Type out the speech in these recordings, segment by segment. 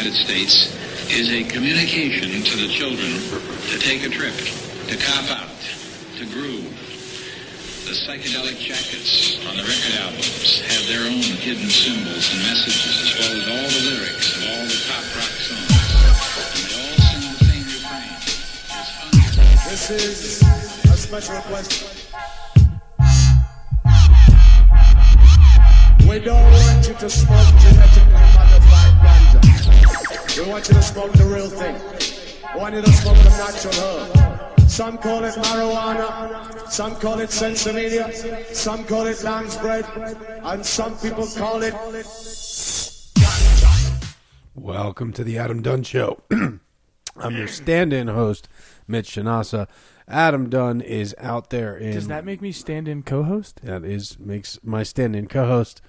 United States is a communication to the children to take a trip, to cop out, to groove. The psychedelic jackets on the record albums have their own hidden symbols and messages, as well as all the lyrics of all the pop rock songs. And they all sing the same refrain. This is a special request. We don't want you to smoke genetically. We want you to smoke the real thing. We want you to smoke the natural herb. Some call it marijuana, some call it sinsemilla, some call it lamb's bread, and some people call it Welcome to the Adam Dunn Show. I'm your stand-in host, Mitch Shanasa. Adam Dunn is out there in Does that make me stand in co-host? that is makes my stand-in co-host.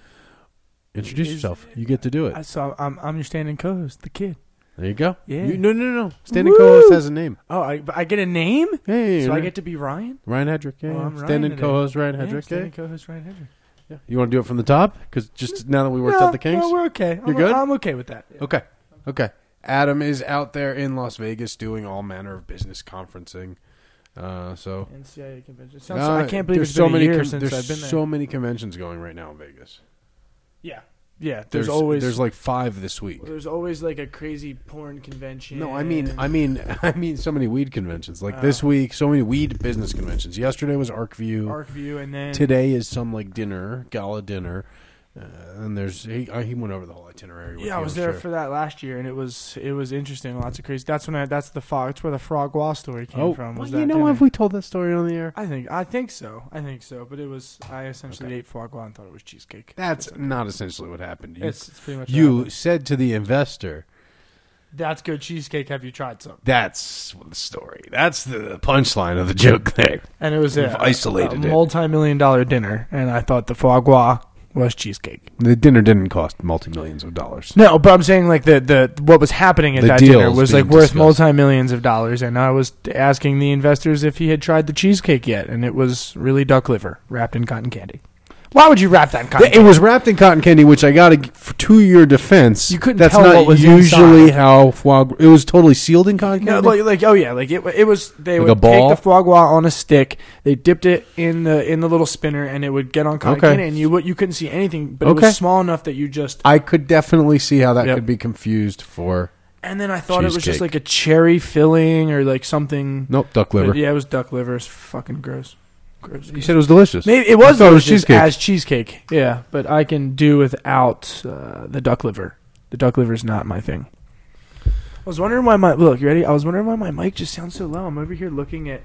Introduce Is- yourself. You get to do it. I saw. I'm I'm your stand in co-host, the kid. There you go. Yeah. You, no, no, no. Standing co-host has a name. Oh, I I get a name, Hey, so I get to be Ryan. Ryan Hedrick. Yeah, Oh, yeah. Standing co-host Ryan Yeah, Hedrick. standing Yeah. co-host Ryan Hedrick. yeah. You want to do it from the top? Because just now that we worked no, out the kinks. No, we're okay. You're I'm, good? I'm okay with that. Okay. Okay. Adam is out there in Las Vegas doing all manner of business conferencing. Uh, so NCIA convention. Sounds, Uh, I can't believe there's it's so been a many since there's I've been there. so many conventions going right now in Vegas. Yeah, yeah. There's, always there's like five this week. there's always like a crazy porn convention. No, I mean I mean I mean so many weed conventions. Like this Uh. week, so many weed business conventions. Yesterday was ArcView. Arcview, and then Today is some like dinner, gala dinner. Uh, and there's he, uh, he went over the whole itinerary. With Yeah, I was I'm there sure. for that last year, and it was it was interesting. Lots of crazy. That's when I that's the frog. That's where the frog wall story came Oh, from. well, you know, dinner. have we told that story on the air? I think I think so. I think so. But it was I essentially Okay. ate frog gras and thought it was cheesecake. That's not essentially what happened. You, It's, it's pretty much you said to the investor, That's good cheesecake. Have you tried some? "That's the story. That's the punchline of the joke." There, And it was We've a, isolated a multi-million dollar dinner, and I thought the foie gras was cheesecake. the dinner didn't cost multi millions of dollars. No, but I'm saying like the the what was happening at The that dinner deals was being like worth discussed. multi millions of dollars, and I was asking the investors if he had tried the cheesecake yet, and it was really duck liver wrapped in cotton candy. Why would you wrap that in cotton It candy? was wrapped in cotton candy, which I got to to your defense. You couldn't That's tell not what was usually inside. how foie. gras- It was totally sealed in cotton No, candy. like, like oh yeah, like it, it was. They Like a would ball? take the foie gras on a stick. They dipped it in the in the little spinner, and it would get on cotton Okay. candy, and you would- you couldn't see anything, but it Okay. was small enough that you just. I could definitely see how that Yep. could be confused for. And then I thought it was just like a cherry filling or like something. Nope, duck but liver. yeah, it was duck liver. It's fucking gross. You said it was delicious. Maybe it I was thought it was cheesecake. as cheesecake. Yeah, but I can do without uh, the duck liver. The duck liver is not my thing. I was wondering why my look. You ready? I was wondering why my mic just sounds so low. I'm over here looking at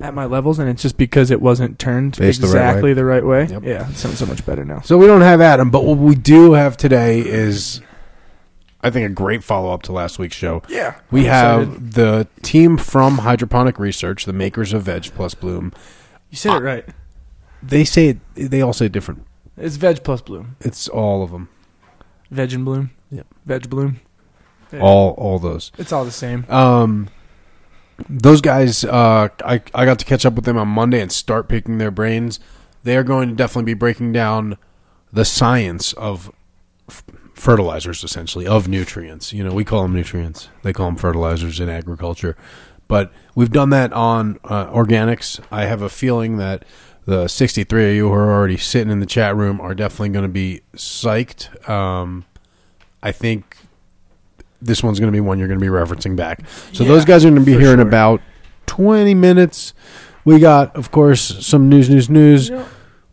at my levels, and it's just because it wasn't turned Faced the right exactly way. the right way. Yep. Yeah, it sounds so much better now. So we don't have Adam, but what we do have today is, I think, a great follow up to last week's show. Yeah, We I'm have excited. the team from Hydroponic Research, the makers of Veg Plus Bloom. You said it right. They say it, they all say it different. It's veg plus bloom. It's all of them, Veg and bloom. Yep. Veg bloom. Yeah. all all those. It's all the same. Um, those guys, uh, I I got to catch up with them on Monday and start picking their brains. They are going to definitely be breaking down the science of f- fertilizers, essentially of nutrients. You know, we call them nutrients; they call them fertilizers in agriculture. But we've done that on uh, organics. I have a feeling that the 63 of you who are already sitting in the chat room are definitely going to be psyched. Um, I think this one's going to be one you're going to be referencing back. So Yeah, those guys are going to be for here in about 20 minutes. We got, of course, some news, news, news. You know,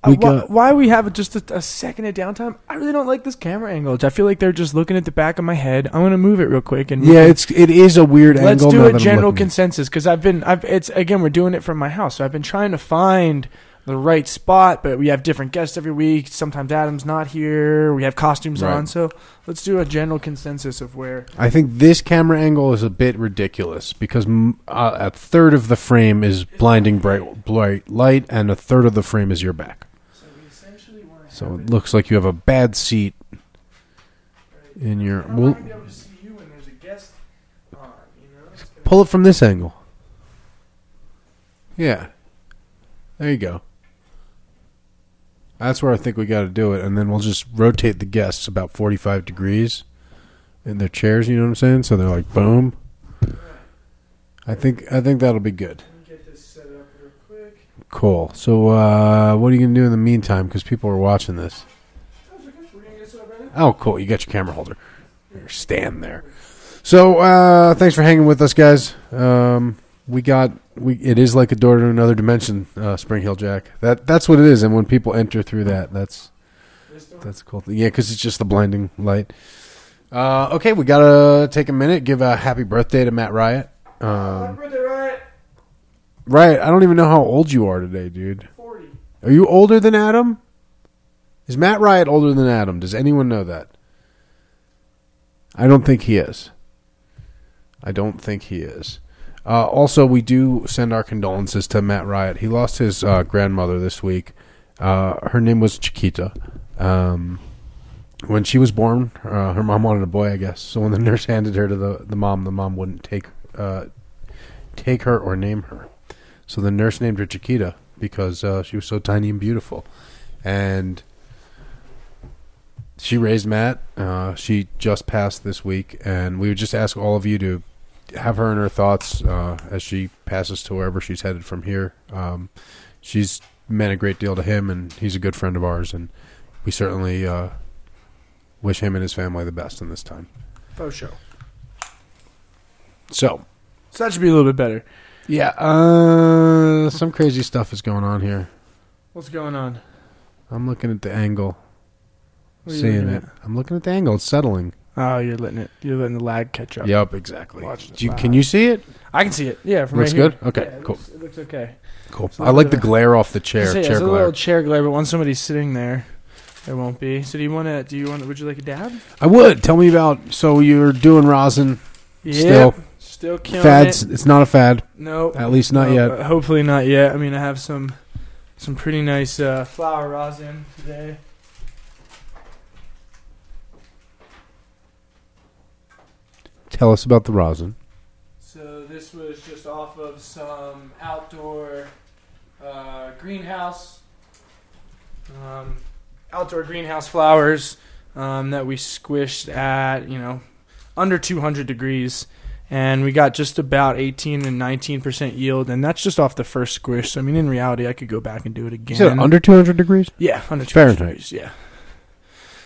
We uh, why, got- why we have just a, a second of downtime? I really don't like this camera angle. I feel like they're just looking at the back of my head. I'm gonna move it real quick and Yeah, it's it is a weird angle. let's do a general consensus because I've been I've it's again we're doing it from my house, so I've been trying to find the right spot, but we have different guests every week. Sometimes Adam's not here. We have costumes Right. on, so let's do a general consensus of where. I think this camera angle is a bit ridiculous because uh, a third of the frame is blinding bright, bright light, and a third of the frame is your back. So we essentially want to. So it looks like you have a bad seat in your. I Well, might be able to see you when there's a guest on. You know. Pull it from this angle. Yeah, there you go. That's where I think we got to do it, and then we'll just rotate the guests about forty-five degrees, in their chairs. You know what I'm saying? So they're like boom. I think I think that'll be good. Get this set up real quick. Cool. So uh, what are you gonna do in the meantime? Because people are watching this. Oh, cool. You got your camera holder. Stand there. So uh, thanks for hanging with us, guys. Um, we got we. It is like a door to another dimension. Uh, Spring Hill Jack. That that's what it is. And when people enter through that, that's that's a cool thing. Yeah, because it's just the blinding light. Uh, okay, we gotta take a minute. Give a happy birthday to Matt Riot. Um, Riot, I don't even know how old you are today, dude. Forty. Are you older than Adam? Is Matt Riot older than Adam? Does anyone know that? I don't think he is. I don't think he is. Uh, also, we do send our condolences to Matt Riot. He lost his uh, grandmother this week. Uh, her name was Chiquita. Um, when she was born, uh, her mom wanted a boy, I guess. So when the nurse handed her to the, the mom, the mom wouldn't take uh, take her or name her. So the nurse named her Chiquita because uh, she was so tiny and beautiful. And she raised Matt. Uh, she just passed this week, and we would just ask all of you to have her in her thoughts uh, as she passes to wherever she's headed from here. Um, she's meant a great deal to him, and he's a good friend of ours, and we certainly uh, wish him and his family the best in this time. Faux show. So, So that should be a little bit better. Yeah, uh, some crazy stuff is going on here. What's going on? I'm looking at the angle, What are you seeing looking it. at? I'm looking at the angle. It's settling. Oh, you're letting it. You're letting the lag catch up. Yep, exactly. Watching it Do you, live. can you see it? I can see it. Yeah, from Looks right here. good? Okay, Yeah, it cool. Looks, it looks okay. Cool. It's a I little like bit the of a- glare off the chair. Say, chair it's a glare. little chair glare, but once somebody's sitting there, there won't be. So do you want to? Do you want? Would you like a dab? I would tell me about. So you're doing rosin still. Still killing fads. it. It's not a fad. No, At least not no, yet. but hopefully not yet. I mean, I have some some pretty nice uh, flower rosin today. Tell us about the rosin. So this was just off of some outdoor uh, greenhouse, um, outdoor greenhouse flowers um, that we squished at you know under 200 degrees, and we got just about 18 and 19 percent yield, and that's just off the first squish. So I mean, in reality, I could go back and do it again. said under 200 degrees. yeah, under 200 Fahrenheit. degrees. Yeah.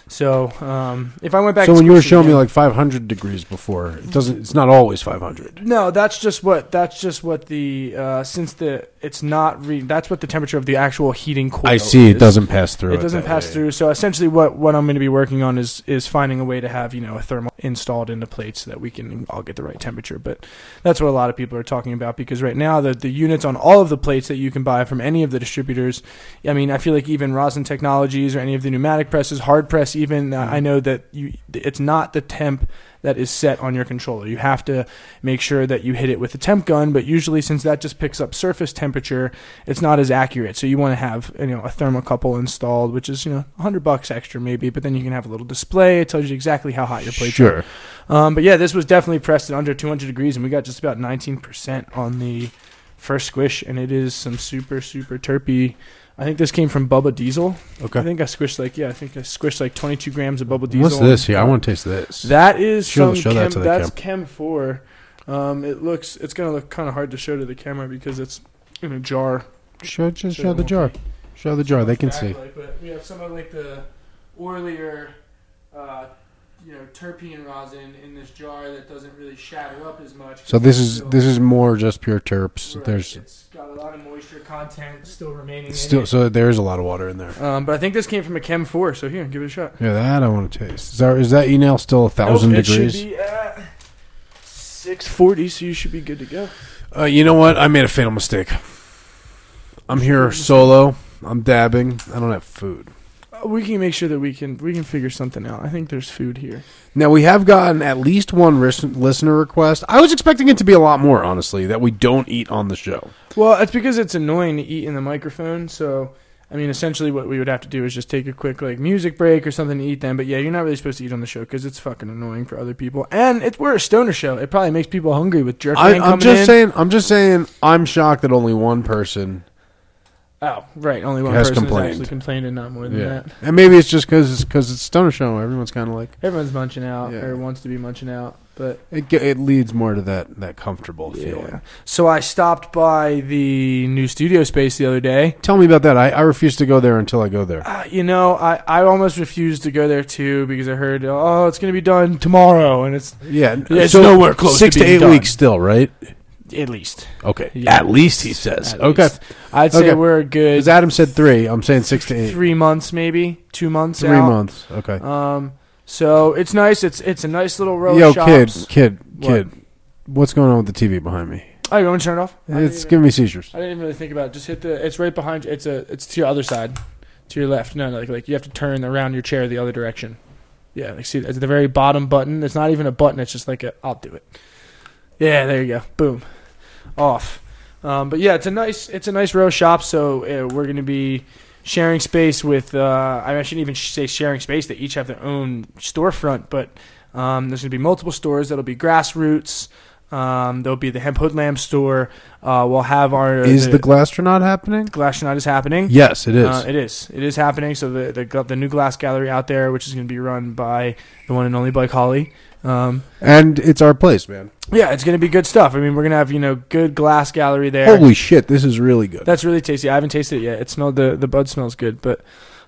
So um, if I went back, So when you were showing me like 500 degrees before, it doesn't. It's not always 500. No, that's just what that's just what the uh, since the it's not re- that's what the temperature of the actual heating coil. I see. It doesn't pass through. It doesn't pass way. through. So essentially, what what I'm going to be working on is is finding a way to have you know a thermal installed into plates so that we can all get the right temperature. But that's what a lot of people are talking about because right now the the units on all of the plates that you can buy from any of the distributors. I mean, I feel like even Rosin Technologies or any of the pneumatic presses, hard press, even uh, I know that you it's not the temp that is set on your controller. You have to make sure that you hit it with a temp gun, but usually since that just picks up surface temperature, it's not as accurate. So you want to have you know a thermocouple installed, which is you know 100 bucks extra maybe, but then you can have a little display. It tells you exactly how hot your plates are. Sure. Um, but yeah, this was definitely pressed at under 200 degrees, and we got just about 19% on the first squish, and it is some super super terpy. I think this came from Bubba Diesel. Okay. I think I squished like yeah, I think I squished like 22 grams of Bubba Diesel. What's this here? I want to taste this. That is Show- some show that to the that's Chem Four. Um, it looks it's gonna look kind of hard to show to the camera because it's in a jar. show just So show the jar. be Show the jar. They can see. But we have some of like the oilier, uh, you know, terpene rosin in this jar that doesn't really shatter up as much. So this is Still- this is more just pure terps. Right, There's it's got a lot of moisture content still remaining. still in it. so there is a lot of water in there. Um, but I think this came from a Chem Four. So here, give it a shot. Yeah, that I want to taste. Is that, is that e-nail still a thousand Nope, degrees? It should be at 640, so you should be good to go. Uh, you know what? I made a fatal mistake. I'm here solo. I'm dabbing. I don't have food. We can make sure that we can we can figure something out. I think there's food here. Now we have gotten at least one ris- listener request. I was expecting it to be a lot more, honestly, that we don't eat on the show. Well, it's because it's annoying to eat in the microphone. So, I mean, essentially, what we would have to do is just take a quick like music break or something to eat then. But yeah, you're not really supposed to eat on the show because it's fucking annoying for other people. And it's we're a stoner show. It probably makes people hungry with jerk. I, I'm just in. saying. I'm just saying. I'm shocked that only one person Oh, right. Only one Has person complained. has actually complained, and not more than Yeah, that. and maybe it's just because it's because it's stoner show. Everyone's kind of like Everyone's munching out Yeah. or wants to be munching out, but it. ge- It leads more to that that comfortable feeling. So I stopped by the new studio space the other day. Tell me about that. I, I refuse to go there until I go there. Uh, you know, I, I almost refused to go there too because I heard, oh, it's going to be done tomorrow, and it's Yeah, Yeah, it's nowhere close Six to to, being eight done. weeks still, right? At least. Okay, Yeah. at least he says. At okay, least. I'd say Okay. we're a good because Adam said three. I'm saying six to eight. three months, maybe two months. Three out. months. Okay. Um, so it's nice. It's it's a nice little row Yo, of shops. kid, kid, What? kid. What's going on with the TV behind me? Oh, you want me to turn it off? I didn't It's even- giving me seizures. I didn't even really think about it. Just hit the. It's right behind you. It's a. It's to your other side, to your left. No, no, like like you have to turn around your chair the other direction. Yeah, like see, it's the very bottom button. It's not even a button. It's just like a. I'll do it. Yeah, there you go. Boom, off. Um, but yeah, it's a nice. It's a nice row shop. So uh, we're gonna be sharing space with. Uh, I shouldn't even say sharing space. They each have their own storefront, but um, there's gonna be multiple stores. That'll be grassroots. Um, there'll be the Hemp Hoodlamb store. Uh, we'll have our Is the Glastronaut happening? Glass Night is happening. Yes, it is. Uh, it is. It is happening. So the the the new glass gallery out there, which is going to be run by the one and only Blake Holly. Um, and it's our place, man. yeah, it's going to be good stuff. I mean, we're going to have you know good glass gallery there. Holy shit, this is really good. That's really tasty. I haven't tasted it yet. It smelled the the bud smells good, but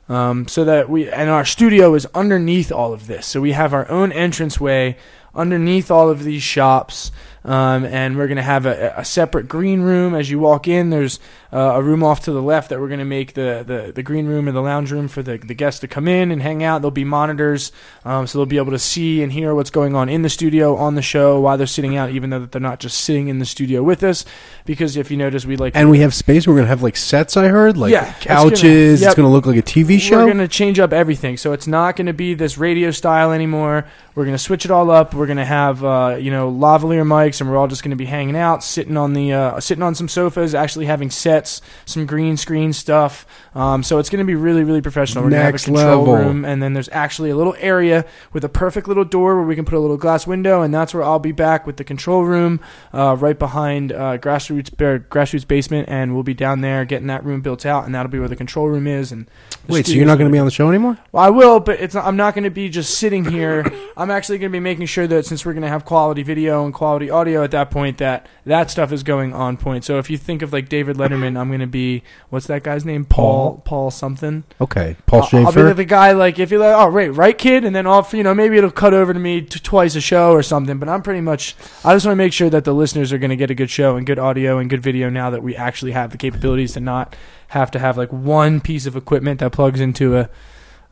um, so that we and our studio is underneath all of this. So we have our own entranceway underneath all of these shops. Um, and we're going to have a, a separate green room as you walk in. There's uh, a room off to the left that we're going to make the, the, the green room or the lounge room for the, the guests to come in and hang out. There'll be monitors, um, so they'll be able to see and hear what's going on in the studio on the show while they're sitting out, even though that they're not just sitting in the studio with us. Because if you notice, we like and we have space. We're gonna have like sets. I heard, like Yeah, it's couches. yep. It's gonna look like a TV show. We're going to change up everything. So it's not going to be this radio style anymore. We're going to switch it all up. We're going to have uh, you know lavalier mics, and we're all just going to be hanging out, sitting on the uh, sitting on some sofas, actually having sets, some green screen stuff. Um, so it's going to be really really professional. We're Next going to have a control level. room, and then there's actually a little area with a perfect little door where we can put a little glass window, and that's where I'll be back with the control room uh, right behind uh, grassroots Bear- grassroots basement, and we'll be down there getting that room built out, and that'll be where the control room is. And Wait, so you're not gonna be on the show anymore? well, I will, but it's not, I'm not going to be just sitting here. I'm actually going to be making sure that since we're going to have quality video and quality audio at that point, that that stuff is going on point. So if you think of like David Letterman, I'm going to be what's that guy's name? Paul Paul? Paul something. Okay, Paul I'll- I'll be like the guy like if you're like oh right right kid, and then off you know maybe it'll cut over to me t- twice a show or something. But I'm pretty much I just want to make sure that the listeners are going to get a good show and good audio and good video now that we actually have the capabilities to not have to have like one piece of equipment that plugs into a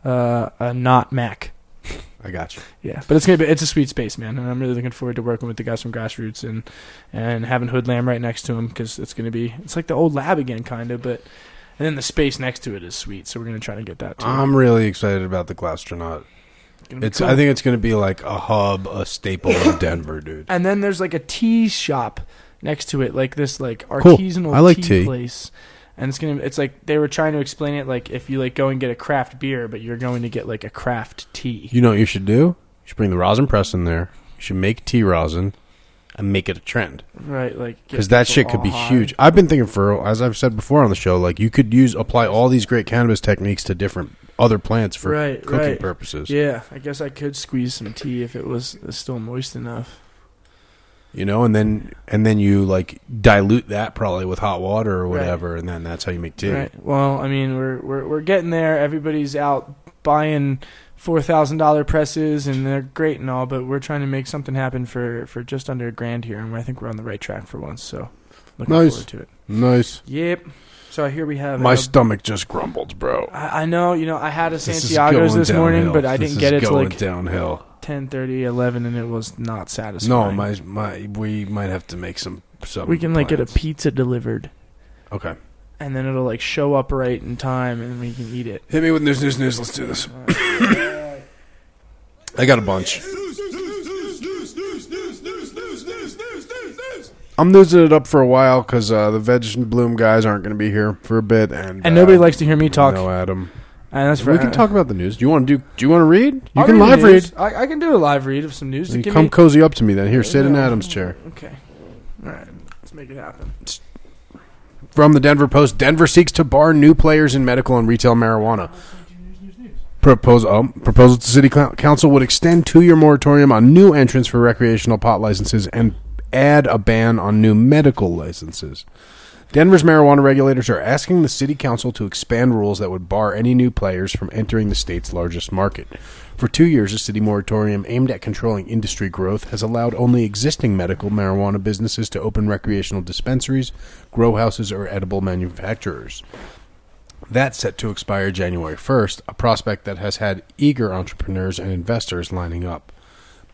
uh, a not Mac. I got you. Yeah, but it's gonna be it's a sweet space, man, and I'm really looking forward to working with the guys from Grassroots and and having Hoodlamb right next to him because it's gonna be it's like the old lab again, kind of, but and then the space next to it is sweet, so we're gonna try to get that too. I'm really excited about the Glastronaut. It's. cool. I think it's gonna be like a hub, a staple of Denver, dude. and then there's like a tea shop next to it, like this like Cool. artisanal I like tea, tea. place. And it's gonna it's like they were trying to explain it like if you like go and get a craft beer, but you're going to get like a craft tea. You know what you should do? You should bring the rosin press in there. You should make tea rosin and make it a trend Right, like get because that people shit could all be high. huge. I've been thinking for, as I've said before on the show, like you could use apply all these great cannabis techniques to different other plants for Right, cooking right. purposes. Yeah, I guess I could squeeze some tea if it was still moist enough. You know, and then and then you like dilute that probably with hot water or Right. whatever, and then that's how you make tea. Right. Well, I mean, we're we're we're getting there. Everybody's out buying four thousand dollar presses, and they're great and all, but we're trying to make something happen for for just under a grand here, and I think we're on the right track for once. So, looking Nice. forward to it. Nice. Yep. So here we have. My uh, stomach just grumbled, bro. I, I know, you know, I had a Santiago's going this morning, but I This didn't is get it till going like downhill. 10, 11, and it was not satisfying. No, my my we might have to make some some. we can like get a plans. pizza delivered, Okay. and then it'll like show up right in time, and we can eat it. Hit me with news, news, news. Let's do this. I got a bunch. I'm losing it up for a while because uh, the Veg and Bloom guys aren't going to be here for a bit, and And nobody uh, likes to hear me talk. No, Adam. And that's for, we can talk about the news. Do you want to do? Do you want to read? You I'll can read live read. I, I can do a live read of some news. You come me- cozy up to me then. Here, sit in Adam's chair. Okay. All right. Let's make it happen. from the Denver Post, Denver seeks to bar new players in medical and retail marijuana. Propose, oh, proposal to City Council would extend two-year moratorium on new entrants for recreational pot licenses and add a ban on new medical licenses. Denver's marijuana regulators are asking the city council to expand rules that would bar any new players from entering the state's largest market. For two years, a city moratorium aimed at controlling industry growth has allowed only existing medical marijuana businesses to open recreational dispensaries, grow houses, or edible manufacturers. That's set to expire January 1st, a prospect that has had eager entrepreneurs and investors lining up.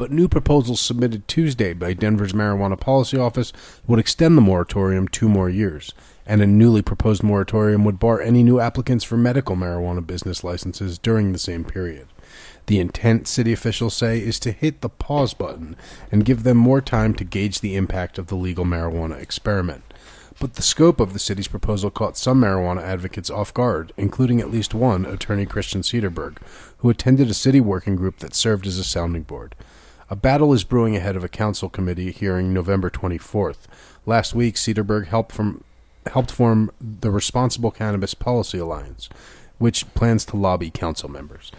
But new proposals submitted Tuesday by Denver's Marijuana Policy Office would extend the moratorium two more years, and a newly proposed moratorium would bar any new applicants for medical marijuana business licenses during the same period. The intent, city officials say, is to hit the pause button and give them more time to gauge the impact of the legal marijuana experiment. But the scope of the city's proposal caught some marijuana advocates off guard, including at least one, attorney Christian Sederberg, who attended a city working group that served as a sounding board. A battle is brewing ahead of a council committee hearing November 24th. Last week, Sederberg helped, from, helped form the Responsible Cannabis Policy Alliance, which plans to lobby council members.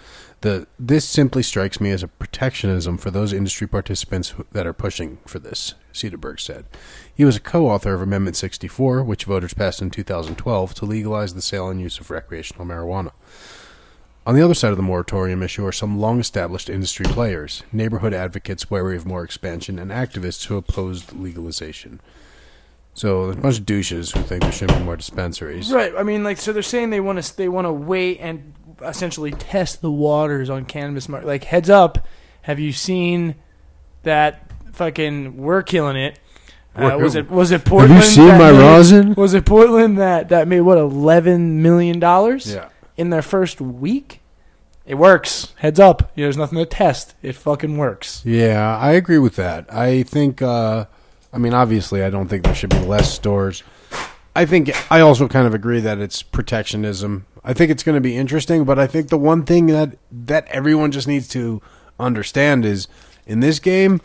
The, this simply strikes me as a protectionism for those industry participants who, that are pushing for this, Sederberg said. He was a co author of Amendment 64, which voters passed in 2012 to legalize the sale and use of recreational marijuana. On the other side of the moratorium issue are some long established industry players, neighborhood advocates wary of more expansion, and activists who opposed legalization. So there's a bunch of douches who think there shouldn't be more dispensaries. Right. I mean, like, so they're saying they want to they want to wait and essentially test the waters on cannabis market. Like, heads up, have you seen that fucking we're killing it? Uh, was it was it Portland? Have you seen my made- rosin? Was it Portland that that made what eleven million dollars Yeah. In their first week? It works. Heads up. There's nothing to test. It fucking works. Yeah, I agree with that. I think, uh, I mean, obviously, I don't think there should be less stores. I think I also kind of agree that it's protectionism. I think it's going to be interesting, but I think the one thing that that everyone just needs to understand is in this game,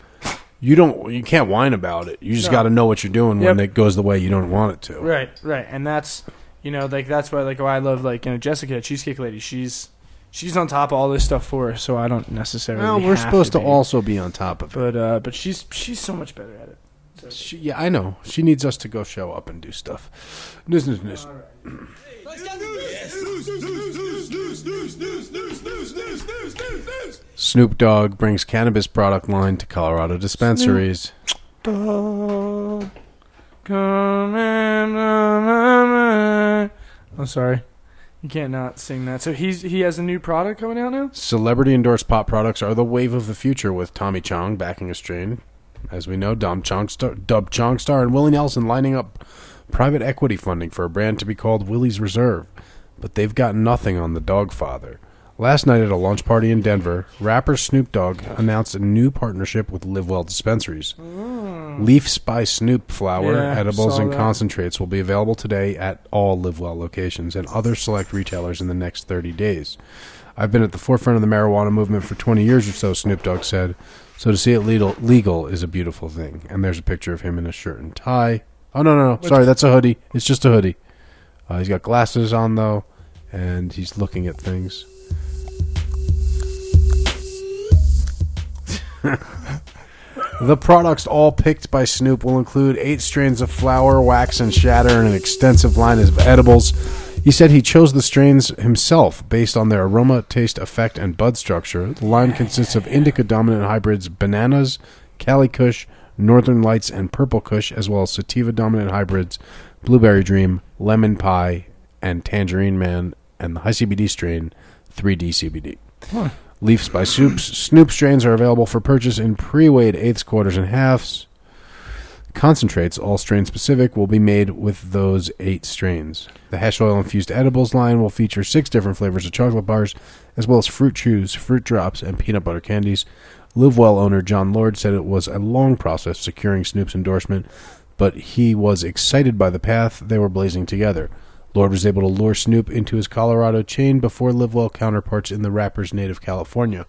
you don't, you can't whine about it. You just No. got to know what you're doing when it goes the way you don't want it to. Right, right, and that's you know like that's why like why I love like you know Jessica Cheesecake Lady. She's she's on top of all this stuff for us, so I don't necessarily. Well, we're have supposed to be. also be on top of it. but uh, but she's she's so much better at it. She, yeah, I know. She needs us to go show up and do stuff. News, news, news. Snoop Dogg brings cannabis product line to Colorado dispensaries. Dog, come and I'm Oh, sorry, you can't not sing that. So he's he has a new product coming out now. Celebrity endorsed pop products are the wave of the future with Tommy Chong backing a strain. As we know, Dom Chong star, Dub Chong Star and Willie Nelson lining up private equity funding for a brand to be called Willie's Reserve. But they've got nothing on the Dogfather. Last night at a launch party in Denver, rapper Snoop Dogg announced a new partnership with Live Well Dispensaries. Oh. Leafs by Snoop flower, Yeah, edibles, and that. concentrates will be available today at all Live Well locations and other select retailers in the next 30 days. I've been at the forefront of the marijuana movement for 20 years or so, Snoop Dogg said. So to see it legal, legal is a beautiful thing. And there's a picture of him in a shirt and tie. Oh, no, no, no. Sorry, that's a hoodie. It's just a hoodie. Uh, he's got glasses on, though, and he's looking at things. The products, all picked by Snoop, will include eight strains of flower, wax, and shatter, and an extensive line of edibles. He said he chose the strains himself based on their aroma, taste, effect, and bud structure. The line consists of indica dominant hybrids bananas, Cali Kush, Northern Lights, and Purple Kush, as well as sativa dominant hybrids Blueberry Dream, Lemon Pie, and Tangerine Man, and the high CBD strain 3D CBD. Leafs by Snoop. Snoop strains are available for purchase in pre-weighed eighths, quarters, and halves. Concentrates, all strain specific, will be made with those eight strains. The hash oil infused edibles line will feature six different flavors of chocolate bars, as well as fruit chews, fruit drops, and peanut butter candies. Livewell owner John Lord said it was a long process securing Snoop's endorsement, but he was excited by the path they were blazing together. Lord was able to lure Snoop into his Colorado chain before Livewell counterparts in the rapper's native California.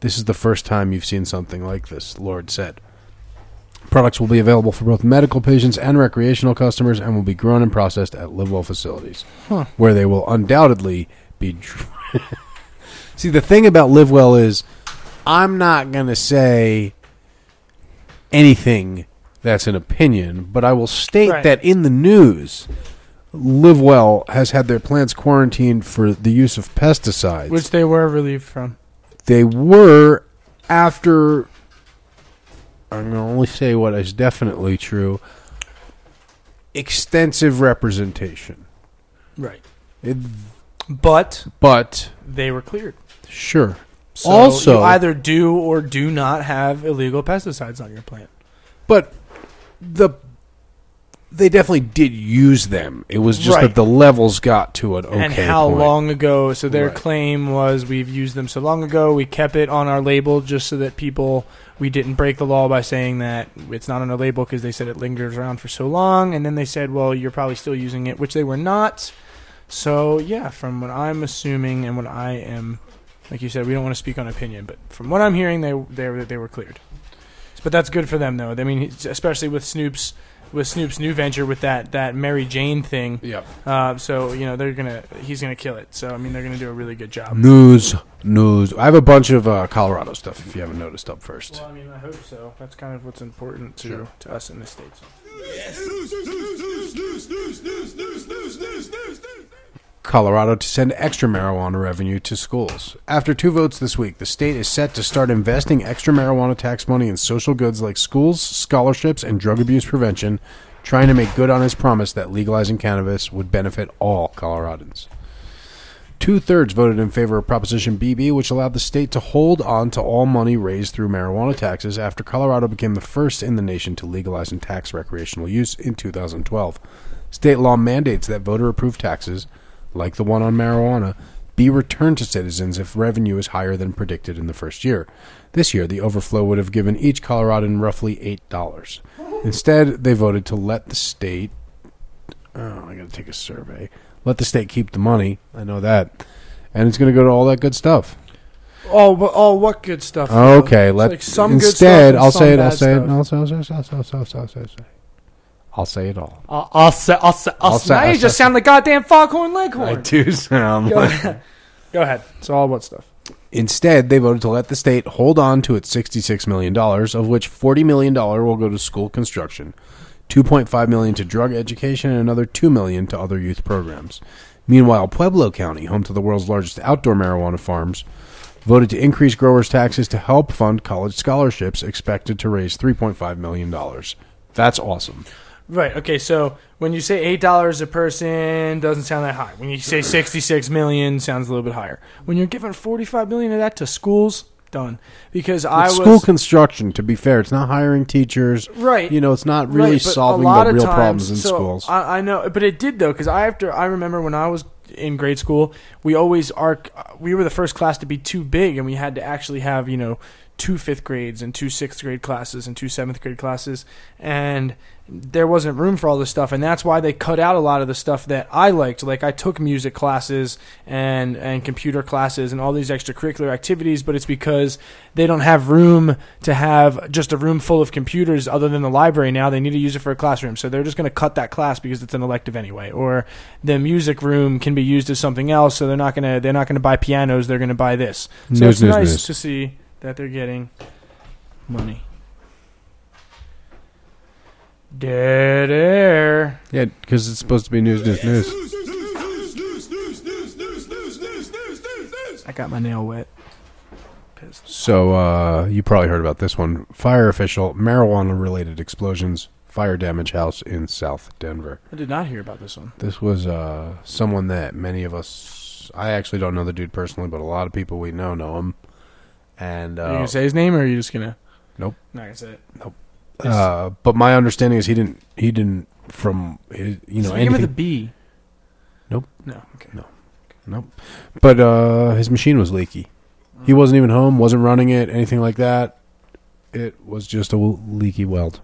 This is the first time you've seen something like this, Lord said. Products will be available for both medical patients and recreational customers and will be grown and processed at Livewell facilities, where they will undoubtedly be. See, the thing about Livewell is, I'm not going to say anything that's an opinion, but I will state Right. that in the news, Livewell has had their plants quarantined for the use of pesticides Which they were relieved from. they were after I'm going to only say what is definitely true extensive representation Right. It- But but they were cleared. sure So Also- you either do or do not have illegal pesticides on your plant. but the they definitely did use them it was just Right. that the levels got to an okay and how point. long ago? So their Right. claim was we've used them so long ago. We kept it on our label just so that people we didn't break the law by saying that it's not on our label because they said it lingers around for so long. And then they said, well, you're probably still using it, which they were not. So yeah, from what I'm assuming and what I am, like you said, we don't want to speak on opinion, but from what I'm hearing, they they were they were cleared. But that's good for them though. I mean, especially with Snoop's with Snoop's new venture with that that Mary Jane thing. Yep. Uh, so you know they're gonna he's gonna kill it. So I mean they're gonna do a really good job. news news i have a bunch of uh, colorado stuff if you haven't noticed up first Well, I mean I hope so. That's kind of what's important to Sure. to us in the states. Colorado to send extra marijuana revenue to schools. After two votes this week, the state is set to start investing extra marijuana tax money in social goods like schools, scholarships, and drug abuse prevention, trying to make good on his promise that legalizing cannabis would benefit all Coloradans. Two thirds voted in favor of Proposition BB, which allowed the state to hold on to all money raised through marijuana taxes after Colorado became the first in the nation to legalize and tax recreational use in 2012. State law mandates that voter approved taxes, like the one on marijuana, be returned to citizens if revenue is higher than predicted in the first year. This year, the overflow would have given each Coloradan roughly $8. Instead, they voted to let the state. Oh, I gotta take a survey. Let the state keep the money. I know that. And it's gonna go to all that good stuff. Oh, but, oh, what good stuff? Okay, It's let like some instead. good stuff I'll say it. I'll say it. I'll say. I'll say. I'll say. I'll say. I'll say. I'll say. I'll say. I'll say it all. I'll, I'll say, I'll say, I'll, I'll say, now I'll you say- just sound like goddamn foghorn leghorn. I do sound Go ahead. Go ahead. It's all what stuff. Instead, they voted to let the state hold on to its $66 million, of which $40 million will go to school construction, 2.5 million to drug education, and another 2 million to other youth programs. Meanwhile, Pueblo County, home to the world's largest outdoor marijuana farms, voted to increase growers' taxes to help fund college scholarships expected to raise $3.5 million. That's awesome. Right. Okay. So when you say eight dollars a person, doesn't sound that high. When you say sixty-six million, sounds a little bit higher. When you're giving forty-five million of that to schools, done. Because I It's was school construction, to be fair. It's not hiring teachers. right. You know, it's not really Right, solving the real times- problems in so schools. I, I know, but it did though, because I after I remember when I was in grade school, we always our we were the first class to be too big, and we had to actually have you know two fifth grades and two sixth grade classes and two seventh grade classes, and there wasn't room for all this stuff, and that's why they cut out a lot of the stuff that I liked. Like I took music classes and and computer classes and all these extracurricular activities, but it's because they don't have room to have just a room full of computers other than the library now. They need to use it for a classroom, so they're just going to cut that class because it's an elective anyway. Or the music room can be used as something else, so they're not going to they're not going to buy pianos. They're going to buy this. So News, it's news, nice news. to see that they're getting money. Dead air. Yeah, because it's supposed to be news, news, news. I got my nail wet. Pissed. So uh, you probably heard about this one. Fire official, marijuana-related explosions, fire damage house in South Denver. I did not hear about this one. This was uh, someone that many of us. I actually don't know the dude personally, but a lot of people we know know him. And Are you uh, gonna say his name, or are you just gonna? Nope. Not gonna say it. Uh, but my understanding is he didn't. He didn't from his, you know with anything. a B. Nope. No. Okay. No. Nope. But uh, his machine was leaky. He wasn't even home, wasn't running it, anything like that. It was just a leaky weld.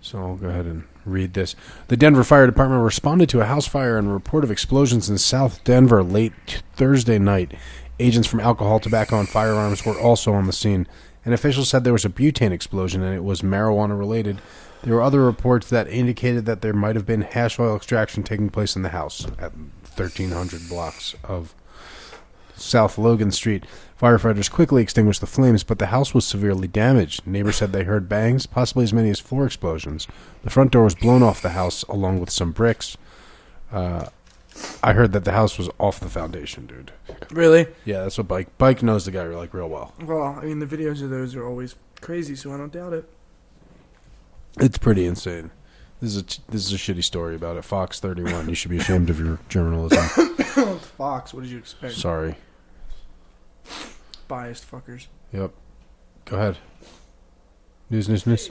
So I'll go ahead and read this. The Denver Fire Department responded to a house fire and a report of explosions in South Denver late Thursday night. Agents from alcohol, tobacco, and firearms were also on the scene. And officials said there was a butane explosion and it was marijuana related. There were other reports that indicated that there might have been hash oil extraction taking place in the house at 1300 blocks of South Logan Street. Firefighters quickly extinguished the flames, but the house was severely damaged. Neighbors said they heard bangs, possibly as many as four explosions. The front door was blown off the house along with some bricks. Uh, I heard that the house was off the foundation, dude. Really? Yeah, that's what Bike Bike knows the guy like real well. Well, I mean, the videos of those are always crazy, so I don't doubt it. It's pretty insane. This is a this is a shitty story about it. Fox 31. You should be ashamed of your journalism. Fox, what did you expect? Sorry. Biased fuckers. Yep. Go ahead. News, news, news.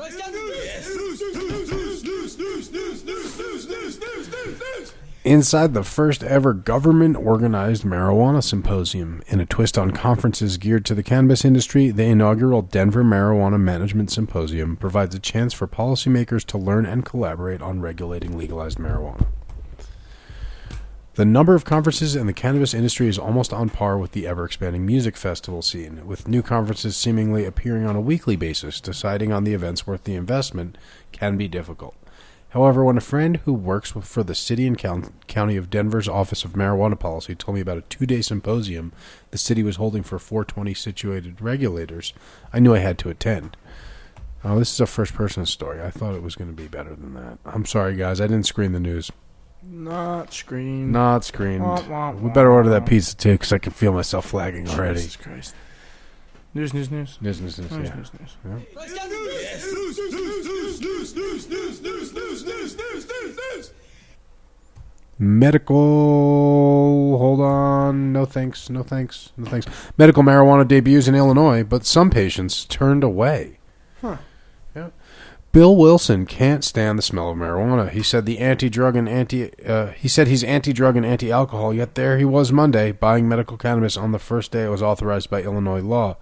Inside the first ever government organized marijuana symposium, in a twist on conferences geared to the cannabis industry, the inaugural Denver Marijuana Management Symposium provides a chance for policymakers to learn and collaborate on regulating legalized marijuana. The number of conferences in the cannabis industry is almost on par with the ever expanding music festival scene, with new conferences seemingly appearing on a weekly basis. Deciding on the events worth the investment can be difficult. However, when a friend who works for the city and county of Denver's Office of Marijuana Policy told me about a two day symposium the city was holding for 420 situated regulators, I knew I had to attend. Oh, this is a first person story. I thought it was going to be better than that. I'm sorry, guys. I didn't screen the news. Not screen. Not screened. Wah, wah, We better order that pizza too, because I can feel myself flagging already. Jesus Christ. News, news, news. News, news, news, News, yeah. news, news. Medical. Hold on. No thanks. No thanks. No thanks. Medical marijuana debuts in Illinois, but some patients turned away. Huh. Yeah. Bill Wilson can't stand the smell of marijuana. He said the anti-drug and anti. Uh, he said he's anti-drug and anti-alcohol. Yet there he was Monday buying medical cannabis on the first day it was authorized by Illinois law.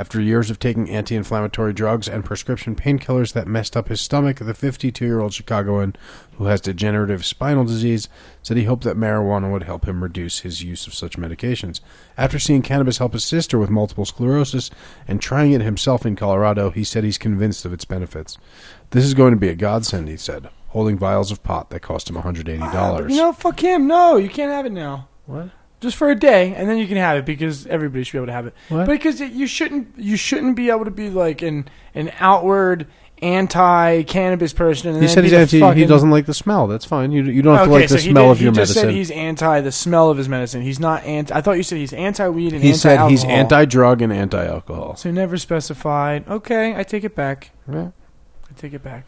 After years of taking anti inflammatory drugs and prescription painkillers that messed up his stomach, the 52 year old Chicagoan, who has degenerative spinal disease, said he hoped that marijuana would help him reduce his use of such medications. After seeing cannabis help his sister with multiple sclerosis and trying it himself in Colorado, he said he's convinced of its benefits. This is going to be a godsend, he said, holding vials of pot that cost him $180. You know, fuck him. No, you can't have it now. what? Just for a day, and then you can have it because everybody should be able to have it. What? Because it, you shouldn't, you shouldn't be able to be like an an outward anti-cannabis person. And He said he's the anti. He doesn't like the smell. That's fine. You you don't have to like the so he smell did- of your medicine. he just said he's anti the smell of his medicine. He's not anti. I thought you said he's anti-weed and He said he's anti-alcohol. anti-drug and anti-alcohol. So he never specified. Okay, I take it back. I take it back.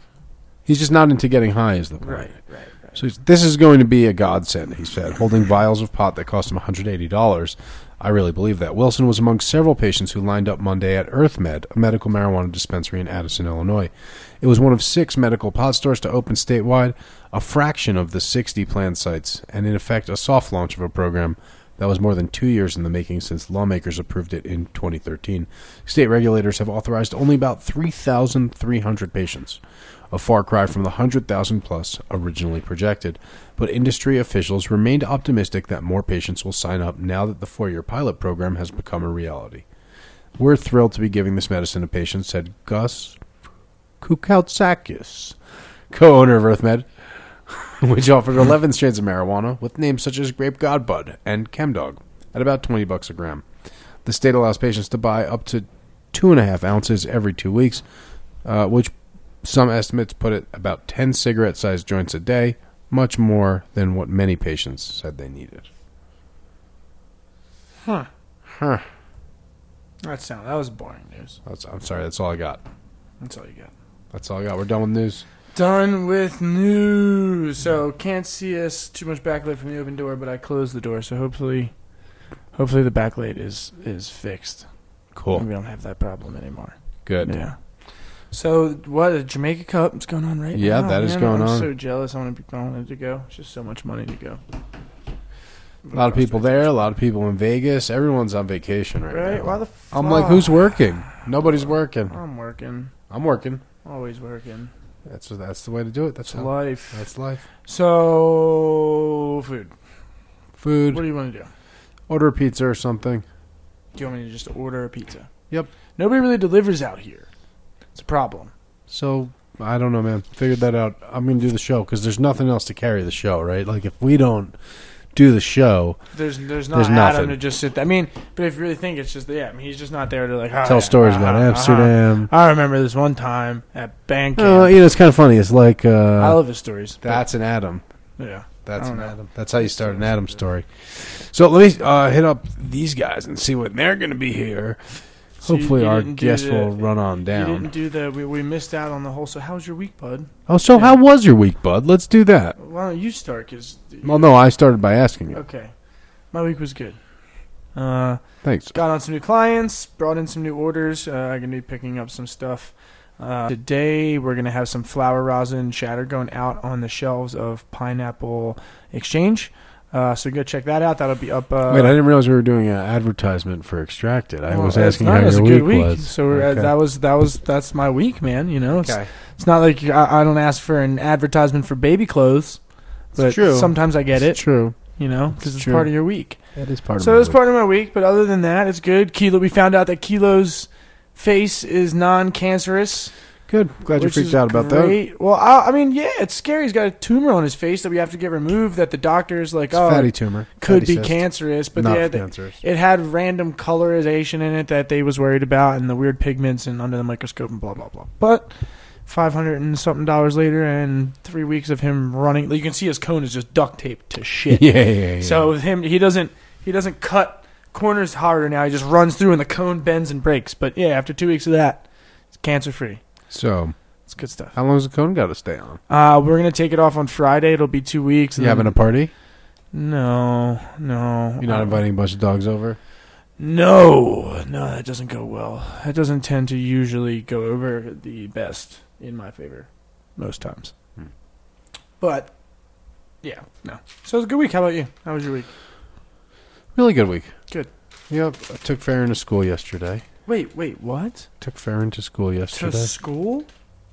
He's just not into getting high, is the point. Right, right. So this is going to be a godsend, he said, holding vials of pot that cost him $180. I really believe that. Wilson was among several patients who lined up Monday at EarthMed, a medical marijuana dispensary in Addison, Illinois. It was one of six medical pot stores to open statewide, a fraction of the 60 planned sites, and in effect a soft launch of a program that was more than two years in the making since lawmakers approved it in 2013. State regulators have authorized only about 3,300 patients, a far cry from the 100,000 plus originally projected. But industry officials remained optimistic that more patients will sign up now that the four year pilot program has become a reality. We're thrilled to be giving this medicine to patients, said Gus Kukautsakis, co owner of EarthMed, which offered 11 strains of marijuana with names such as Grape Godbud and Chemdog at about 20 bucks a gram. The state allows patients to buy up to two and a half ounces every two weeks, uh, which some estimates put it about 10 cigarette sized joints a day, much more than what many patients said they needed. Huh. Huh. That sound. That was boring news. That's, I'm sorry, that's all I got. That's all you got. That's all I got. We're done with news. Done with news. So can't see us too much backlight from the open door, but I closed the door, so hopefully, hopefully the backlight is is fixed. Cool. We don't have that problem anymore. Good. Yeah. So what? The Jamaica Cup is going on right Yeah, now. Yeah, that is man. going I'm on. so jealous. I want to. Be, I wanted to go. It's just so much money to go. A lot of people there, a lot of people in Vegas. Everyone's on vacation right, Right? now. Why the? I'm like, who's working? Nobody's working. I'm working. I'm working. Always working. That's that's the way to do it. That's how, life. That's life. So food. Food. What do you want to do? Order a pizza or something. Do you want me to just order a pizza? Yep. Nobody really delivers out here. It's a problem. So I don't know, man. Figured that out. I'm gonna do the show because there's nothing else to carry the show, right? Like if we don't do the show, There's there's not There's Adam nothing. to just sit. There. I mean, but if you really think it's just yeah, I mean, he's just not there to like "Ah, tell yeah, stories ah, about ah, Amsterdam. ah." I remember this one time at camp. Uh, you know, it's kind of funny. It's like I uh, love his stories. that's an Adam. yeah. That's an know. Adam. That's how you start an Adam story. So let me uh, hit up these guys and see when they're going to be here. So Hopefully, you our didn't guest the- will run on You down. didn't do the. We, we missed out on the whole. So how was your week, bud? Oh, so how was your week, bud? Let's do that. Why don't you start? Cause Well, no, I started by asking you. Okay, my week was good. Uh, Thanks. got on some new clients, brought in some new orders. Uh, I'm gonna be picking up some stuff. Uh, today we're gonna have some flower rosin shatter going out on the shelves of Pineapple Exchange. Uh, so go check that out. That'll be up. Uh, Wait, I didn't realize we were doing an advertisement for Extracted. I well, was asking not- how your a good week, week. was. So we're, uh, Okay. that was that was that's my week, man. You know, it's, okay. it's not like I, I don't ask for an advertisement for baby clothes, but true. sometimes I get It's it. true. You know, because It's it's part of your week. That is part So of it's part of my week, but other than that, it's good. Kilo, we found out that Kilo's face is non-cancerous. Good. Glad you which freaked is out about that. Well, I, I mean, yeah, it's scary. He's got a tumor on his face that we have to get removed. That the doctor's like, It's oh, fatty tumor. could Fatty be cyst. cancerous, but Not they had, cancerous. it had random colorization in it that they was worried about, and the weird pigments and under the microscope and blah blah blah. But five hundred and something dollars later, and three weeks of him running, you can see his cone is just duct taped to shit. yeah, yeah, yeah. So with him, he doesn't he doesn't cut corners harder now. He just runs through, and the cone bends and breaks. But yeah, after two weeks of that, it's cancer free. So It's good stuff. how long has the cone got to stay on? Uh, we're gonna take it off on Friday. It'll be two weeks. You and having a party? No, no. You're not Uh, inviting a bunch of dogs over? No, no, that doesn't go well. That doesn't tend to usually go over the best in my favor, most times. Hmm. But yeah, no. So it was a good week. How about you? How was your week? Really good week. Good. Yep. I took Farron to school yesterday. Wait, wait, what? Took Farron to school yesterday. To school?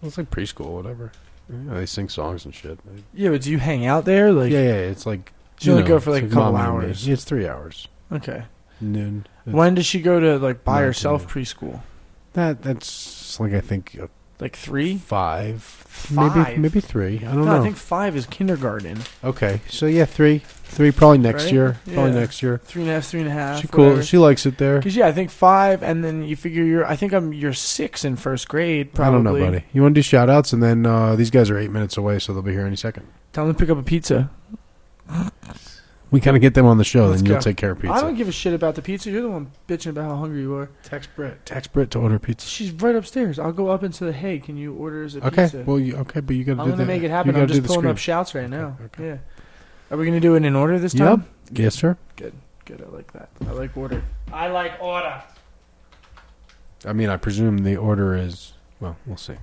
It's like preschool, whatever. Yeah, they sing songs and shit. Yeah, but do you hang out there? Like, yeah, yeah. It's like you only know, go for like a couple mommy and me. hours. Yeah, it's three hours. Okay. Noon. It's- When does she go to like by herself preschool? that that's like I think uh, Like three? five, Five? maybe maybe three. I don't No, know. I think five is kindergarten. okay, so yeah, three, three probably next Right? year. Probably Yeah. next year. Three and a half, three and a half. She cool. She likes it there. Because yeah, I think five, and then you figure you're. I think I'm. You're six in first grade. Probably. I don't know, buddy. You want to do shout outs, and then uh, these guys are eight minutes away, so they'll be here any second. Tell them to pick up a pizza. We kind of get them on the show, Let's then you'll go. take care of pizza. I don't give a shit about the pizza. You're the one bitching about how hungry you are. text Britt. Text Britt to order pizza. She's right upstairs. I'll go up and say, "Hey, can you order us a Okay. pizza?" Well, you, okay, but you got to do that. I'm do gonna that. make it You happen. gotta I'm do just the pulling screen. up shouts right now. okay. Yeah. Are we gonna do it in order this time? Yep. Yes, sir. Good. Good. I like that. I like order. I like order. I mean, I presume the order is. Well, we'll see.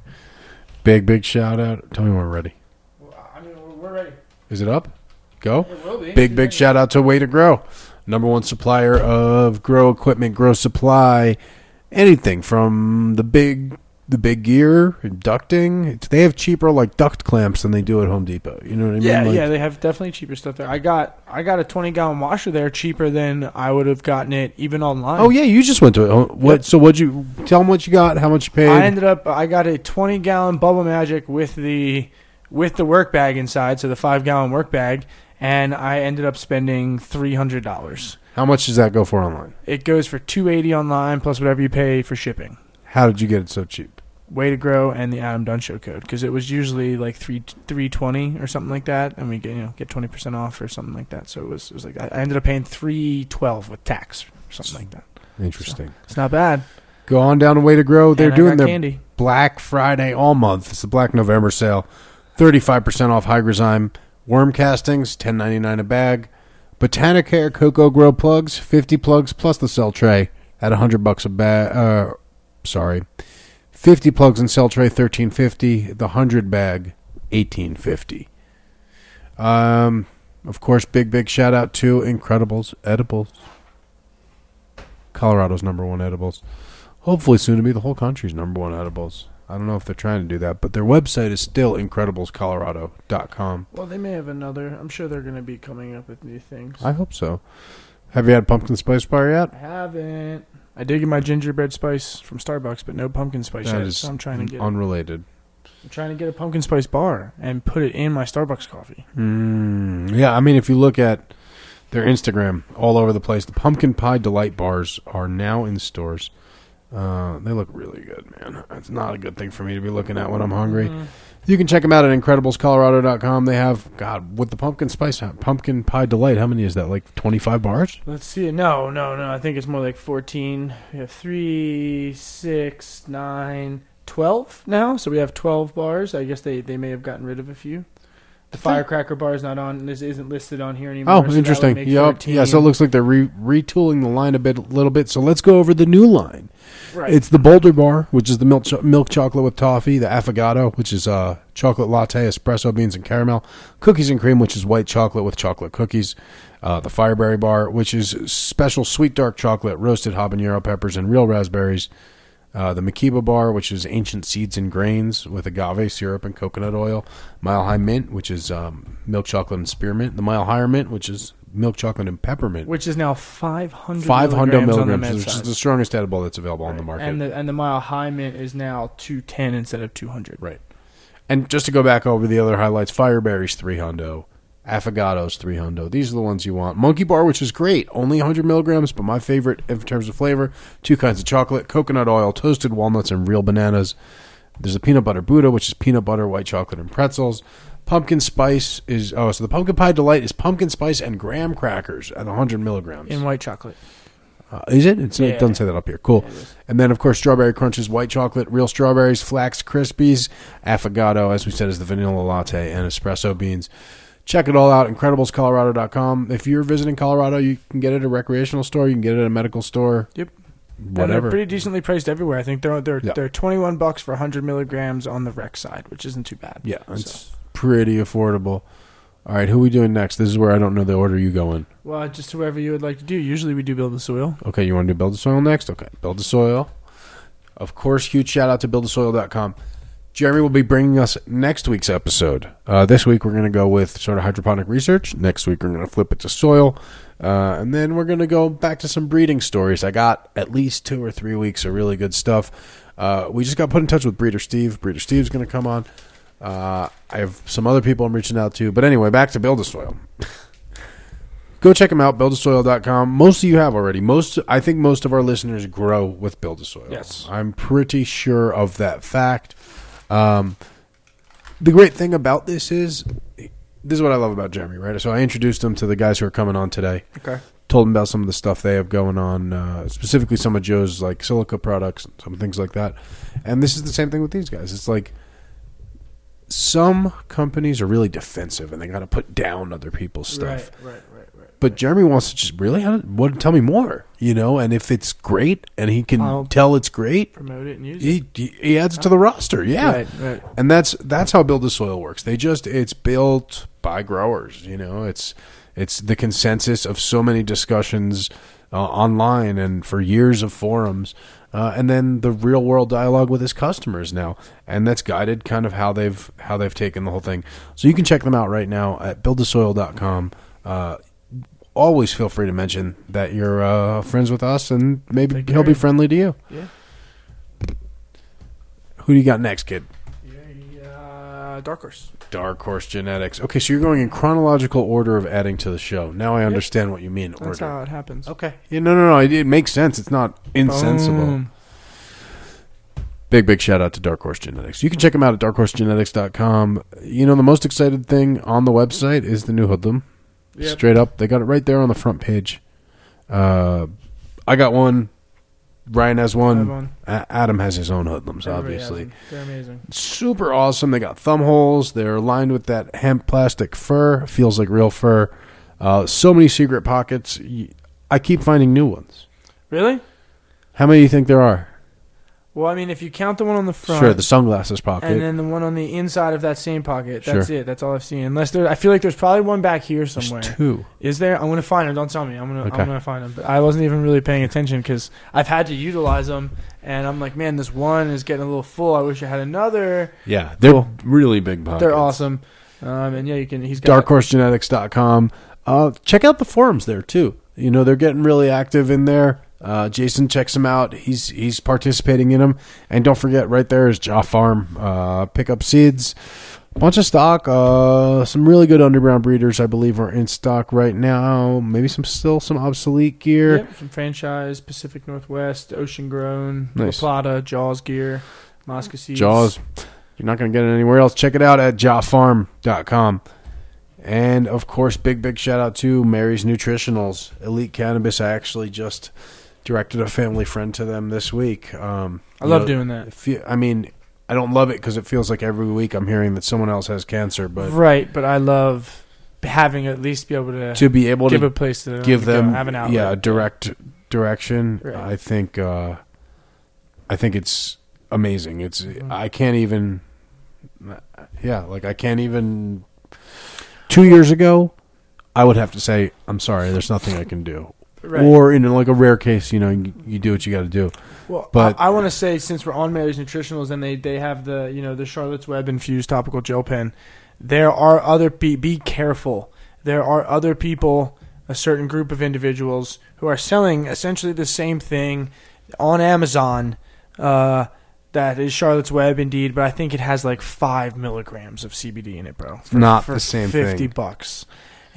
Big, big shout out. Tell me when we're ready. I mean, we're ready. Is it up? Go. It will be. Big, big shout out to Way to Grow, number one supplier of grow equipment, grow supply, anything from the big, the big gear, ducting. They have cheaper like duct clamps than they do at Home Depot. You know what I mean? Yeah, Like, yeah, they have definitely cheaper stuff there. I got I got a twenty gallon washer there cheaper than I would have gotten it even online. Oh yeah, you just went to it. Oh, What? Yep. So what'd you tell them? What you got? How much you paid? I ended up I got a twenty gallon bubble magic with the with the work bag inside, so the five gallon work bag, and I ended up spending three hundred dollars. How much does that go for online? It goes for two eighty online plus whatever you pay for shipping. How did you get it so cheap? Way to grow and the Adam Dunn Show code because it was usually like three three twenty or something like that, and we get you know get twenty percent off or something like that. So it was it was like I ended up paying three twelve with tax or something like that. Interesting. It's not bad. Go on down to Way to Grow. They're doing their candy. Black Friday all month. It's the Black November sale. 35% off Hygrozyme. Worm castings, ten ninety nine a bag. Botanicare Cocogro plugs, 50 plugs plus the cell tray at 100 bucks a bag. Uh, sorry. 50 plugs and cell tray, 1350. The 100 bag, 1850. Um, of course, big, big shout out to Incredibles Edibles. Colorado's number one edibles. Hopefully soon to be the whole country's number one edibles. I don't know if they're trying to do that, but their website is still incrediblescolorado.com. Well, they may have another. I'm sure they're going to be coming up with new things. I hope so. Have you had pumpkin spice bar yet? I haven't. I did get my gingerbread spice from Starbucks, but no pumpkin spice That yet. is So I'm trying to get unrelated. I'm trying to get a pumpkin spice bar and put it in my Starbucks coffee. Mm, yeah, I mean, if you look at their Instagram, all over the place, the pumpkin pie delight bars are now in stores. Uh, they look really good, man. It's not a good thing for me to be looking at when I'm hungry. You can check them out at IncrediblesColorado.com. They have God with the pumpkin spice, pumpkin pie delight. How many is that? Like 25 bars? Let's see. No, no, no. I think it's more like 14. We have three, six, nine, 12 now. So we have 12 bars. I guess they, they may have gotten rid of a few. The firecracker bar is not on. This isn't listed on here anymore. Oh, so interesting. Yep. Yeah, so it looks like they're re- retooling the line a bit, a little bit. So let's go over the new line. right. It's the Boulder Bar, which is the milk cho- milk chocolate with toffee, the affogato, which is uh, chocolate latte, espresso beans and caramel, cookies and cream, which is white chocolate with chocolate cookies, uh, the Fireberry Bar, which is special sweet dark chocolate, roasted habanero peppers and real raspberries, uh, the Makiba Bar, which is ancient seeds and grains with agave syrup and coconut oil, Mile High Mint, which is um, milk chocolate and spearmint, the Mile Higher Mint, which is milk chocolate and peppermint. which is now 500 500 milligrams, milligrams, which is the strongest edible that's available on the market. And the and the mile high mint is now 210 instead of 200. Right. And just to go back over the other highlights, Fireberry's three hundo, Affogato's three hundo. These are the ones you want. Monkey Bar, which is great, only 100 milligrams, but my favorite in terms of flavor. Two kinds of chocolate, coconut oil, toasted walnuts, and real bananas. There's a peanut butter Buddha, which is peanut butter, white chocolate, and pretzels. Pumpkin spice is oh, so the pumpkin pie delight is pumpkin spice and graham crackers at 100 milligrams. In white chocolate. Uh, is it? It's, Yeah. It doesn't say that up here. Cool. Yeah, and then, of course, strawberry crunches, white chocolate, real strawberries, flax crispies, affogato, as we said, is the vanilla latte, and espresso beans. Check it all out, incrediblescolorado.com. If you're visiting Colorado, you can get it at a recreational store. You can get it at a medical store. Yep. Whatever. they're pretty decently priced everywhere. I think they're they're Yeah. they're 21 bucks for 100 milligrams on the rec side, which isn't too bad. yeah, it's So- pretty affordable. All right, who are we doing next? This is where I don't know the order you go in. Well, just whoever you would like to do. Usually we do build the soil. Okay, you want to do Build the Soil next? Okay, Build the Soil. Of course, huge shout out to buildthesoil.com. Jeremy will be bringing us next week's episode. Uh, this week, we're going to go with sort of hydroponic research. Next week, we're going to flip it to soil. Uh, and then we're going to go back to some breeding stories. I got at least two or three weeks of really good stuff. Uh, we just got put in touch with Breeder Steve. Breeder Steve's going to come on. Uh, I have some other people I'm reaching out to. But anyway, back to Build a Soil. Go check them out, buildasoil.com. Most of you have already. Most, I think most of our listeners grow with Build a Soil. Yes. I'm pretty sure of that fact. Um, the great thing about this is, this is what I love about Jeremy, right? So I introduced him to the guys who are coming on today. Okay. Told him about some of the stuff they have going on, uh, specifically some of Joe's like silica products, and some things like that. And this is the same thing with these guys. It's like some companies are really defensive and they got to put down other people's stuff. Right, right. But Jeremy wants to just really what tell me more, you know, and if it's great and he can I'll- tell it's great, Promote it and use it. he, he he adds it to the roster. Yeah. Right, right. And that's that's how Build the Soil works. They just it's built by growers, you know. It's it's the consensus of so many discussions uh, online and for years of forums. Uh, and then the real world dialogue with his customers now, and that's guided kind of how they've how they've taken the whole thing. So you can check them out right now at buildthesoil.com. Uh, always feel free to mention that you're uh, friends with us, and maybe Take he'll care. be friendly to you. Yeah. Who do you got next, kid? Uh, dark horse. Dark Horse Genetics. Okay, so you're going in chronological order of adding to the show. Now I understand what you mean. That's how it happens. Okay. Yeah, no, no, no. It, it makes sense. It's not insensible. Boom. Big, big shout out to Dark Horse Genetics. You can check them out at darkhorsegenetics.com. You know, the most excited thing on the website is the new Hoodlamb. Yep. Straight up. They got it right there on the front page. Uh, I got one. Ryan has one. one. A- Adam has his own Hoodlambs, Everybody obviously. They're amazing. super awesome. They got thumb holes. They're lined with that hemp plastic fur. Feels like real fur. Uh, so many secret pockets. I keep finding new ones. Really? How many do you think there are? Well, I mean, if you count the one on the front, Sure, the sunglasses pocket. and then the one on the inside of that same pocket, Sure. that's it. That's all I've seen. Unless there, I feel like there's probably one back here There's somewhere. two. Is there? I'm gonna find them. Don't tell me. I'm gonna. Okay. I'm gonna find them. But I wasn't even really paying attention because I've had to utilize them, and I'm like, man, this one is getting a little full. I wish I had another. Yeah, they're Cool. really big pockets. They're awesome. Um, and yeah, you can. He's got darkhorsegenetics.com. Uh, check out the forums there too. You know they're getting really active in there. Uh, Jason checks him out. He's he's participating in them. And don't forget, right there is Jaw Farm. Uh, pick up seeds, bunch of stock. Uh, some really good underground breeders, I believe, are in stock right now. Maybe some still some obsolete gear. Yep, from franchise, Pacific Northwest, Ocean Grown, La Nice. Plata, Jaws gear, Mosca seeds. Jaws. You're not going to get it anywhere else. Check it out at jawfarm.com. And of course, big, big shout out to Mary's Nutritionals. Elite Cannabis. I actually just directed a family friend to them this week. Um, I love know, doing that. fe- I mean, I don't love it because it feels like every week I'm hearing that someone else has cancer, but right, but I love having at least be able to, to be able give to give a place to give to go, them have an outlet. yeah direct direction Right. i think uh i think it's amazing it's Mm-hmm. i can't even yeah like i can't even two years ago i would have to say i'm sorry there's nothing i can do Right. or in like a rare case you know you, you do what you got to do Well, But- I, I want to say since we're on Mary's Nutritionals and they, they have the you know the Charlotte's Web infused topical gel pen, there are other be be careful. There are other people, a certain group of individuals who are selling essentially the same thing on Amazon. Uh, that is Charlotte's Web indeed, but I think it has like five milligrams of CBD in it, bro. Not the same Fifty thing. bucks.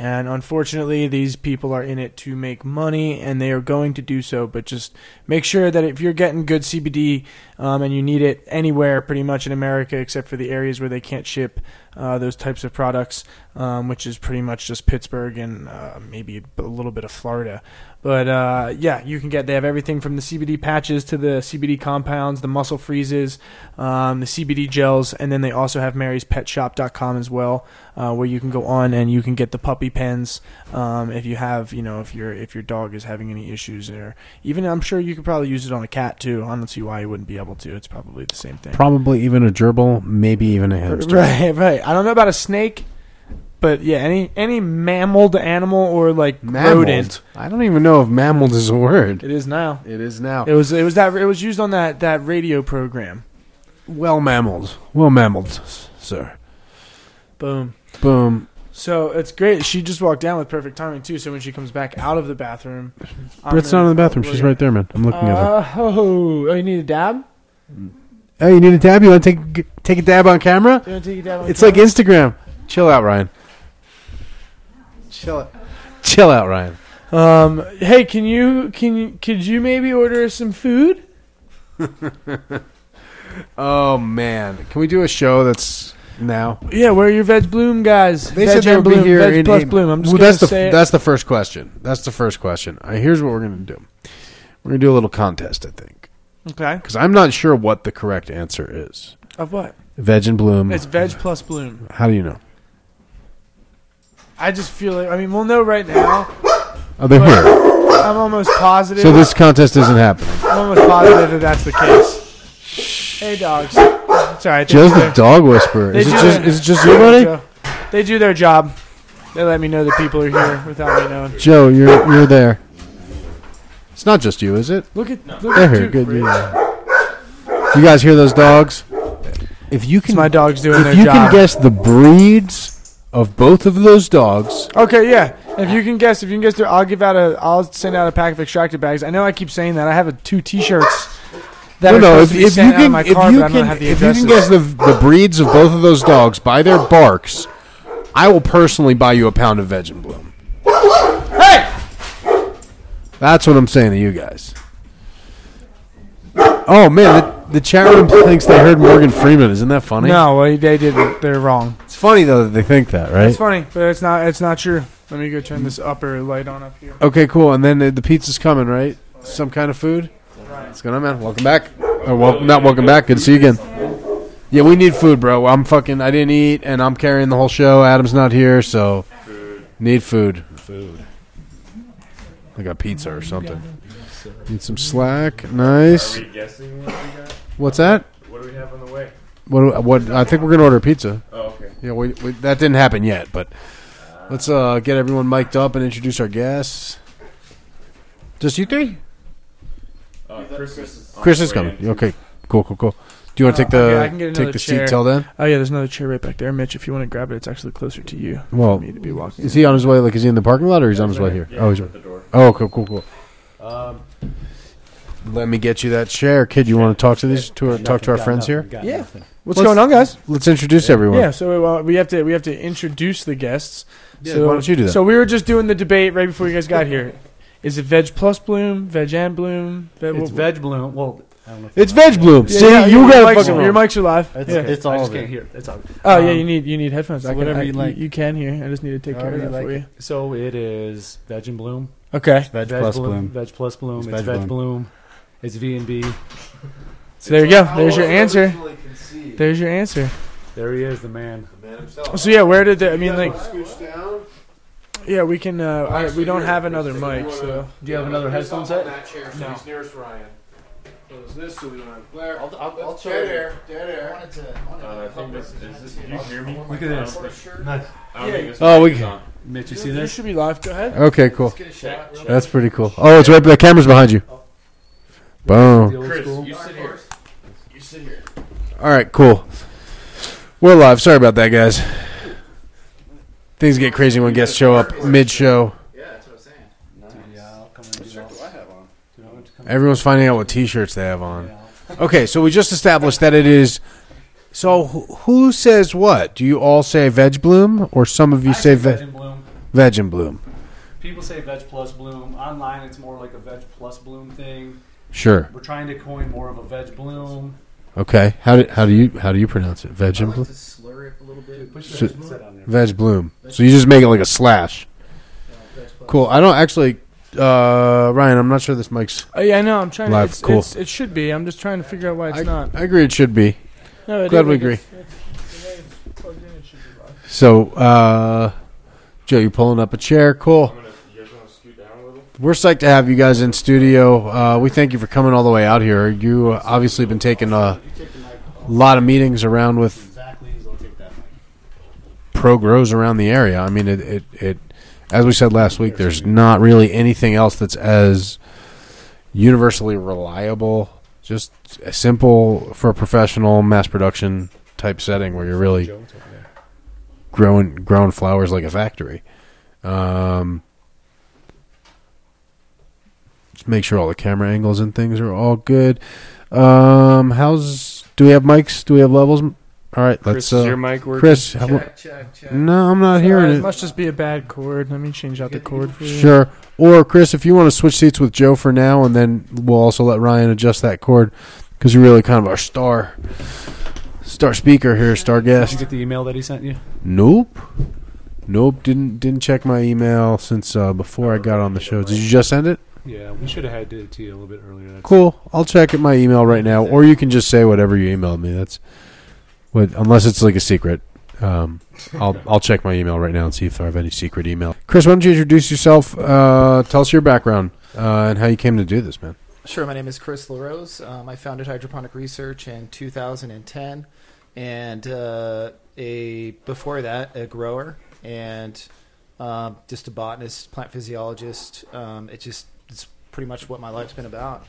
And unfortunately, these people are in it to make money, and they are going to do so. But just make sure that if you're getting good CBD um, and you need it anywhere, pretty much in America, except for the areas where they can't ship uh, those types of products, um, which is pretty much just Pittsburgh and uh, maybe a little bit of Florida. But uh, yeah, you can get. They have everything from the CBD patches to the CBD compounds, the muscle freezes, um, the CBD gels, and then they also have MarysPetShop.com as well, uh, where you can go on and you can get the puppy pens um, if you have, you know, if your if your dog is having any issues, there. even I'm sure you could probably use it on a cat too. I don't see why you wouldn't be able to. It's probably the same thing. probably even a gerbil maybe even a hamster Right, right. I don't know about a snake, but yeah, any any mammaled animal or like rodent. mammaled i don't even know if mammaled is a word It is now. it is now It was it was that it was used on that that radio program. well mammaled well mammaled sir Boom. boom So it's great. She just walked down with perfect timing too. So when she comes back out of the bathroom, I'm Britt's not in the bathroom. She's right there, man. I'm looking at her. Oh, oh, you need a dab? Mm. Hey, you need a dab? You want to take take a dab on camera? You want to take a dab? on It's like? Instagram. Chill out, Ryan. Chill out. Chill out, Ryan. Um, hey, can you can you could you maybe order us some food? Oh man, can we do a show that's now? Yeah, where are your veg bloom guys? They veg said they and would be here Veg in plus in- bloom. I'm just well, gonna that's the say it. that's the first question. That's the first question. Uh, here's what we're gonna do. We're gonna do a little contest, I think, okay. because I'm not sure what the correct answer is. Of what? Veg and bloom. It's veg plus bloom. How do you know? I just feel like I mean we'll know right now. Oh, they're here. I'm almost positive. So this contest isn't happening. I'm almost positive that that's the case. Hey dogs. Sorry. Joe's the dog whisperer. Is it just their- is it just you, buddy? They do their job. They let me know that people are here without me knowing. Joe, you're you're there. It's not just you, is it? Look at look They're at here. you. Good. yeah. You guys hear those dogs? If you It's can, my dog's doing if their you job. can guess the breeds of both of those dogs, Okay, yeah. If you can guess, if you can guess, their, I'll give out a. I'll send out a pack of extracted bags. I know I keep saying that. I have a, two T-shirts. That no, are no. supposed If, to be if you sent out of can, my if car, you but I don't can, have the if you can guess the the breeds of both of those dogs by their barks, I will personally buy you a pound of veg and bloom. Hey, That's what I'm saying to you guys. Oh man, the, the chat room thinks they heard Morgan Freeman. Isn't that funny? no, well, they didn't. They're wrong. It's funny though that they think that, right? It's funny, but it's not. It's not true. Let me go turn this upper light on up here. Okay, cool. And then the, the pizza's coming, right? Some kind of food. What's going on, man? Welcome back. Or wel- not welcome back. Good to see you again. Yeah, we need food, bro. I'm fucking. I didn't eat, and I'm carrying the whole show. Adam's not here, so need food. Food. I got pizza or something. Need some slack. Nice. Are we guessing what we got? What's that? What do we have on the way? What? What? I think we're gonna order pizza. Oh, okay. Yeah, we, we, that didn't happen yet, but let's uh, get everyone mic'd up and introduce our guests. Just you three? Uh, Chris is, Chris is coming. Okay, cool, cool, cool. Do you want to Uh, take the okay, I can get take the chair. seat till then? Oh yeah, there's another chair right back there, Mitch. If you want to grab it, it's actually closer to you. Well, for me to be walking. Is he on his way? Like, is he in the parking lot or he's on his way here? Yeah, Oh, he's. at the door. Oh, cool, cool, cool. Um, Let me get you that chair, kid. You want to talk to these to talk to our friends here? Yeah. What's Let's- going on, guys? Let's introduce everyone. Yeah, so uh, we have to we have to introduce the guests. Yeah, so, why don't you do that? So we were just doing the debate right before you guys got here. Is it veg plus bloom, veg and bloom? Veg, It's what- veg bloom. Well, I don't know if It's I'm- veg bloom. Yeah, See, yeah, you your got mics, fucking your mics are live. It's, yeah. it's I all just of can't hear. It's all. Oh yeah, um, you need you need headphones. so I can, whatever I- you like. You, you can hear. I just need to take care However of you that for like you. So it is veg and bloom. Okay. Veg, plus bloom. bloom. Veg plus bloom. It's It's, veg veg, bloom. bloom. It's V and B. So there you go. There's your answer. There's your answer. There he is, the man. So yeah, where did the? I mean, like, yeah, we can. Uh, I, we don't have another mic, so Do you have another headphone set? No. No. He's nearest Ryan. So it's this, so we don't have glare. I'll, I'll, I'll Dead show you. air, dead air. Uh, I think this is this. You hear me? Look at this. I don't think this Oh, mic we- is on. Mitch, you see that you this? should be live. Go ahead. Okay, cool. Get a shot. real That's pretty cool. Oh, it's right. The camera's behind you. The Boom. old Chris, school. you sit here. You sit here. All right, cool. We're live. Sorry about that, guys. Things get crazy when guests show up mid-show. Yeah, that's what I'm saying. Yeah, I'll come and do What shirt that. do I have on? Do you want to come- Everyone's finding out what T-shirts they have on. Okay, so we just established that it is. So wh- who says what? Do you all say veg bloom, or some of you I say veg ve- and bloom. veg and bloom? People say veg plus bloom. Online, it's more like a veg plus bloom thing. Sure. We're trying to coin more of a veg bloom. Okay. How do how do you how do you pronounce it? Veg I and like bloom. to slur it a little bit. Push So- the headset on there. Veg bloom. So you just make it like a slash. Yeah, veg plus. Cool. I don't actually. Uh, Ryan, I'm not sure this mic's. Oh, yeah, I know. I'm trying Live, to. It's, cool. it's, it should be. I'm just trying to figure out why it's I, not. I agree. It should be. No, it glad is, we like, agree. it's- it's- the way it's plugged in, it should be live. So, uh, Joe, you pulling up a chair? Cool. I'm gonna. You guys want to scoot down a little? We're psyched to have you guys in studio. Uh, we thank you for coming all the way out here. You uh, obviously been taking a You take the mic lot of meetings around with exactly as I'll take that mic. pro grows around the area. I mean, it, it, it as we said last week, there's not really anything else that's as universally reliable, just simple for a professional mass production type setting where you're really growing growing flowers like a factory. Um, just make sure all the camera angles and things are all good. Um, how's do we have mics? Do we have levels? All right, let's. Chris, is your Uh, mic working? Chris, how, Check, check, check. no, I'm not Sorry, hearing it it. must just be a bad cord. Let me change out the cord for you. Sure. Or Chris, if you want to switch seats with Joe for now, and then we'll also let Ryan adjust that cord because you're really kind of our star, star speaker here, star guest. Did you guest. get the email that he sent you? Nope. Nope. Didn't didn't check my email since uh, before I got on the show. Did you just send it? Yeah, we should have had it to you a little bit earlier. That's Cool. I'll check at my email right now, or you can just say whatever you emailed me. That's what, unless it's like a secret. Um, I'll I'll check my email right now and see if I have any secret email. Chris, why don't you introduce yourself? Uh, tell us your background uh, and how you came to do this, man. Sure, my name is Chris LaRose. Um, I founded Hydroponic Research in 2010, and uh, a before that a grower and um, just a botanist, plant physiologist. Um, it just it's pretty much what my life's been about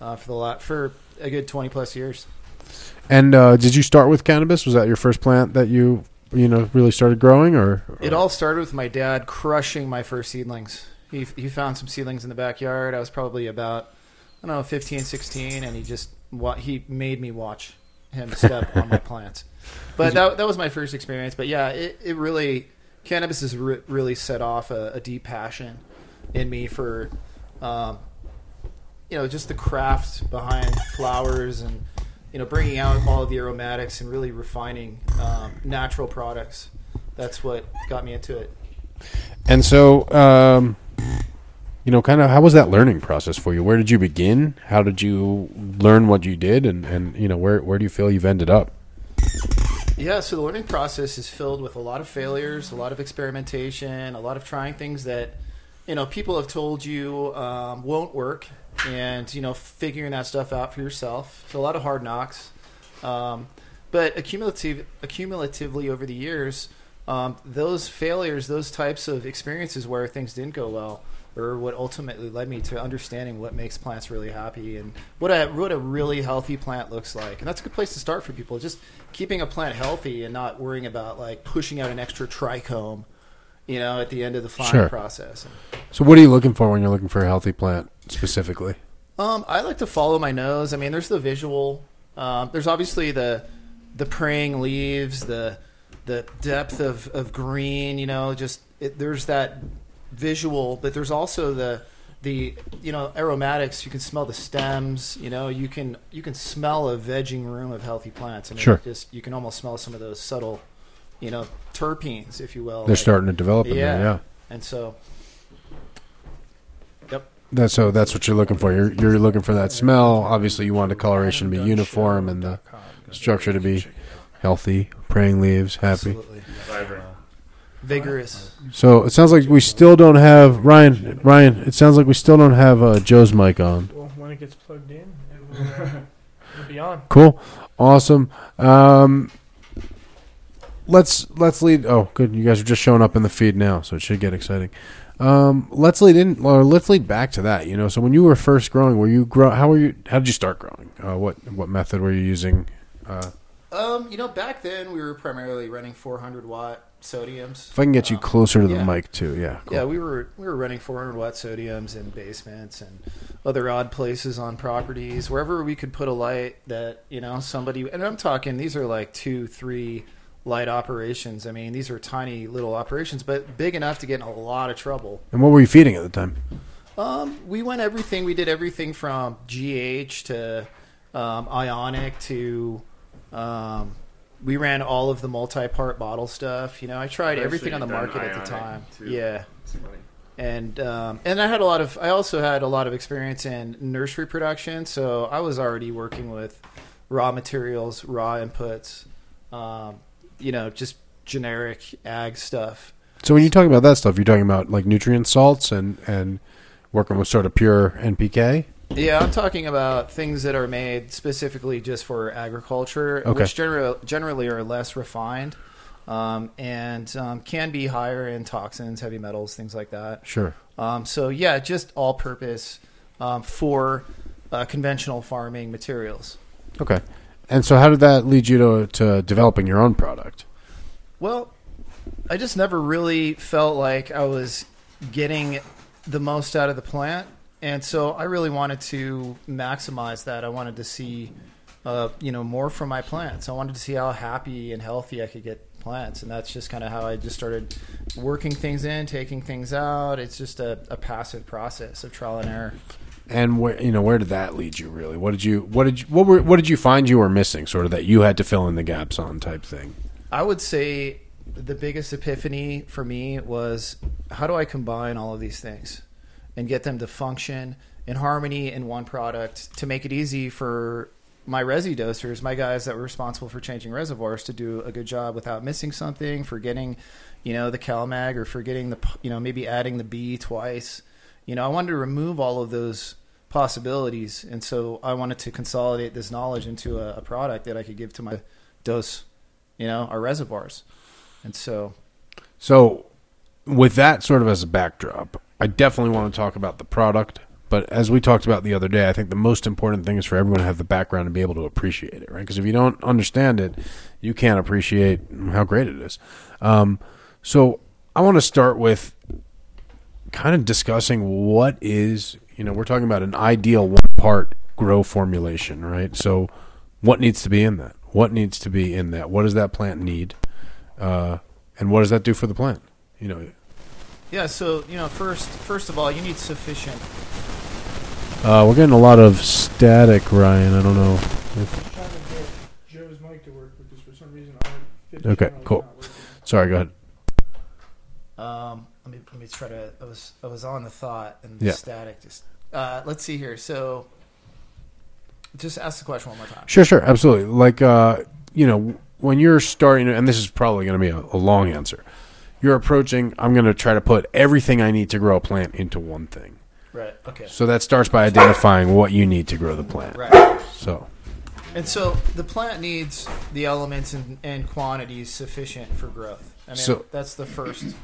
uh, for the lot for a good 20 plus years. And uh, did you start with cannabis? Was that your first plant that you you know really started growing, or It all started with my dad crushing my first seedlings. He, he found some seedlings in the backyard. I was probably about, I don't know, 15, 16, and he just he made me watch him step on my plants. But that, that was my first experience. But yeah, it, it really, cannabis has re- really set off a, a deep passion in me for, um, you know, just the craft behind flowers and, you know, bringing out all of the aromatics and really refining um, natural products that's what got me into it. And so, um, you know, kind of how was that learning process for you? Where did you begin? How did you learn what you did, and and you know where where do you feel you've ended up? Yeah, so the learning process is filled with a lot of failures, a lot of experimentation, a lot of trying things that you know people have told you um, won't work, and you know figuring that stuff out for yourself. So a lot of hard knocks, um, but accumulative, accumulatively over the years, um, those failures, those types of experiences where things didn't go well, are what ultimately led me to understanding what makes plants really happy and what a what a really healthy plant looks like. And that's a good place to start for people. Just keeping a plant healthy and not worrying about like pushing out an extra trichome, you know, at the end of the flowering Sure. process. So, what are you looking for when you're looking for a healthy plant specifically? Um, I like to follow my nose. I mean, there's the visual. Um, there's obviously the the praying leaves, the the depth of, of green. You know, just it, there's that visual, but there's also the the you know aromatics. You can smell the stems. You know, you can you can smell a vegging room of healthy plants. I mean, Sure. Just you can almost smell some of those subtle, you know, terpenes, if you will. They're like- starting to develop in Yeah. there. Yeah. And so, yep. That's so. That's what you're looking for. You're you're looking for that smell. Obviously, you want the coloration to be uniform and the structure to be healthy. Praying leaves, happy. Absolutely. Vibrant. Vigorous. So it sounds like we still don't have Ryan. Ryan, it sounds like we still don't have uh, Joe's mic on. Well, when it gets plugged in, it will, uh, it'll be on. Cool, awesome. Um, let's let's lead. Oh, good. You guys are just showing up in the feed now, so it should get exciting. Um, let's lead in, or let's lead back to that. You know, so when you were first growing, were you grow? How were you? How did you start growing? Uh, what what method were you using? Uh, Um, you know, back then we were primarily running 400 watt sodiums. if I can get you Um, closer to the yeah. mic too, yeah. cool. Yeah, we were we were running 400 watt sodiums in basements and other odd places on properties, wherever we could put a light that you know somebody. And I'm talking these are like two, three light operations. I mean, these are tiny little operations, but big enough to get in a lot of trouble. And what were you feeding at the time? Um, we went everything. We did everything from GH to um, ionic to. Um, we ran all of the multi-part bottle stuff. You know, I tried I've everything on the market at the time. too. Yeah, and um, and I had a lot of. I also had a lot of experience in nursery production, so I was already working with raw materials, raw inputs. Um, you know, just generic ag stuff. So when you talk about that stuff, you're talking about like nutrient salts and and working with sort of pure NPK. Yeah, I'm talking about things that are made specifically just for agriculture, Okay. which generally generally are less refined um, and um, can be higher in toxins, heavy metals, things like that. Sure. Um, so yeah, just all purpose um, for uh, conventional farming materials. Okay. And so how did that lead you to to developing your own product? Well, I just never really felt like I was getting the most out of the plant, and so I really wanted to maximize that. I wanted to see, uh, you know, more from my plants. I wanted to see how happy and healthy I could get plants, and that's just kind of how I just started working things in, taking things out. It's just a, a passive process of trial and error. And where you know where did that lead you really? What did you what did you what were what did you find you were missing? Sort of that you had to fill in the gaps on type thing. I would say the biggest epiphany for me was how do I combine all of these things and get them to function in harmony in one product to make it easy for my resi dosers, my guys that were responsible for changing reservoirs, to do a good job without missing something, forgetting, you know, the CalMag or forgetting the, you know, maybe adding the B twice. You know, I wanted to remove all of those possibilities, and so I wanted to consolidate this knowledge into a, a product that I could give to my dose you know, our reservoirs. And so, So with that sort of as a backdrop, I definitely want to talk about the product. But as we talked about the other day, I think the most important thing is for everyone to have the background and be able to appreciate it, right? Because if you don't understand it, you can't appreciate how great it is. Um, so I want to start with kind of discussing what is, you know, we're talking about an ideal one part grow formulation, right? So what needs to be in that? What needs to be in that? What does that plant need? Uh, and what does that do for the plant? You know, yeah, so, you know, first, first of all, you need sufficient. uh, we're getting a lot of static, Ryan. I don't know. I'm trying to get Joe's mic to work because for some reason our 50 Okay, cool. Sorry, go ahead. Um, let me, let me try to, I was, I was on the thought and Yeah. static just, uh, let's see here. So just ask the question one more time. Sure, sure, absolutely. Like, uh, you know, when you're starting, and this is probably going to be a, a long answer. You're approaching. I'm going to try to put everything I need to grow a plant into one thing. Right. Okay. So that starts by identifying what you need to grow the plant. Right. So, And so the plant needs the elements and, and quantities sufficient for growth. I mean, So- that's the first,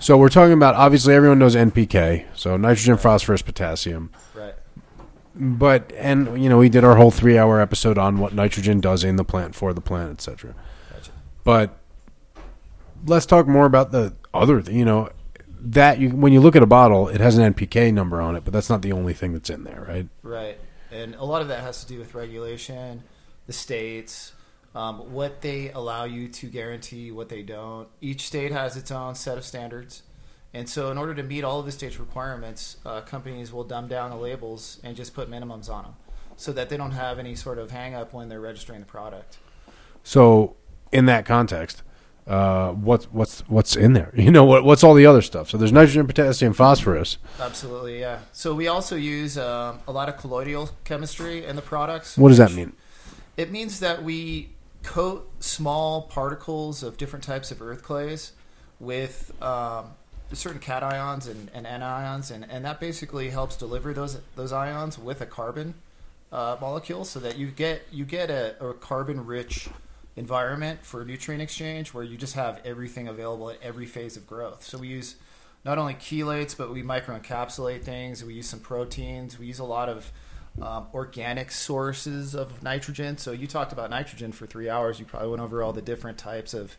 so we're talking about obviously everyone knows NPK, so nitrogen, phosphorus, potassium. right. But and you know we did our whole three hour episode on what nitrogen does in the plant for the plant, etc. Gotcha. But let's talk more about the other. th- You know, that you when you look at a bottle, it has an NPK number on it, but that's not the only thing that's in there, right? Right. And a lot of that has to do with regulation, the states, um, what they allow you to guarantee, what they don't. Each state has its own set of standards. And so, in order to meet all of the state's requirements, uh, companies will dumb down the labels and just put minimums on them so that they don't have any sort of hang up when they're registering the product. So, in that context, uh, what's what's what's in there? You know, what what's all the other stuff? So there's nitrogen, potassium, phosphorus. Absolutely, yeah. So, we also use um, a lot of colloidal chemistry in the products. What does that mean? It means that we coat small particles of different types of earth clays with um, certain cations and, and anions, and, and that basically helps deliver those those ions with a carbon uh, molecule, so that you get you get a, a carbon rich environment for nutrient exchange where you just have everything available at every phase of growth. So we use not only chelates, but we microencapsulate things. We use some proteins. We use a lot of um, organic sources of nitrogen. So you talked about nitrogen for three hours. You probably went over all the different types of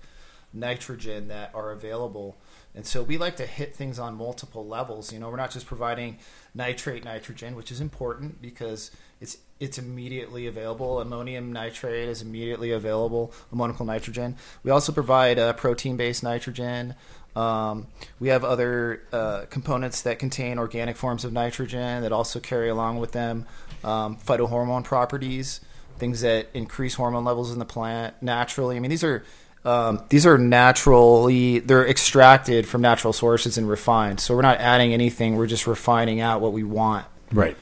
nitrogen that are available. And so we like to hit things on multiple levels. You know, we're not just providing nitrate nitrogen, which is important because it's it's immediately available. Ammonium nitrate is immediately available. Ammoniacal nitrogen. We also provide uh, protein-based nitrogen. Um, we have other uh, components that contain organic forms of nitrogen that also carry along with them um, phytohormone properties, things that increase hormone levels in the plant naturally. I mean, these are um, these are naturally they're extracted from natural sources and refined. So we're not adding anything. We're just refining out what we want. Right.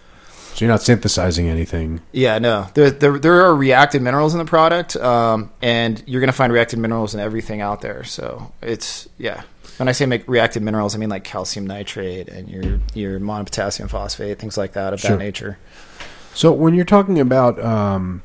So you're not synthesizing anything. Yeah, no. There, there, there are reactive minerals in the product, um, and you're going to find reactive minerals in everything out there. So it's yeah. When I say make reactive minerals, I mean like calcium nitrate and your your monopotassium phosphate, things like that of Sure. that nature. So when you're talking about um,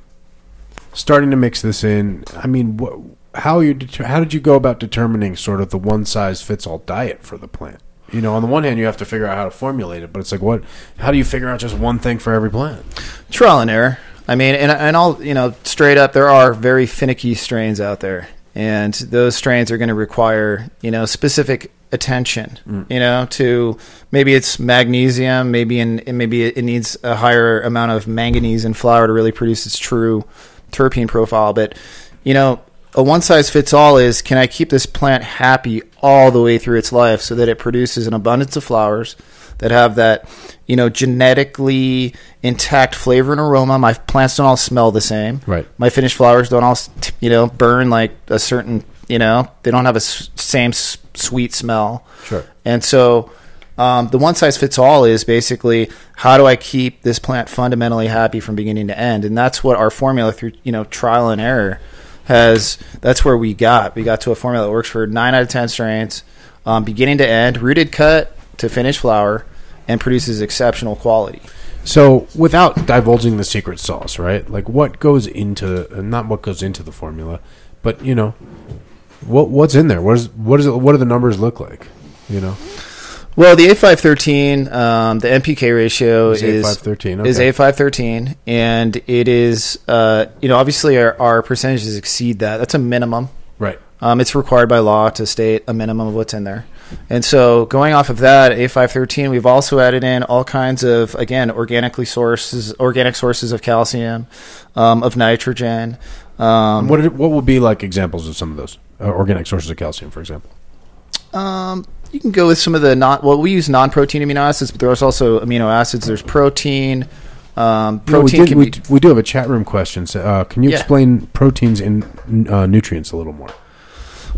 starting to mix this in, I mean, what, how you deter- how did you go about determining sort of the one size fits all diet for the plant? You know, on the one hand, you have to figure out how to formulate it, but it's like, what? How do you figure out just one thing for every plant? trial and error. I mean, and and all you know, straight up, there are very finicky strains out there, and those strains are going to require you know specific attention. Mm. You know, to maybe it's magnesium, maybe in maybe it needs a higher amount of manganese in flower to really produce its true terpene profile. But you know, a one size fits all is can I keep this plant happy all the way through its life so that it produces an abundance of flowers that have that you know genetically intact flavor and aroma. My plants don't all smell the same. Right. My finished flowers don't all you know burn like a certain you know they don't have a s- same s- sweet smell. Sure. And so um, the one size fits all is basically how do I keep this plant fundamentally happy from beginning to end, and that's what our formula through you know trial and error has. That's where we got. We got to a formula that works for nine out of ten strains, um, beginning to end, rooted cut to finished flower, and produces exceptional quality. So, without divulging the secret sauce, right? Like, what goes into uh, not what goes into the formula, but you know, what what's in there? What is what is it? What do the numbers look like? You know, Well, the A513, um, the NPK ratio Is is A513, is. A513, and it is uh, you know obviously our, our percentages exceed that. That's a minimum. right? Um, it's required by law to state a minimum of what's in there. And so, going off of that, A513, we've also added in all kinds of, again, organically sources, organic sources of calcium, um, of nitrogen. Um, What what would be like examples of some of those uh, organic sources of calcium, for example? Um, you can go with some of the not. Well, we use non-protein amino acids, but there's also amino acids. There's protein. Um, You know, we, protein did, can we, be. we do have a chat room question. So, uh, can you Yeah. explain proteins and uh, nutrients a little more?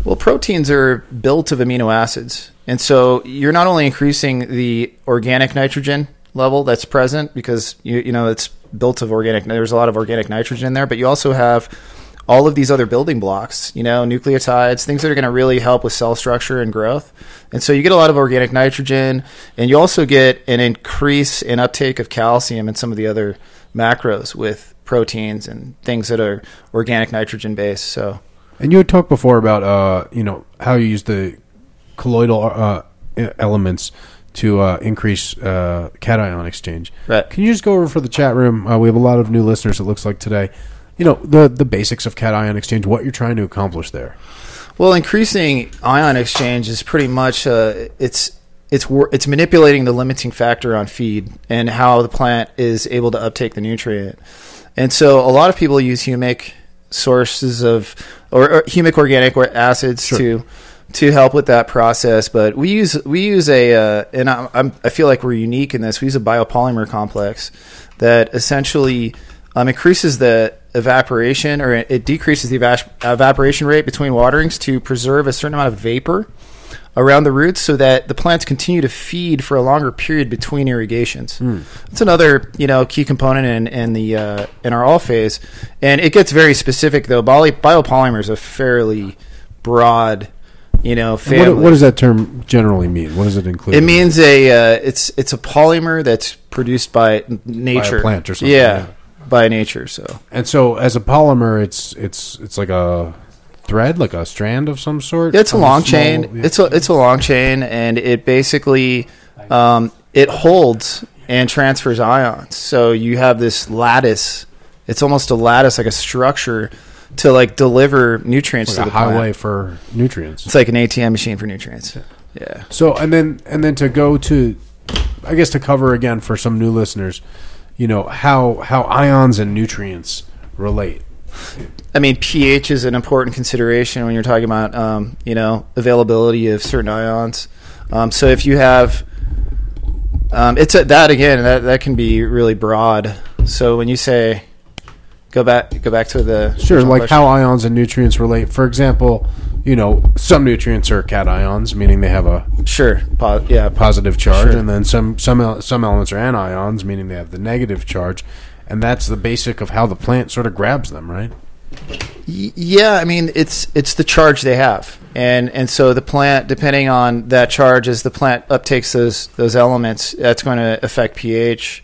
Well, proteins are built of amino acids. And so you're not only increasing the organic nitrogen level that's present because you you know it's built of organic there's a lot of organic nitrogen in there, but you also have all of these other building blocks, you know, nucleotides, things that are going to really help with cell structure and growth. And so you get a lot of organic nitrogen and you also get an increase in uptake of calcium and some of the other macros with proteins and things that are organic nitrogen based. So And you had talked before about uh, you know how you use the colloidal uh, elements to uh, increase uh, cation exchange. Right. Can you just go over for the chat room? Uh, we have a lot of new listeners. It looks like today. You know the the basics of cation exchange. What you're trying to accomplish there. Well, increasing ion exchange is pretty much uh, it's it's it's manipulating the limiting factor on feed and how the plant is able to uptake the nutrient. And so a lot of people use humic sources of or, or humic organic or acids to to help with that process. But we use we use a uh, and I, I'm, I feel like we're unique in this. We use a biopolymer complex that essentially um, increases the evaporation or it decreases the evaporation rate between waterings to preserve a certain amount of vapor around the roots so that the plants continue to feed for a longer period between irrigations. That's another you know key component in, in the uh, in our all phase, and it gets very specific though. Bio- biopolymer is a fairly broad you know family. What, what does that term generally mean? What does it include? It means a uh, it's it's a polymer that's produced by nature, plant or something, Yeah, yeah. by nature. So And so, as a polymer, it's it's it's like a thread, like a strand of some sort. it's a long small- chain. yeah. It's a it's a long chain, and it basically um, it holds and transfers ions. So you have this lattice. It's almost a lattice, like a structure, to like deliver nutrients like to a the plant. highway for nutrients. It's like an ATM machine for nutrients. Yeah. So and then and then to go to, I guess to cover again for some new listeners, you know how how ions and nutrients relate. I mean, pH is an important consideration when you're talking about, um, you know, availability of certain ions. Um, so if you have, um, it's a, that again, that that can be really broad. So when you say, go back, go back to the Sure, like question. how ions and nutrients relate. For example, you know some nutrients are cations, meaning they have a sure, po- yeah, positive charge, Sure. and then some some some elements are anions, meaning they have the negative charge, and that's the basic of how the plant sort of grabs them, right? Yeah, I mean it's it's the charge they have, and and so the plant, depending on that charge, as the plant uptakes those those elements, that's going to affect pH.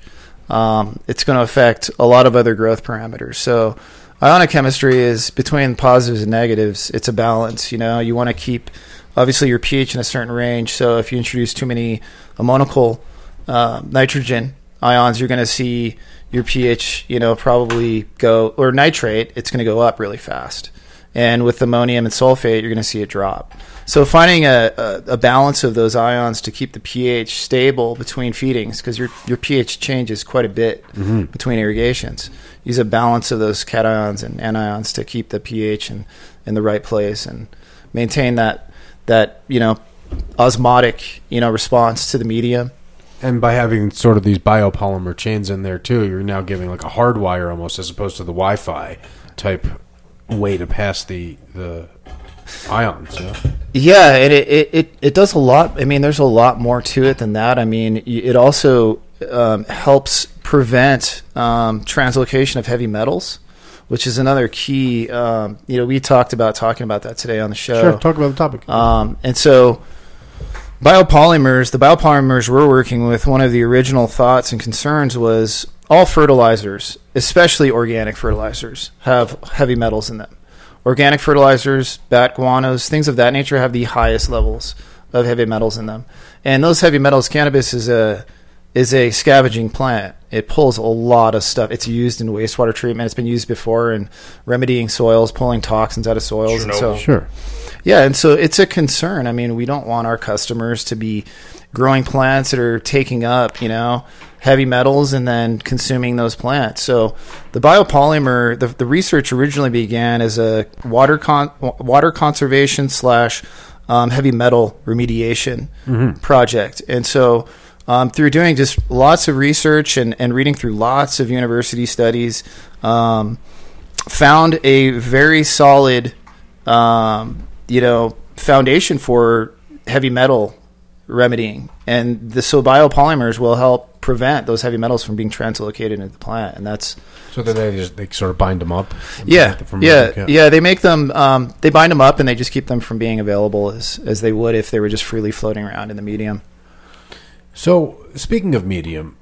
Um, it's going to affect a lot of other growth parameters. So, ionic chemistry is between positives and negatives. It's a balance. You know, you want to keep obviously your pH in a certain range. So, if you introduce too many ammoniacal uh, nitrogen ions, you're going to see your pH, you know, probably go or nitrate. It's going to go up really fast, and with ammonium and sulfate, you're going to see it drop. So finding a, a, a balance of those ions to keep the pH stable between feedings, because your your pH changes quite a bit mm-hmm. between irrigations. Use a balance of those cations and anions to keep the pH in, in the right place and maintain that that you know osmotic you know response to the medium. And by having sort of these biopolymer chains in there too, you're now giving like a hard wire almost, as opposed to the Wi-Fi type way to pass the the ions. Yeah? Yeah, and it, it, it, it does a lot. I mean, there's a lot more to it than that. I mean, it also um, helps prevent um, translocation of heavy metals, which is another key. Um, you know, we talked about talking about that today on the show. Sure, talk about the topic. Um, and so, biopolymers, the biopolymers we're working with, one of the original thoughts and concerns was all fertilizers, especially organic fertilizers, have heavy metals in them. Organic fertilizers, bat guanos, things of that nature have the highest levels of heavy metals in them. And those heavy metals, cannabis is a is a scavenging plant. It pulls a lot of stuff. It's used in wastewater treatment. It's been used before in remedying soils, pulling toxins out of soils. And so, Chernobyl. sure. Yeah, and so it's a concern. I mean, we don't want our customers to be growing plants that are taking up, you know, heavy metals and then consuming those plants. So the biopolymer, the, the research originally began as a water con- water conservation slash um, heavy metal remediation project, and so. Um, through doing just lots of research and, and reading through lots of university studies, um, found a very solid, um, you know, foundation for heavy metal remedying, and the so biopolymers will help prevent those heavy metals from being translocated into the plant, and that's So that they just they sort of bind them up. yeah, From- yeah, yeah. They make them, um, they bind them up, and they just keep them from being available as as they would if they were just freely floating around in the medium. So speaking of medium,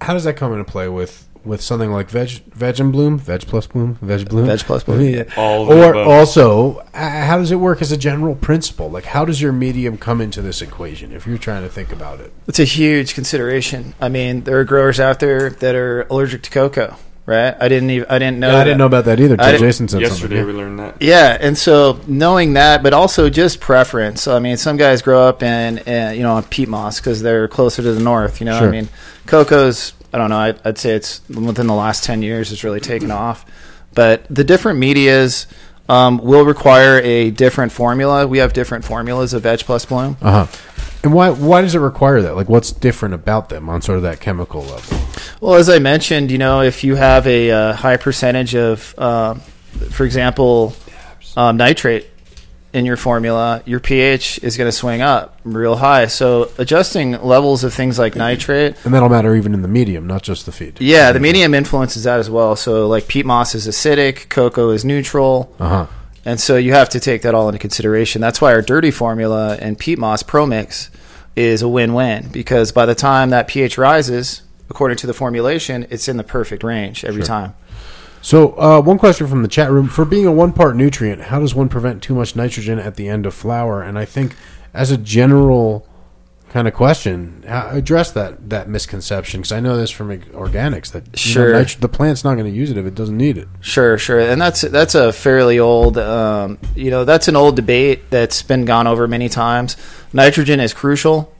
how does that come into play with with something like veg veg and bloom, veg plus bloom, veg bloom, Veg plus bloom. Yeah. All or above. also, uh, how does it work as a general principle? Like, how does your medium come into this equation? If you're trying to think about it, It's a huge consideration. I mean, there are growers out there that are allergic to coco, right? I didn't even I didn't know. I that. didn't know about that either. I Till Jason said Yesterday something. we learned that. Yeah, and so knowing that, but also just preference. So, I mean, some guys grow up in, in you know on peat moss because they're closer to the north. You know, Sure. I mean, coco's. I don't know. I'd, I'd say it's within the last ten years it's really taken off. But the different medias um, will require a different formula. We have different formulas of Veg Plus Bloom. Uh huh. And why why does it require that? Like, what's different about them on sort of that chemical level? Well, as I mentioned, you know, if you have a uh, high percentage of, um, for example, um, nitrate in your formula, your pH is going to swing up real high. So adjusting levels of things like nitrate, And that'll matter even in the medium, not just the feed. yeah, the medium influences that as well. So like peat moss is acidic, coco is neutral. Uh huh. And so you have to take that all into consideration. That's why our dirty formula and peat moss pro mix is a win-win because by the time that pH rises, according to the formulation, it's in the perfect range every Sure. time. So, uh, one question from the chat room: For being a one-part nutrient, how does one prevent too much nitrogen at the end of flower? And I think, as a general kind of question, how, address that that misconception because I know this from organics that know, Sure. nitro- the plant's not going to use it if it doesn't need it. Sure, sure, and that's that's a fairly old, um, you know, that's an old debate that's been gone over many times. Nitrogen is crucial;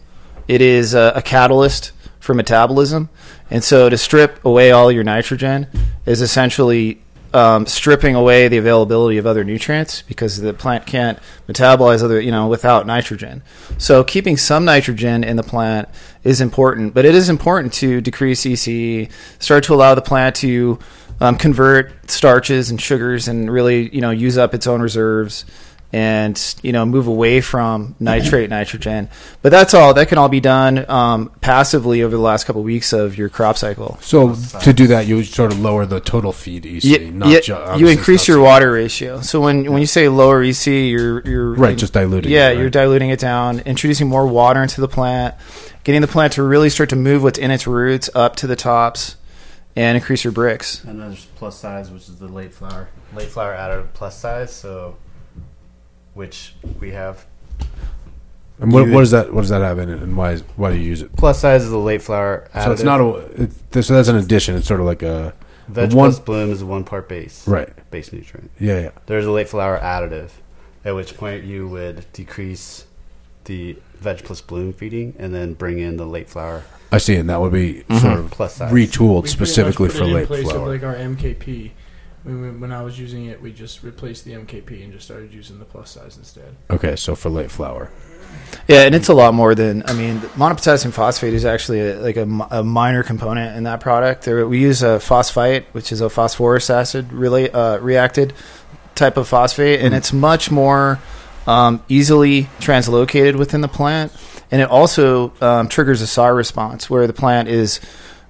it is a, a catalyst for metabolism, and so to strip away all your nitrogen is essentially um, stripping away the availability of other nutrients because the plant can't metabolize other, you know, without nitrogen. So keeping some nitrogen in the plant is important, but it is important to decrease ECE, start to allow the plant to um, convert starches and sugars and really, you know, use up its own reserves and you know move away from nitrate nitrogen but that's all that can all be done um, passively over the last couple of weeks of your crop cycle So, to do that, you sort of lower the total feed EC, yeah, not yeah, ju- you increase it's your not- water ratio. So when when you say lower EC, you're you're Right, just diluting Yeah, it, right. you're diluting it down, introducing more water into the plant, getting the plant to really start to move what's in its roots up to the tops, and increase your Brix. And then there's plus size, which is the late flower. Late flower additive plus size, so which we have. And what, what does that what does that have in it, and why is, why do you use it? Plus size is the late flower additive. So it's not a it, so that's an addition. It's sort of like a Veg a one- plus bloom is a one part base. right. Base nutrient. Yeah, yeah. There's a late flower additive, at which point you would decrease the veg plus bloom feeding and then bring in the late flower I see, and that would be mhm. sort of plus size. retooled We specifically for much put it late in place of, flower. like our MKP. When, we, when I was using it, we just replaced the MKP and just started using the plus size instead. Okay, so for late flower. Yeah, and it's a lot more than I mean. Monopotassium phosphate is actually a, like a, a minor component in that product. There, we use a phosphite, which is a phosphorus acid really uh, reacted type of phosphate, and it's much more um, easily translocated within the plant, and it also um, triggers a SAR response where the plant is.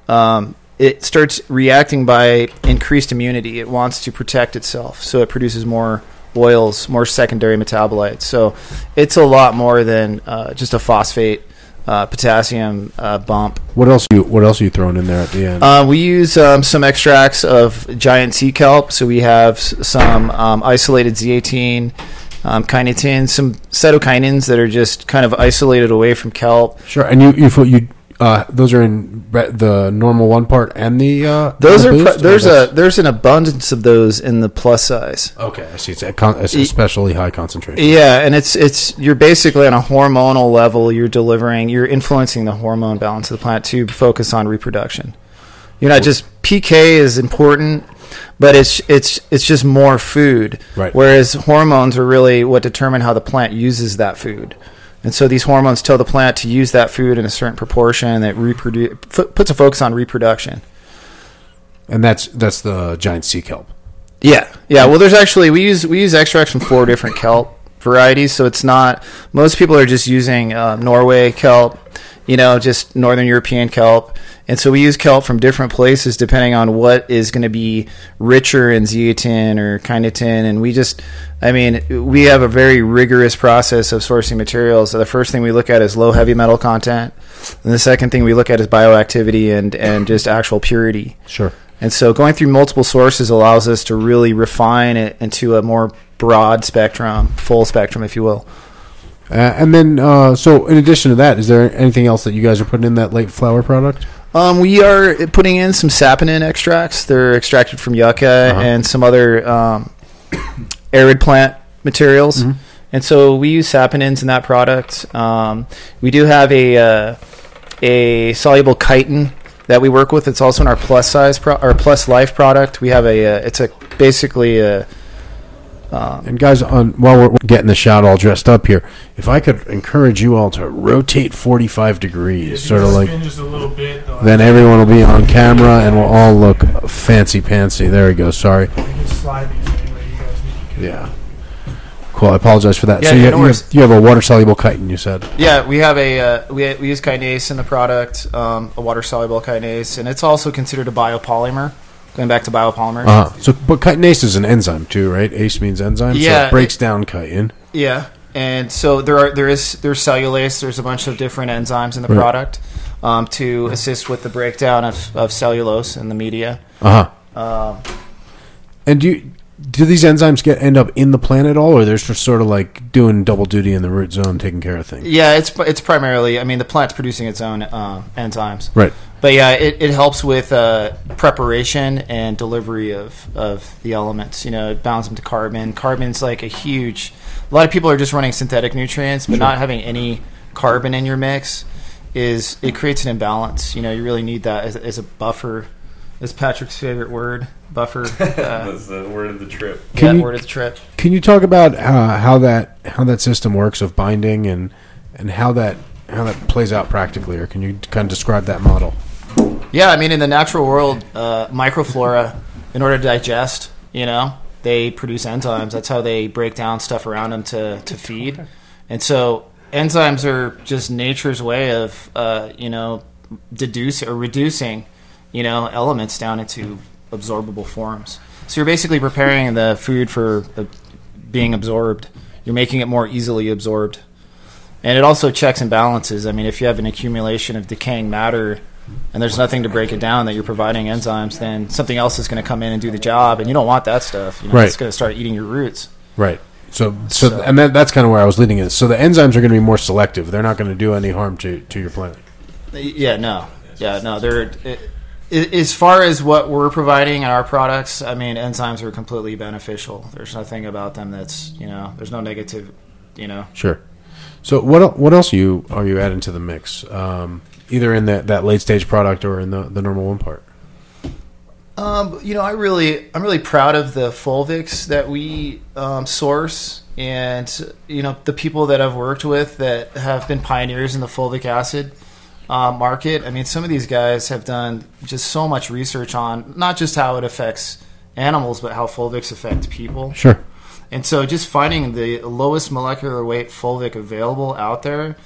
Um, it starts reacting by increased immunity. It wants to protect itself, so it produces more oils, more secondary metabolites. So it's a lot more than uh, just a phosphate uh, potassium uh, bump. What else you What else are you throwing in there at the end? Uh, we use um, some extracts of giant sea kelp. So we have some um, isolated zeatin, um, kinetin, some cytokinins that are just kind of isolated away from kelp. sure, and you you you uh, those are in the normal one part and the uh, Those the are boost, pr- there's a there's an abundance of those in the plus size. okay. I see. It's, a con- it's especially high concentration. Yeah, and it's it's you're basically on a hormonal level. You're delivering, you're influencing the hormone balance of the plant to focus on reproduction. You're not just PK is important, but it's it's it's just more food. Right. Whereas hormones are really what determine how the plant uses that food. And so these hormones tell the plant to use that food in a certain proportion that reproduce puts a focus on reproduction. and that's that's the giant sea kelp. Yeah, yeah. Well, there's actually we use we use extracts from four different kelp varieties, so it's not most people are just using uh, Norway kelp, you know, just Northern European kelp, and so we use kelp from different places depending on what is going to be richer in zeatin or kinetin, and we just, I mean, we have a very rigorous process of sourcing materials. So the first thing we look at is low heavy metal content, and the second thing we look at is bioactivity and and just actual purity. Sure. And so going through multiple sources allows us to really refine it into a more broad spectrum, full spectrum, if you will. Uh, and then, uh, so in addition to that, is there anything else that you guys are putting in that late flower product? Um, we are putting in some saponin extracts. They're extracted from yucca Uh-huh. and some other um, arid plant materials. Mm-hmm. And so we use saponins in that product. Um, we do have a uh, a soluble chitin that we work with. It's also in our plus size pro- or plus life product. We have a uh, it's a basically a And guys, on while we're getting the shot all dressed up here, if I could encourage you all to rotate 45 degrees, sort of like, just a little bit. Though. then everyone will be on camera and we'll all look fancy pantsy. There we go. Sorry. can slide these anyway. You guys need to. Yeah. Cool. I apologize for that. Yeah, so you, yeah, you, have, you have a water soluble chitin. You said. Yeah, we have a uh, we, we use kinase in the product, um, a water soluble kinase, and it's also considered a biopolymer. Going back to biopolymers. Uh huh. So, but chitinase is an enzyme too, right? ACE means enzyme. so it breaks down chitin. Yeah, and so there are there is there's cellulase. There's a bunch of different enzymes in the Right. product um, to assist with the breakdown of, of cellulose in the media. Uh huh. Um, And do you, do these enzymes get end up in the plant at all, or they're just sort of like doing double duty in the root zone, taking care of things? yeah, it's it's primarily. I mean, the plant's producing its own uh, enzymes. Right. But yeah, it, it helps with uh, preparation and delivery of, of the elements. You know, it bounds them to carbon. Carbon's like a huge. A lot of people are just running synthetic nutrients, but not having any carbon in your mix is it creates an imbalance. You know, you really need that as, as a buffer. Is Patrick's favorite word buffer? Uh, That's the word of the trip. yeah, Can you- word of the trip. Can you talk about uh, how that how that system works of binding and and how that how that plays out practically, or can you kind of describe that model? Yeah, I mean, in the natural world, uh, microflora, in order to digest, you know, they produce enzymes. That's how they break down stuff around them to, to feed. And so enzymes are just nature's way of, uh, you know, deducing or reducing, you know, elements down into absorbable forms. So you're basically preparing the food for uh, being absorbed. You're making it more easily absorbed. And it also checks and balances. I mean, if you have an accumulation of decaying matter and there's nothing to break it down that you're providing enzymes, then something else is going to come in and do the job, and you don't want that stuff. You know, Right. It's going to start eating your roots. Right. So, so, So- and that, that's kind of where I was leading it. So the enzymes are going to be more selective. They're not going to do any harm to, to your plant. Yeah, no, yeah, no. They're it, as far as what we're providing in our products. I mean, enzymes are completely beneficial. There's nothing about them that's you know. There's no negative. You know. Sure. So what what else are you are you adding to the mix? Um, either in that, that late stage product or in the, the normal one part. Um, you know, I really, I'm really proud of the fulvics that we um, source, and you know, the people that I've worked with that have been pioneers in the fulvic acid uh, market. I mean, some of these guys have done just so much research on not just how it affects animals, but how fulvics affect people. Sure. And so, just finding the lowest molecular weight fulvic available out there,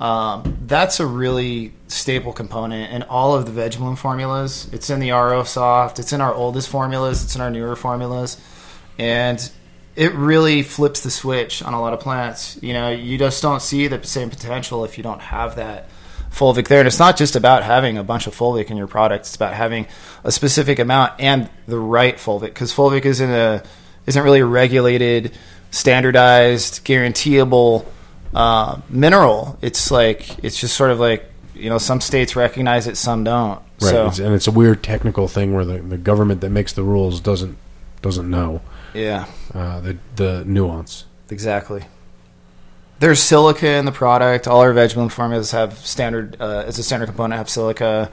um, that's a really staple component in all of the veg bloom formulas. It's in the RO soft, it's in our oldest formulas, it's in our newer formulas, and it really flips the switch on a lot of plants. You know, you just don't see the same potential if you don't have that fulvic there. And it's not just about having a bunch of fulvic in your product; it's about having a specific amount and the right fulvic, because fulvic isn't a isn't really a regulated, standardized, guaranteeable uh, mineral. It's like it's just sort of like you know some states recognize it, some don't. Right. So It's, and it's a weird technical thing where the, the government that makes the rules doesn't doesn't know yeah, uh, the the nuance. exactly. There's silica in the product. All our veg bloom formulas have standard uh, as a standard component have silica,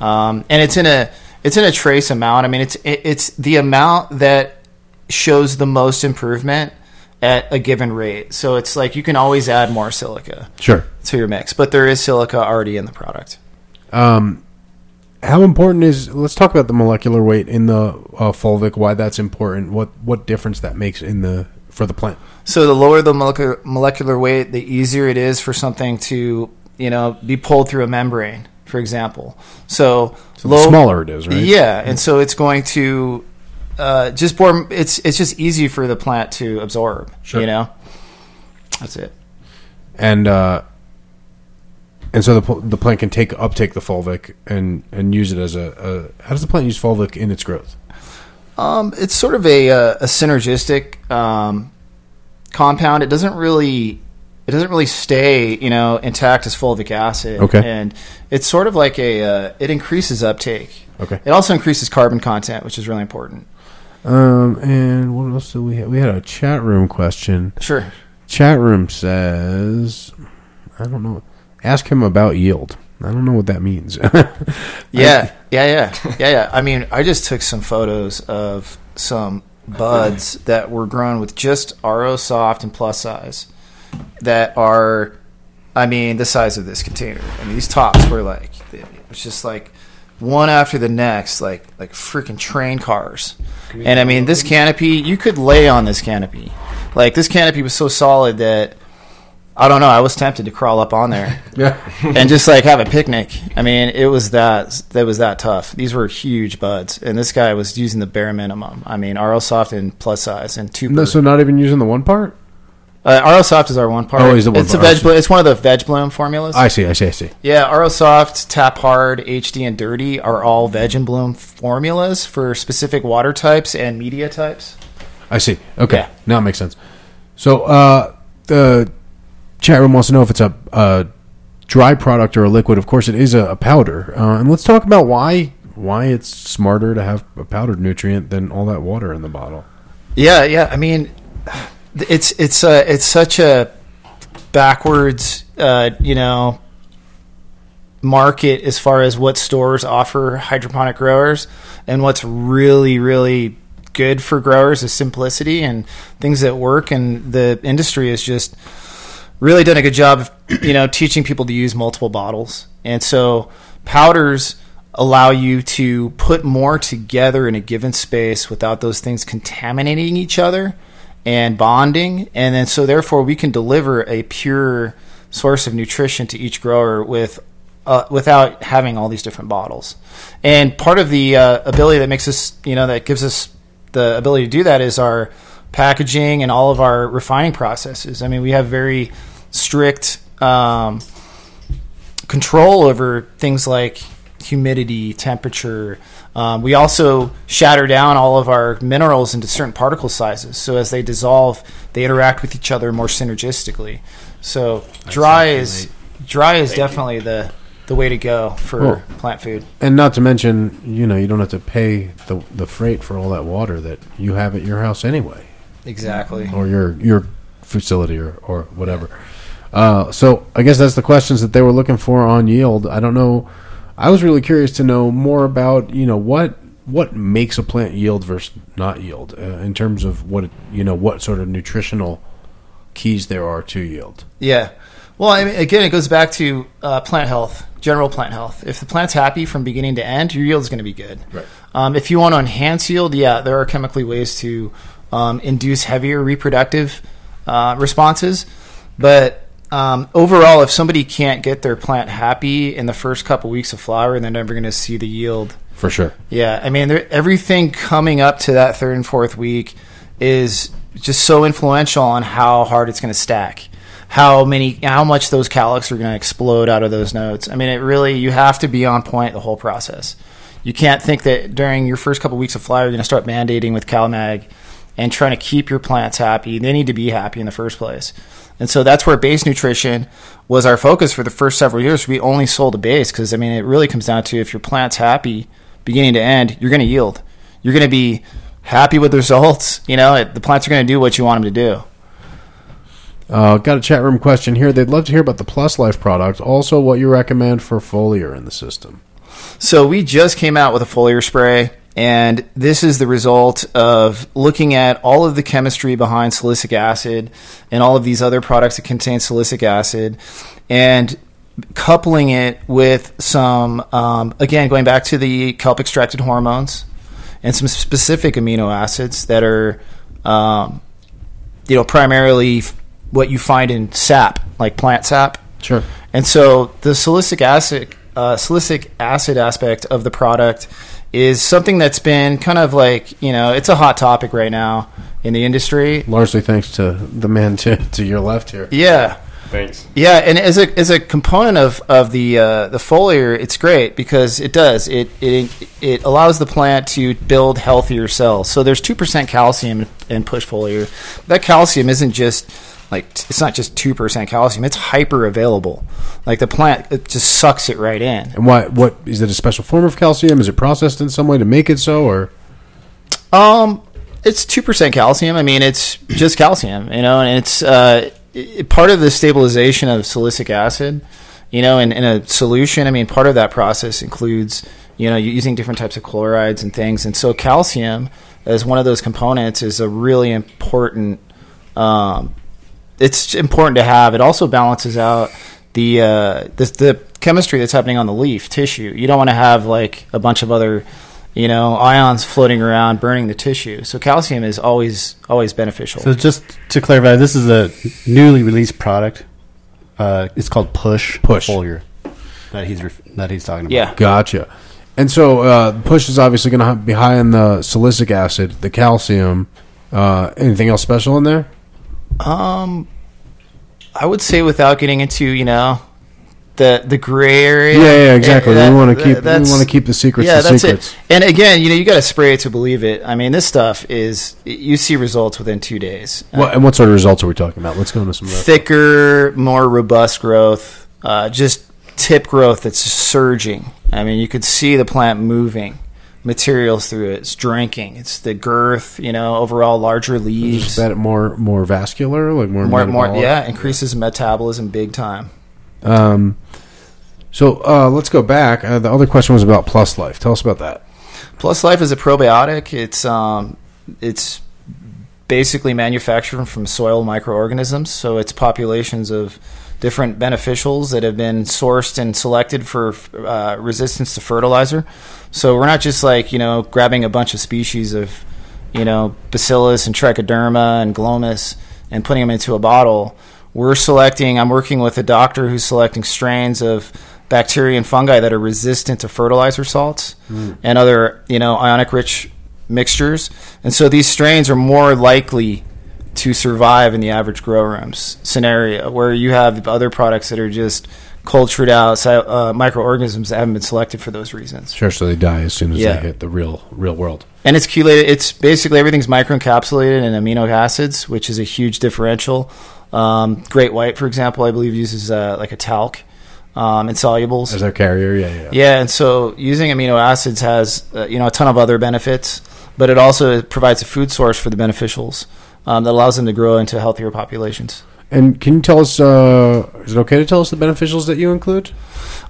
um, and it's in a it's in a trace amount. I mean, it's it, it's the amount that shows the most improvement at a given rate. So it's like you can always add more silica Sure. to your mix, but there is silica already in the product. Um, how important is? Let's talk about the molecular weight in the uh, fulvic. Why that's important? What what difference that makes in the for the plant? So the lower the molecular, molecular weight, the easier it is for something to you know be pulled through a membrane, for example. So, So the smaller it is, right? Yeah, and so it's going to uh, just more. It's it's just easy for the plant to absorb. Sure. You know, that's it. and uh, and so the the plant can take uptake the fulvic and and use it as a, a how does the plant use fulvic in its growth? Um, it's sort of a uh, a synergistic um, compound. It doesn't really it doesn't really stay, you know, intact as fulvic acid. Okay. And it's sort of like a, uh, it increases uptake. Okay. It also increases carbon content, which is really important. Um, and what else did we have? We had a chat room question. Sure. Chat room says, I don't know. Ask him about yield. I don't know what that means. Yeah, yeah, yeah, yeah, yeah. I mean, I just took some photos of some buds that were grown with just RO soft and plus size that are, I mean, the size of this container. I mean, these tops were like, it's just like one after the next, like like freaking train cars. And I mean, this canopy, you could lay on this canopy. Like this canopy was so solid that I don't know. I was tempted to crawl up on there yeah. and just like have a picnic. I mean, it was that that was that tough. These were huge buds, and this guy was using the bare minimum. I mean, RO Soft and plus size and two. No, so not even using the one part? uh, RO Soft is our one part. Oh, is the one it's a veg. Bloom, it's one of the veg bloom formulas. I see, I see, I see. yeah, RO Soft, Tap Hard, HD, and Dirty are all veg and bloom formulas for specific water types and media types. I see. Okay. Yeah. Now it makes sense. So, uh, the chat room wants to know if it's a, a dry product or a liquid. Of course, it is a, a powder. Uh, and let's talk about why why it's smarter to have a powdered nutrient than all that water in the bottle. Yeah, yeah. I mean, it's it's uh, it's such a backwards, uh, you know, market as far as what stores offer hydroponic growers, and what's really really good for growers is simplicity and things that work. And the industry is just really done a good job of you know teaching people to use multiple bottles, and so powders allow you to put more together in a given space without those things contaminating each other and bonding. And then so therefore we can deliver a pure source of nutrition to each grower with uh, without having all these different bottles. And part of the uh, ability that makes us you know that gives us the ability to do that is our packaging and all of our refining processes. I mean we have very strict um, control over things like humidity, temperature. Um, we also shatter down all of our minerals into certain particle sizes, so as they dissolve, they interact with each other more synergistically. So dry is dry is definitely the the way to go for Cool. plant food. And not to mention, you know, you don't have to pay the the freight for all that water that you have at your house anyway, Exactly. or your your facility, or or whatever. Uh, so I guess that's the questions that they were looking for on yield. I don't know. I was really curious to know more about you know what what makes a plant yield versus not yield uh, in terms of what it, you know what sort of nutritional keys there are to yield. Yeah. Well, I mean, again, it goes back to uh, plant health, general plant health. If the plant's happy from beginning to end, your yield is going to be good. Right. Um, if you want to enhance yield, yeah, there are chemically ways to um, induce heavier reproductive uh, responses. But um, overall, if somebody can't get their plant happy in the first couple weeks of flower, they're never going to see the yield For sure. yeah, I mean, everything coming up to that third and fourth week is just so influential on how hard it's going to stack, how many, how much those calyx are going to explode out of those nodes. I mean, it really you have to be on point the whole process. You can't think that during your first couple weeks of flower you're going to start mandating with CalMag and trying to keep your plants happy. They need to be happy in the first place. And so that's where base nutrition was our focus for the first several years. We only sold a base because I mean it really comes down to if your plant's happy beginning to end, you're going to yield. You're going to be happy with the results. You know, it, the plants are going to do what you want them to do. Uh, got a chat room question here. They'd love to hear about the Plus Life product. Also, what you recommend for foliar in the system. So we just came out with a foliar spray, and this is the result of looking at all of the chemistry behind silicic acid and all of these other products that contain silicic acid, and coupling it with some, um, again, going back to the kelp extracted hormones and some specific amino acids that are, um, you know, primarily what you find in sap, like plant sap. Sure. And so the silicic acid, uh, silicic acid aspect of the product is something that's been kind of like you know it's a hot topic right now in the industry. Largely thanks to the man to, to your left here. Yeah, Thanks. yeah, and as a as a component of of the uh, the foliar, it's great because it does it it it allows the plant to build healthier cells. So there's two percent calcium in push foliar. That calcium isn't just like it's not just two percent calcium; it's hyper available. Like the plant, it just sucks it right in. And why? What is it? A special form of calcium? Is it processed in some way to make it so, or Um, it's two percent calcium. I mean, it's just calcium, you know, and it's uh, it, part of the stabilization of silicic acid. You know, in, in a solution, I mean, part of that process includes you know using different types of chlorides and things, and so calcium as one of those components is a really important. Um, it's important to have. It also balances out the uh, the, the chemistry that's happening on the leaf tissue. You don't want to have like a bunch of other you know ions floating around burning the tissue. So calcium is always always beneficial. So just to clarify, this is a newly released product. Uh, it's called Push Push. Foliar that he's ref- that he's talking about. yeah. gotcha? And so, uh, push is obviously going to be high in the silicic acid, the calcium. Uh, anything else special in there? Um, I would say without getting into you know the the gray area. Yeah, yeah, exactly. eh, we want to keep we want to keep the secrets yeah, the that's secrets. it. And again, you know, you got to spray it to believe it. I mean, this stuff is you see results within two days. What, and what sort of results are we talking about? Let's go into some that. thicker, more robust growth, uh, just tip growth that's surging. I mean, you could see the plant moving, materials through it. It's drinking. It's the girth, you know, overall larger leaves. that more more vascular, like more More, more, yeah, increases metabolism big time. Um, so uh, let's go back. Uh, the other question was about Plus Life. Tell us about that. Plus Life is a probiotic. It's um, it's basically manufactured from soil microorganisms. So it's populations of different beneficials that have been sourced and selected for uh, resistance to fertilizer. So we're not just like you know grabbing a bunch of species of you know bacillus and trichoderma and glomus and putting them into a bottle. We're selecting. I'm working with a doctor who's selecting strains of bacteria and fungi that are resistant to fertilizer salts and other you know ionic rich mixtures. And so these strains are more likely to survive in the average grow rooms scenario where you have other products that are just cultured out uh, microorganisms that haven't been selected for those reasons. Sure, so they die as soon as Yeah. they hit the real real world. And it's chelated. It's basically everything's microencapsulated in amino acids, which is a huge differential. Um, Great White, for example, I believe uses uh, like a talc um, in solubles. As their carrier, yeah, yeah. Yeah, and so using amino acids has uh, you know a ton of other benefits, but it also provides a food source for the beneficials um, that allows them to grow into healthier populations. And can you tell us? Uh, is it okay to tell us the beneficials that you include?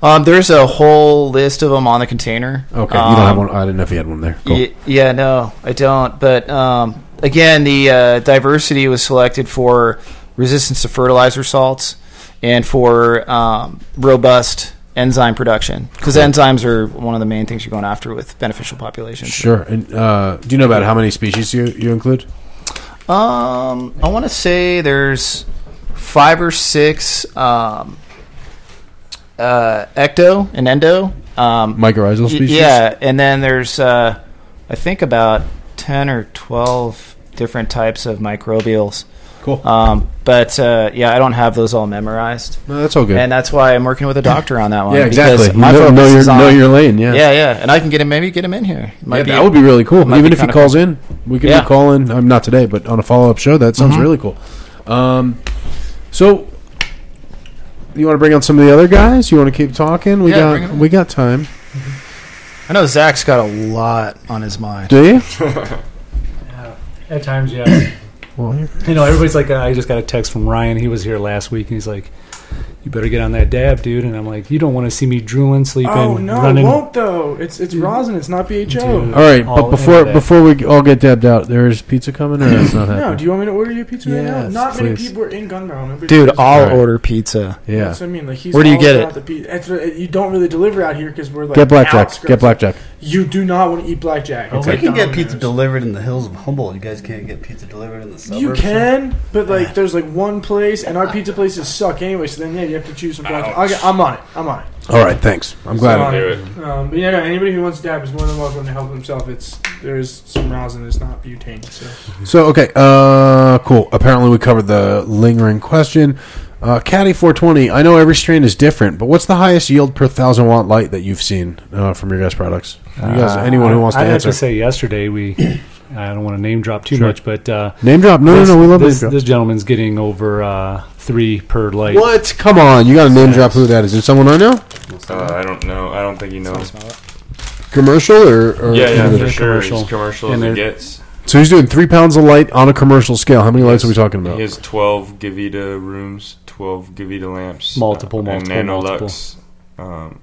Um, there's a whole list of them on the container. Okay, you don't have Um, one. I didn't know if you had one there. Cool. Ye- yeah, no, I don't. But um, again, the uh, diversity was selected for resistance to fertilizer salts and for um, robust enzyme production because enzymes are one of the main things you're going after with beneficial populations. Sure. And uh, do you know about how many species you you include? Um, I want to say there's five or six um, uh, ecto and endo. Um, Mycorrhizal species. Yeah, and then there's uh, I think about ten or twelve different types of microbials. Cool. Um, but uh, yeah, I don't have those all memorized, No, that's all good. and that's why I'm working with a doctor on that one. yeah, exactly. because You My know, focus know your is on, know your lane. Yeah. yeah, yeah, and I can get him maybe get him in here. Might Yeah, be- that would be really cool. Even if he kinda calls in, we could Yeah. be calling. Um, not today, but on a follow up show. That sounds Mhm. really cool. Um, so you want to bring on some of the other guys? You want to keep talking? We Yeah, got we got time. I know Zach's got a lot on his mind. Do you? At times, yeah. Well, you know, everybody's like, uh, I just got a text from Ryan. He was here last week, and he's like, "You better get on that dab, dude." And I'm like, "You don't want to see me drooling, sleeping, Oh no, running." it won't though. It's it's rosin. It's not BHO. Dude. all right, All but before before we all get dabbed out, there's pizza coming, or that's not No, do you want me to order you pizza right now? Yes, Not many people are in Gunbarrel. Nobody Dude, I'll Alright. order pizza. yeah, That's what I mean. Like, he's Where do you get it? The pizza. It's, you don't really deliver out here because we're like get blackjack. outskirts. Get blackjack. You do not want to eat blackjack. Oh, It's We like can get pizza delivered in the hills of Humboldt. You guys can't get pizza delivered in the suburbs. you can, but like there's like one place, and our pizza places suck anyway. So then yeah, you have to choose some blackjack. I'll get, I'm on it. I'm on it. All right, thanks. I'm glad. I'm on do it. Um, but yeah, no, anybody who wants to dab is more than welcome to help himself. It's there's some rosin. It's not butane. So So okay, uh, cool. Apparently, we covered the lingering question. Uh, Caddy 420. I know every strain is different, but what's the highest yield per thousand watt light that you've seen uh, from your guys' products? You guys, Uh, anyone who wants to I, I answer? have to say, yesterday we I don't want to name drop too Sure. much, but uh, Name drop? No, this, no, no. We love this, name drop. this gentleman's getting over uh, three per light. What? Come on, you got to name drop who that is. Is it someone I know? Uh, I don't know. I don't think he knows. Commercial or? or Yeah, yeah, for sure. commercial. He's commercial And as it gets. So he's doing three pounds of light on a commercial scale. How many lights are we talking about? He has 12 Gavita rooms, 12 Gavita lamps, Multiple, uh, multiple, and multiple. Nanolux. Um,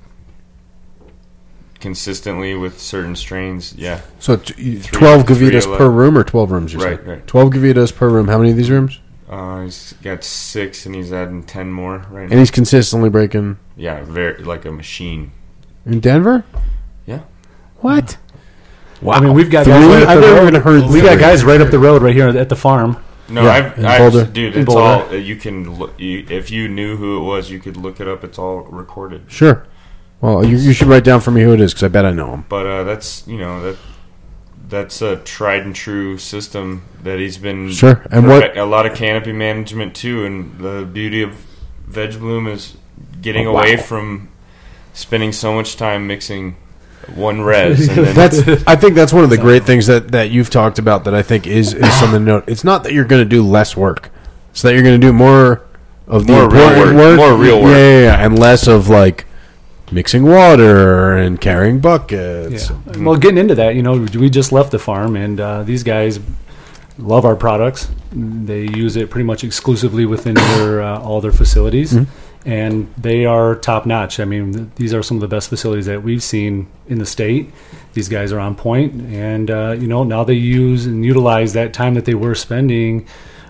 consistently with certain strains, yeah. So t- Three- twelve three gavitas ele- per room or twelve rooms? You Right, said? right. Twelve gavitas per room. How many of these rooms? Uh, he's got six, and he's adding 10 more right And now. he's consistently breaking Yeah, very like a machine. in Denver. Yeah. What? Wow. I mean, we've got Three? guys right I've the never road. even heard. We got guys right up the road right here at the farm. No, Yeah, I've, in I've Boulder. dude, it's Boulder. all you can look. You, if you knew who it was, you could look it up. It's all recorded. Sure. Well, you, you should write down for me who it is because I bet I know him. But uh, that's you know that that's a tried and true system that he's been Sure. And what- a lot of canopy management too. And the beauty of Veg Bloom is getting Oh, wow. away from spending so much time mixing one res. And then, That's. I think that's one of the great things that, that you've talked about that I think is is something to note. It's not that you're going to do less work. It's that you're going to do more of More real important work. More real work. Yeah, yeah, yeah, and less of like mixing water and carrying buckets. Yeah. Well, getting into that, you know, we just left the farm, and uh, these guys love our products. They use it pretty much exclusively within their uh, all their facilities, Mm-hmm. and they are top notch. I mean, th- these are some of the best facilities that we've seen in the state. These guys are on point, and uh, you know now they use and utilize that time that they were spending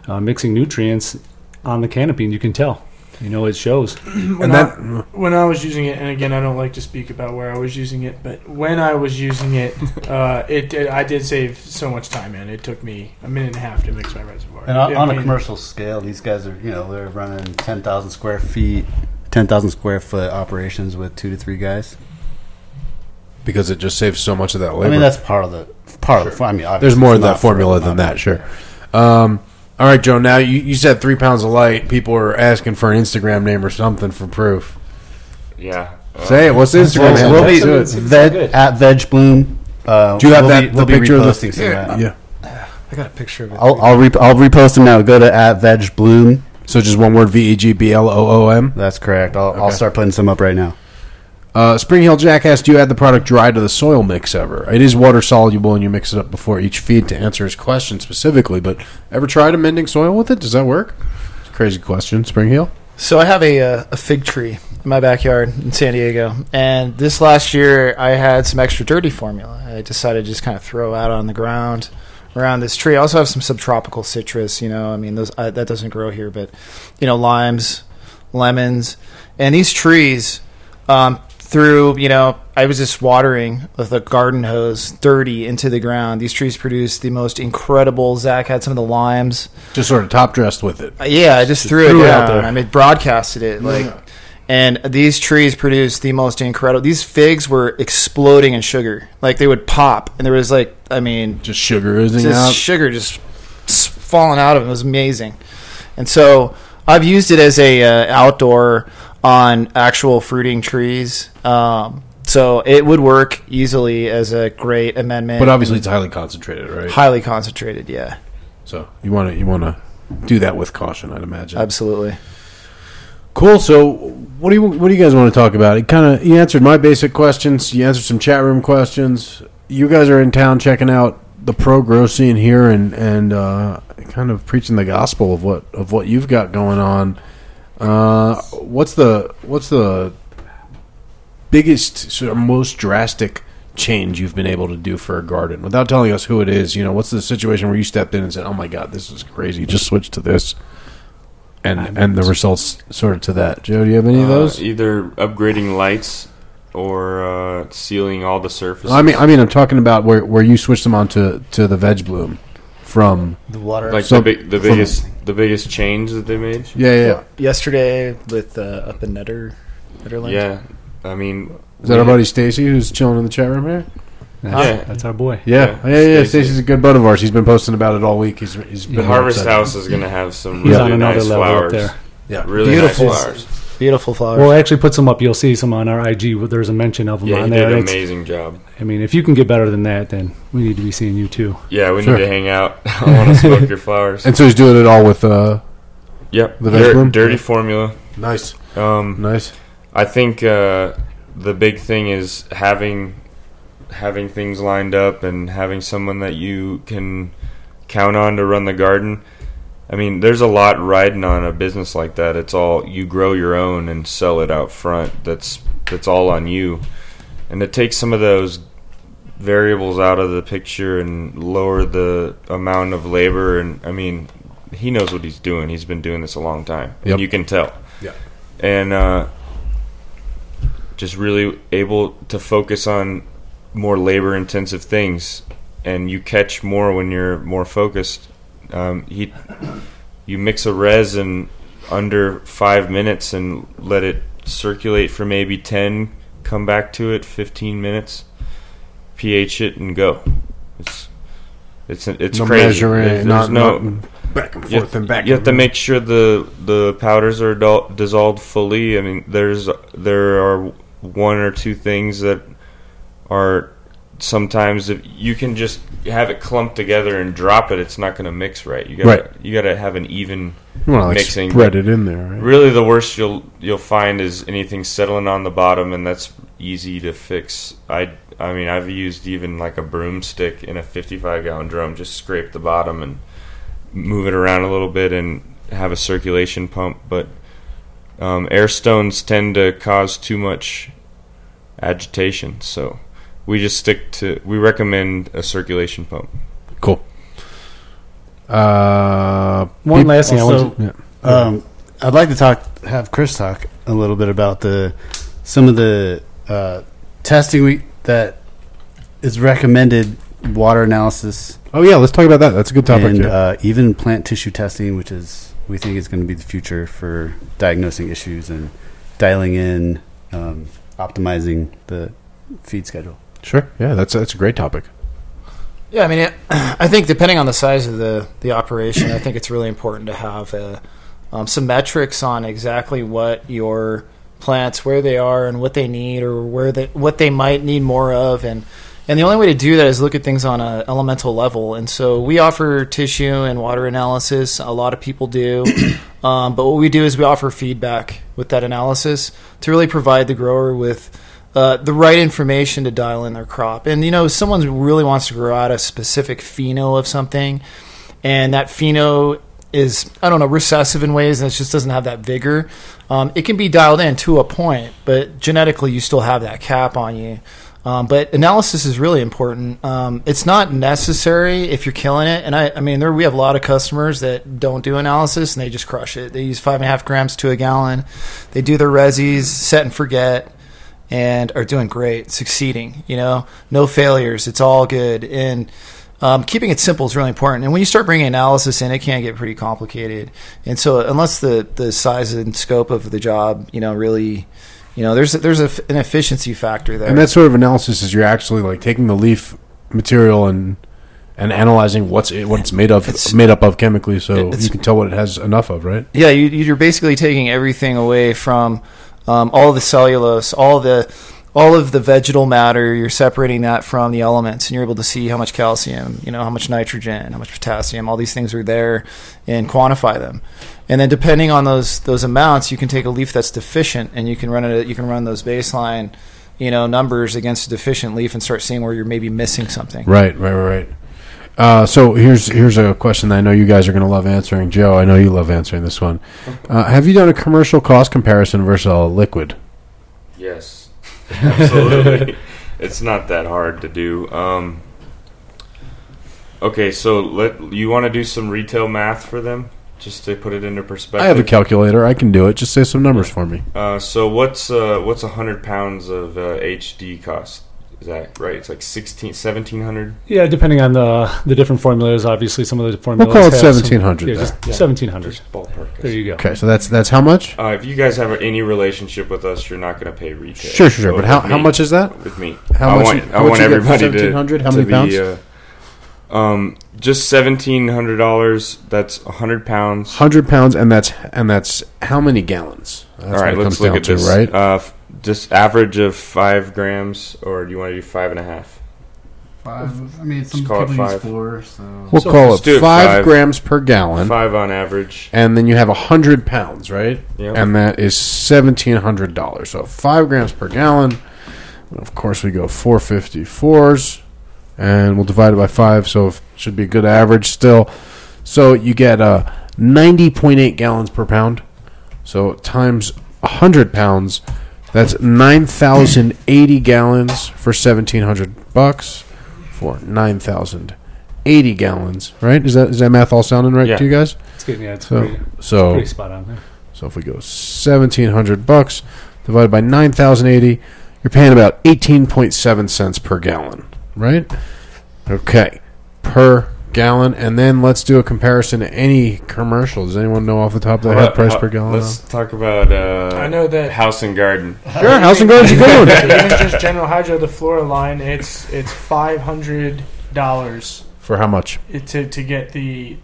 uh, mixing nutrients on the canopy, and you can tell. You know, it shows. when And I, when I was using it, and again, I don't like to speak about where I was using it, but when I was using it, uh, it, it I did save so much time, man. It took me a minute and a half to mix my reservoir. And on, on a commercial scale, these guys are you know they're running ten thousand square feet, ten thousand square foot operations with two to three guys. because it just saves so much of that labor. I mean that's part of the part of the. I mean, There's more it's in that formula than that, sure. Um, all right, Joe. Now you, you said three pounds of light. People are asking for an Instagram name or something for proof. yeah. Uh, Say it. What's the Instagram Well, handle? we'll be Let's veg, good. at Veg Bloom. Uh, Do you have we'll that Be, the we'll be picture of the? reposting some of that. Yeah. I got a picture of it. I'll I'll, re- I'll repost them now. Go to at Veg Bloom. So just one word: V E G B L O O M. That's correct. I'll, I'll start putting some up right now. Uh, Spring Hill Jack asked, "Do you add the product dry to the soil mix ever? It is water soluble, and you mix it up before each feed to answer his question specifically. But ever tried amending soil with it? Does that work? Crazy question, Spring Hill. So I have a, uh, a fig tree in my backyard in San Diego, and this last year I had some extra dirty formula. I decided to just kind of throw out on the ground around this tree. I also have some subtropical citrus. You know, I mean those uh, that doesn't grow here, but you know limes, lemons, and these trees. Um, through you know, I was just watering with a garden hose, dirty into the ground. These trees produce the most incredible. Zach had some of the limes. Just sort of top dressed with it. Uh, Yeah, I just, Just threw, threw it it out there. I mean, broadcasted it like, and these trees produce the most incredible. These figs were exploding in sugar, like they would pop, and there was like, I mean, Just sugar oozing just out. sugar just falling out of them. It was amazing, and so I've used it as a uh, outdoor on actual fruiting trees. Um, so it would work easily as a great amendment, but obviously, it's highly concentrated, right? highly concentrated. Yeah, So you want to you want to do that with caution, I'd imagine. absolutely. Cool. So, what do you what do you guys want to talk about? It kind of you answered my basic questions. You answered some chat room questions. You guys are in town checking out the pro grow scene here and and uh, kind of preaching the gospel of what of what you've got going on. Uh, what's the what's the biggest sort of most drastic change you've been able to do for a garden without telling us who it is? You know, what's the situation where you stepped in and said, "Oh my God, this is crazy. Just switch to this." And, and the results sort of to that. Joe, do you have any of uh, those? either upgrading lights or uh, sealing all the surfaces. I mean, I mean, I'm talking about where, where you switched them on to, to the veg bloom from. The water. like so- the big, the biggest, the biggest change that they made. Yeah, yeah. yeah. yesterday with uh, up in Netter, Nederland. Yeah, I mean, Is that our buddy Stacy who's chilling in the chat room here? That's, Yeah. that's our boy. Yeah, Yeah, yeah, yeah. Stacy. Stacy's a good bud of ours. He's been posting about it all week. He's he's been Harvest upset. House is going to have some He's really on another nice level flowers. there. Yeah, Really Beautiful. nice flowers. Beautiful flowers. Well, I actually put some up. You'll see some on our IG. There's a mention of them Yeah, on he there. did an It's- amazing job. I mean, if you can get better than that, then we need to be seeing you too. Yeah, we Sure. need to hang out. I want to smoke your flowers. And so he's doing it all with uh, Yep, The Dir- dirty Yeah. formula. nice, Um, nice. I think uh, the big thing is having having things lined up and having someone that you can count on to run the garden. I mean, there's a lot riding on a business like that. It's all you grow your own and sell it out front. That's that's all on you, and it takes some of those variables out of the picture and lower the amount of labor. And I mean, he knows what he's doing. He's been doing this a long time. Yep. And you can tell. Yeah. And uh, just really able to focus on more labor intensive things and you catch more when you're more focused um, he you mix a resin under five minutes and let it circulate for maybe 10 come back to it 15 minutes ph it and go it's it's it's no crazy measuring, There's- not, no not back and you forth have, and back. you have to make sure the the powders are dissolved fully. I mean, there's there are one or two things that are sometimes if you can just have it clumped together and drop it, it's not going to mix right. You got Right. to you got to have an even like mixing. spread it in there, right? Really, the worst you'll you'll find is anything settling on the bottom, and that's easy to fix. I I mean, I've used even like a broomstick in a 55 gallon drum, just scrape the bottom and move it around a little bit and have a circulation pump. But um, air stones tend to cause too much agitation, so we just stick to. We recommend a circulation pump. Cool. Uh, One peop- last thing I want. To, yeah. Um, I'd like to talk, have Chris talk a little bit about the some of the uh, testing we that is recommended water analysis Oh yeah, let's talk about that. That's a good topic. and uh, even plant tissue testing, which is we think is going to be the future for diagnosing issues and dialing in, um, optimizing the feed schedule. Sure. Yeah, that's that's a great topic. Yeah, I mean, it, I think depending on the size of the the operation, I think it's really important to have uh um, some metrics on exactly what your plants, where they are, and what they need, or where they what they might need more of, and and the only way to do that is look at things on a elemental level. And so we offer tissue and water analysis. A lot of people do, um, but what we do is we offer feedback with that analysis to really provide the grower with uh, the right information to dial in their crop. And you know, if someone really wants to grow out a specific pheno of something, and that pheno is I don't know recessive in ways, and it just doesn't have that vigor. Um, it can be dialed in to a point, but genetically you still have that cap on you. Um, but analysis is really important. Um, it's not necessary if you're killing it. And I, I mean, there we have a lot of customers that don't do analysis and they just crush it. They use five and a half grams to a gallon. They do their resis, set and forget, and are doing great, succeeding. You know, no failures. It's all good. And um, keeping it simple is really important. And when you start bringing analysis in, it can get pretty complicated. And so, unless the the size and scope of the job, you know, really, you know, there's there's a, an efficiency factor there. And that sort of analysis is you're actually like taking the leaf material and and analyzing what's it, what it's made of, It's- made up of chemically, so you can tell what it has enough of, right? Yeah, you, you're basically taking everything away from um, all the cellulose, all the all of the vegetal matter. You're separating that from the elements, and you're able to see how much calcium, you know, how much nitrogen, how much potassium, all these things are there, and quantify them. And then depending on those those amounts, you can take a leaf that's deficient, and you can run it. You can run those baseline, you know, numbers against a deficient leaf, and start seeing where you're maybe missing something. Right, right, right, right. Uh, so here's here's a question that I know you guys are going to love answering. Joe, I know you love answering this one. Uh, have you done a commercial cost comparison versus a liquid? Yes, absolutely. it's not that hard to do. Um, okay, so let you want to do some retail math for them, just to put it into perspective. I have a calculator. I can do it. Just say some numbers for me. Uh, so what's uh, what's a hundred pounds of uh, HD cost? Is that right? It's like 16, 1700? Yeah, depending on the the different formulas. Obviously, some of the formulas. We'll call it 1700 Yeah, there. just seventeen hundred. Ballpark. There you go. Okay, so that's that's how much? Uh, if you guys have any relationship with us, you're not going to pay retail. Sure, sure, sure. So But how, with how much is that? with me? How I much want, you- I how much want you get for everybody to 1700? How to many be, pounds? Uh, Um, just seventeen hundred dollars. That's hundred pounds. Hundred pounds, and that's and that's how many gallons? That's All what right, let's look at to, this. Right? Uh, f- just average of five grams, or do you want to do five and a half? Five. I mean, some call it people use five. four. So we'll So call let's it do it five, five. grams per gallon, Five on average. and then you have hundred pounds, right? Yep. And that is seventeen hundred dollars. So five grams per gallon. Of course, we go four fifty fours, and we'll divide it by five. So it should be a good average still. So you get uh, ninety point eight gallons per pound. So times hundred pounds, that's nine thousand eighty gallons for seventeen hundred bucks for nine thousand eighty gallons. Right? Is that is that math all sounding right Yeah. to you guys? It's good. Yeah, it's So pretty, so pretty spot on there. so if we go seventeen hundred bucks divided by nine thousand eighty, you're paying about eighteen point seven cents per gallon, right? Okay, per gallon, and then let's do a comparison to any commercial. Does anyone know off the top of their head price per gallon? Let's talk about. Uh, I know that- house and garden. Sure, House and Gardens a good one Even just General Hydro, the Flora line, it's it's five hundred dollars for how much? to to get the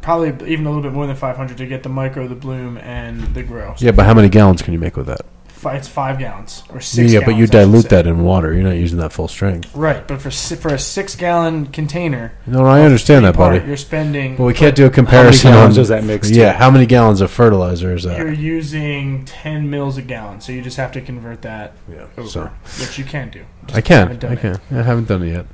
probably even a little bit more than five hundred to get the micro, the bloom, and the grow. Yeah, but how many gallons can you make with that? Fi- it's five gallons or six. yeah, but you gallons, I should dilute that in water. You're not using that full strength. Right, but for si- for a six gallon container, No, I understand that, part, buddy. You're spending. Well, we can't do a comparison. How many comparison on. gallons does that mix? to? Yeah, how many gallons of fertilizer is that? You're using ten mils a gallon, so you just have to convert that Yeah, over, so which you can do. Just I can, haven't I it. can. I haven't done it yet.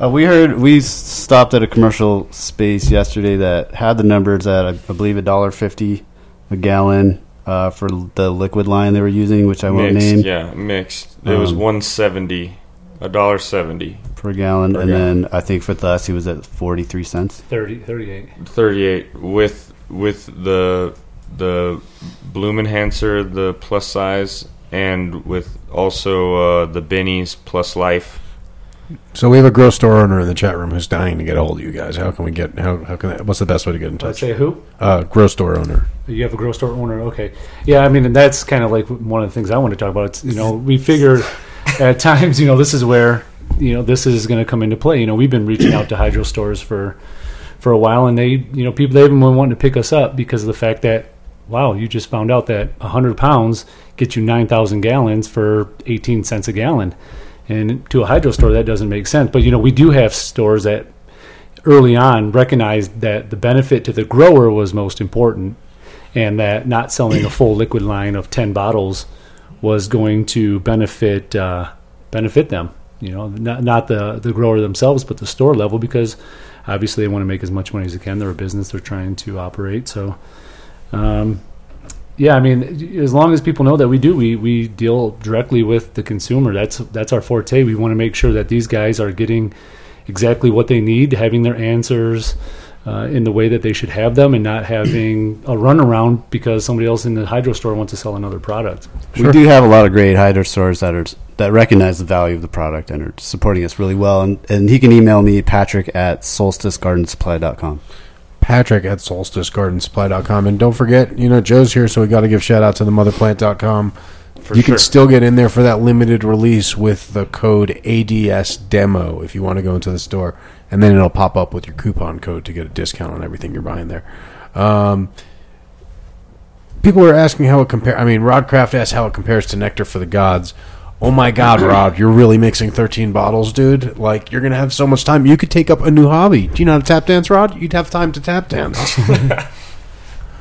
Uh, we heard we stopped at a commercial space yesterday that had the numbers at I, I believe a dollar fifty a gallon uh, for the liquid line they were using, which I won't mixed, name yeah, mixed. It was Um, one seventy, a dollar seventy, per gallon, Per and gallon. then I think for us he was at forty three cents. 30, 38. thirty-eight with with the the bloom enhancer, the plus size, and with also uh, the bennies plus life. So we have a grow store owner in the chat room who's dying to get a hold of you guys. How can we get? How, how can? What's the best way to get in I'd touch? say who? Uh, grow store owner. You have a grocery store owner, okay? Yeah, I mean, and that's kind of like one of the things I want to talk about. It's you know, we figure at times, you know, this is where you know this is going to come into play. You know, we've been reaching out to hydro stores for for a while, and they, you know, people they even been wanting to pick us up because of the fact that wow, you just found out that hundred pounds gets you nine thousand gallons for eighteen cents a gallon, and to a hydro store that doesn't make sense. But you know, we do have stores that early on recognized that the benefit to the grower was most important and that not selling a full liquid line of 10 bottles was going to benefit uh, benefit them you know not, not the the grower themselves but the store level because obviously they want to make as much money as they can. They're a business. They're trying to operate. So um, yeah, I mean, as long as people know that we do, we, we deal directly with the consumer. That's that's our forte. We want to make sure that these guys are getting exactly what they need, having their answers uh, in the way that they should have them, and not having a runaround because somebody else in the hydro store wants to sell another product. We do have a lot of great hydro stores that are that recognize the value of the product and are supporting us really well. And, and he can email me Patrick at solsticegardensupply.com. Patrick at solsticegardensupply.com. And don't forget, you know, Joe's here, so we got to give shout out to the motherplant.com. For you sure. can still get in there for that limited release with the code ADS demo if you want to go into the store, and then it'll pop up with your coupon code to get a discount on everything you're buying there. Um, people are asking how it compare. I mean, Rodcraft asked how it compares to Nectar for the Gods. Oh my God, Rod, you're really mixing 13 bottles, dude. Like, you're going to have so much time. You could take up a new hobby. Do you know how to tap dance, Rod? You'd have time to tap dance.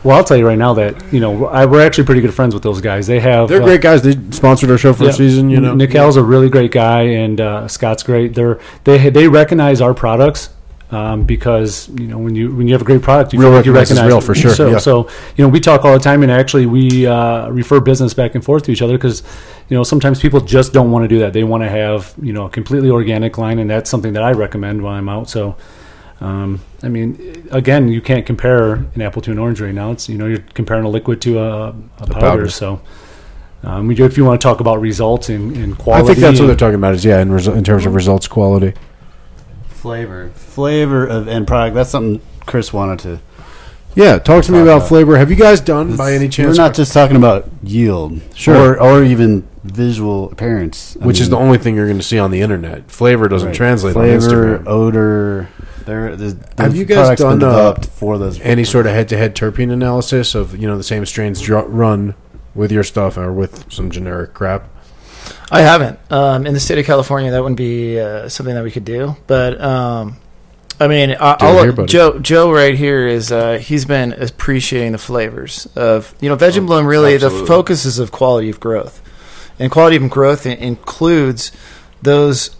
Well, I'll tell you right now that you know I, we're actually pretty good friends with those guys. They have They're uh, great guys. They sponsored our show for Yeah. a season, you know. Nick Al's a really great guy, and uh, Scott's great. They're they they recognize our products um, because you know when you when you have a great product, you Real like you recognize real, it. for sure, So, yeah. so you know we talk all the time, and actually we uh, refer business back and forth to each other because you know sometimes people just don't want to do that. They want to have you know a completely organic line, and that's something that I recommend when I'm out. So. Um, I mean, again, you can't compare an apple to an orange right now. It's you know you're comparing a liquid to a, a powder. powder. So, um, if you want to talk about results and, and I think that's what they're talking about. Is yeah, in, resu- in terms of results quality. Flavor, flavor of end product. That's something Chris wanted to. Yeah, talk to me about about- flavor. Have you guys done by any chance? We're not just talking about yield, Sure. or, or even visual appearance, I which is the only thing you're going to see on the internet. Flavor doesn't right. translate Flavor, on odor. They're, the Have you guys done, uh, for those? Any sort of head-to-head terpene analysis of you know the same strains dr- run with your stuff or with some generic crap? I haven't. Um, in the state of California, that wouldn't be uh, something that we could do. But um, I mean, I. Joe Joe right here is uh, he's been appreciating the flavors of you know Veg and Bloom. Really, the focus is of quality of growth, and quality of growth includes those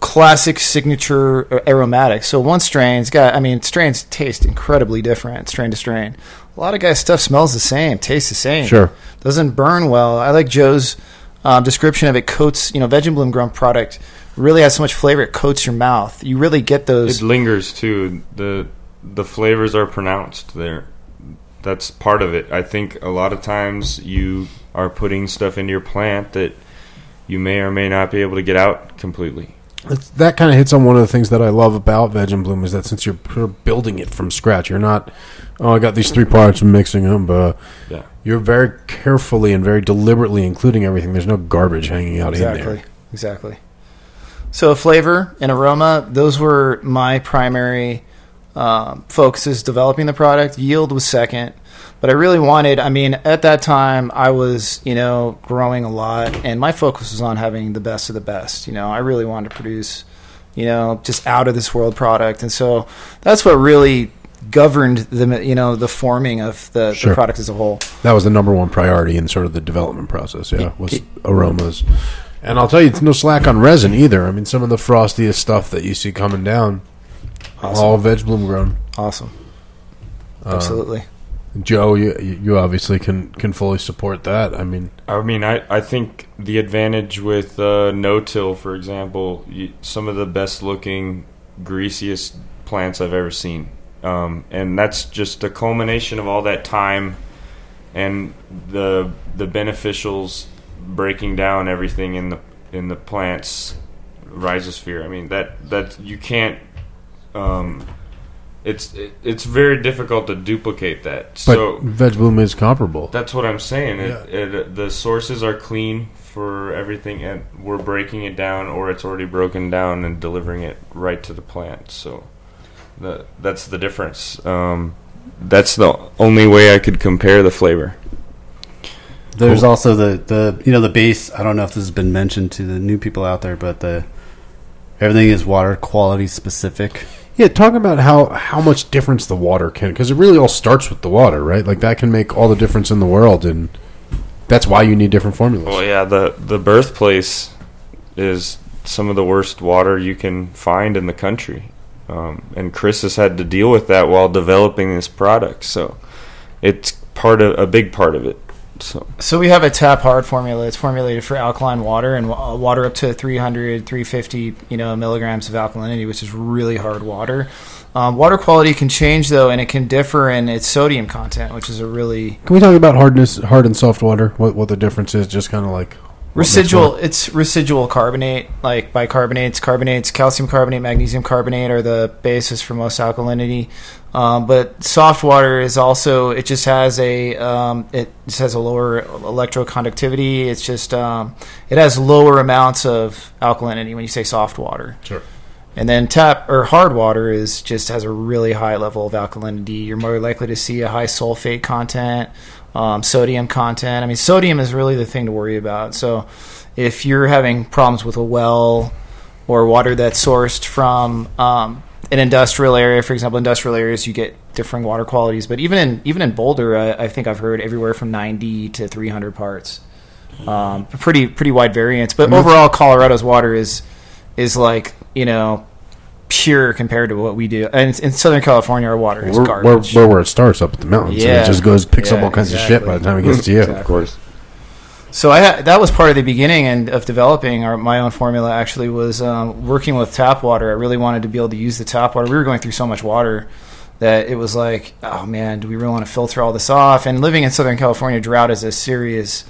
classic signature aromatics. So one strain's got, I mean, strains taste incredibly different, strain to strain. A lot of guys' stuff smells the same, tastes the same Sure. doesn't burn well. I like Joe's um, description of it. Coats, you know, Veg and Bloom grown product really has so much flavor it coats your mouth. You really get those. It lingers too. the The flavors are pronounced there. That's part of it. I think a lot of times you are putting stuff into your plant that you may or may not be able to get out completely. It's, that kind of hits on one of the things that I love about Veg and Bloom is that since you're building it from scratch, you're not, oh, I got these three parts, I'm mixing them, but Yeah. you're very carefully and very deliberately including everything. There's no garbage hanging out in exactly, there. exactly. So flavor and aroma, those were my primary um, focuses developing the product. Yield was second, but I really wanted. I mean, at that time, I was you know growing a lot, and my focus was on having the best of the best. You know, I really wanted to produce, you know, just out of this world product, and so that's what really governed the you know the forming of the, Sure. the product as a whole. That was the number one priority in sort of the development process. Yeah, was aromas. And I'll tell you, it's no slack on resin either. I mean, some of the frostiest stuff that you see coming down, all Veg Bloom grown. Awesome, Uh, absolutely. Joe, you you obviously can can fully support that. I mean, I mean, I, I think the advantage with uh, no-till, for example, you, some of the best looking, greasiest plants I've ever seen. Um, and that's just a culmination of all that time and the the beneficials breaking down everything in the in the plant's rhizosphere. I mean that that you can't. Um, it's it, it's very difficult to duplicate that. but so Veg Bloom is comparable. that's what I'm saying. It, it, the sources are clean for everything, and we're breaking it down, or it's already broken down and delivering it right to the plant. So, the, that's the difference. Um, that's the only way I could compare the flavor. There's also the, the you know the base. I don't know if this has been mentioned to the new people out there, but the everything is water quality specific. Yeah, talk about how how much difference the water can because it really all starts with the water, right? Like that can make all the difference in the world, and that's why you need different formulas. Well, yeah, the the birthplace is some of the worst water you can find in the country, um, and Chris has had to deal with that while developing this product. So, it's part of a big part of it. So. So we have a tap hard formula. It's formulated for alkaline water and water up to 300, 350, you know, milligrams of alkalinity, which is really hard water. Um, water quality can change though, and it can differ in its sodium content, which is a really Can we talk about hardness, hard and soft water? What what the difference is? Just kind of like residual. It's residual carbonate, like bicarbonates, carbonates, calcium carbonate, magnesium carbonate are the basis for most alkalinity. Um, but soft water is also it just has a um, it just has a lower electroconductivity. It's just um, it has lower amounts of alkalinity when you say soft water. Sure. And then tap or hard water is just has a really high level of alkalinity. You're more likely to see a high sulfate content, um, sodium content. I mean, sodium is really the thing to worry about. So, if you're having problems with a well or water that's sourced from um, an industrial area, for example, industrial areas, you get differing water qualities. But even in even in Boulder, I, I think I've heard everywhere from 90 to 300 parts. Um, pretty pretty wide variance. But overall, Colorado's water is is like you know pure compared to what we do. And in Southern California, our water is We're, we're, garbage. we're where it starts up at the mountains. and Yeah. it just goes picks up all kinds of shit by the time it gets to you. Exactly. Of course. So I that was part of the beginning and of developing our, my own formula. Actually, was um, working with tap water. I really wanted to be able to use the tap water. We were going through so much water that it was like, oh man, do we really want to filter all this off? And living in Southern California, drought is a serious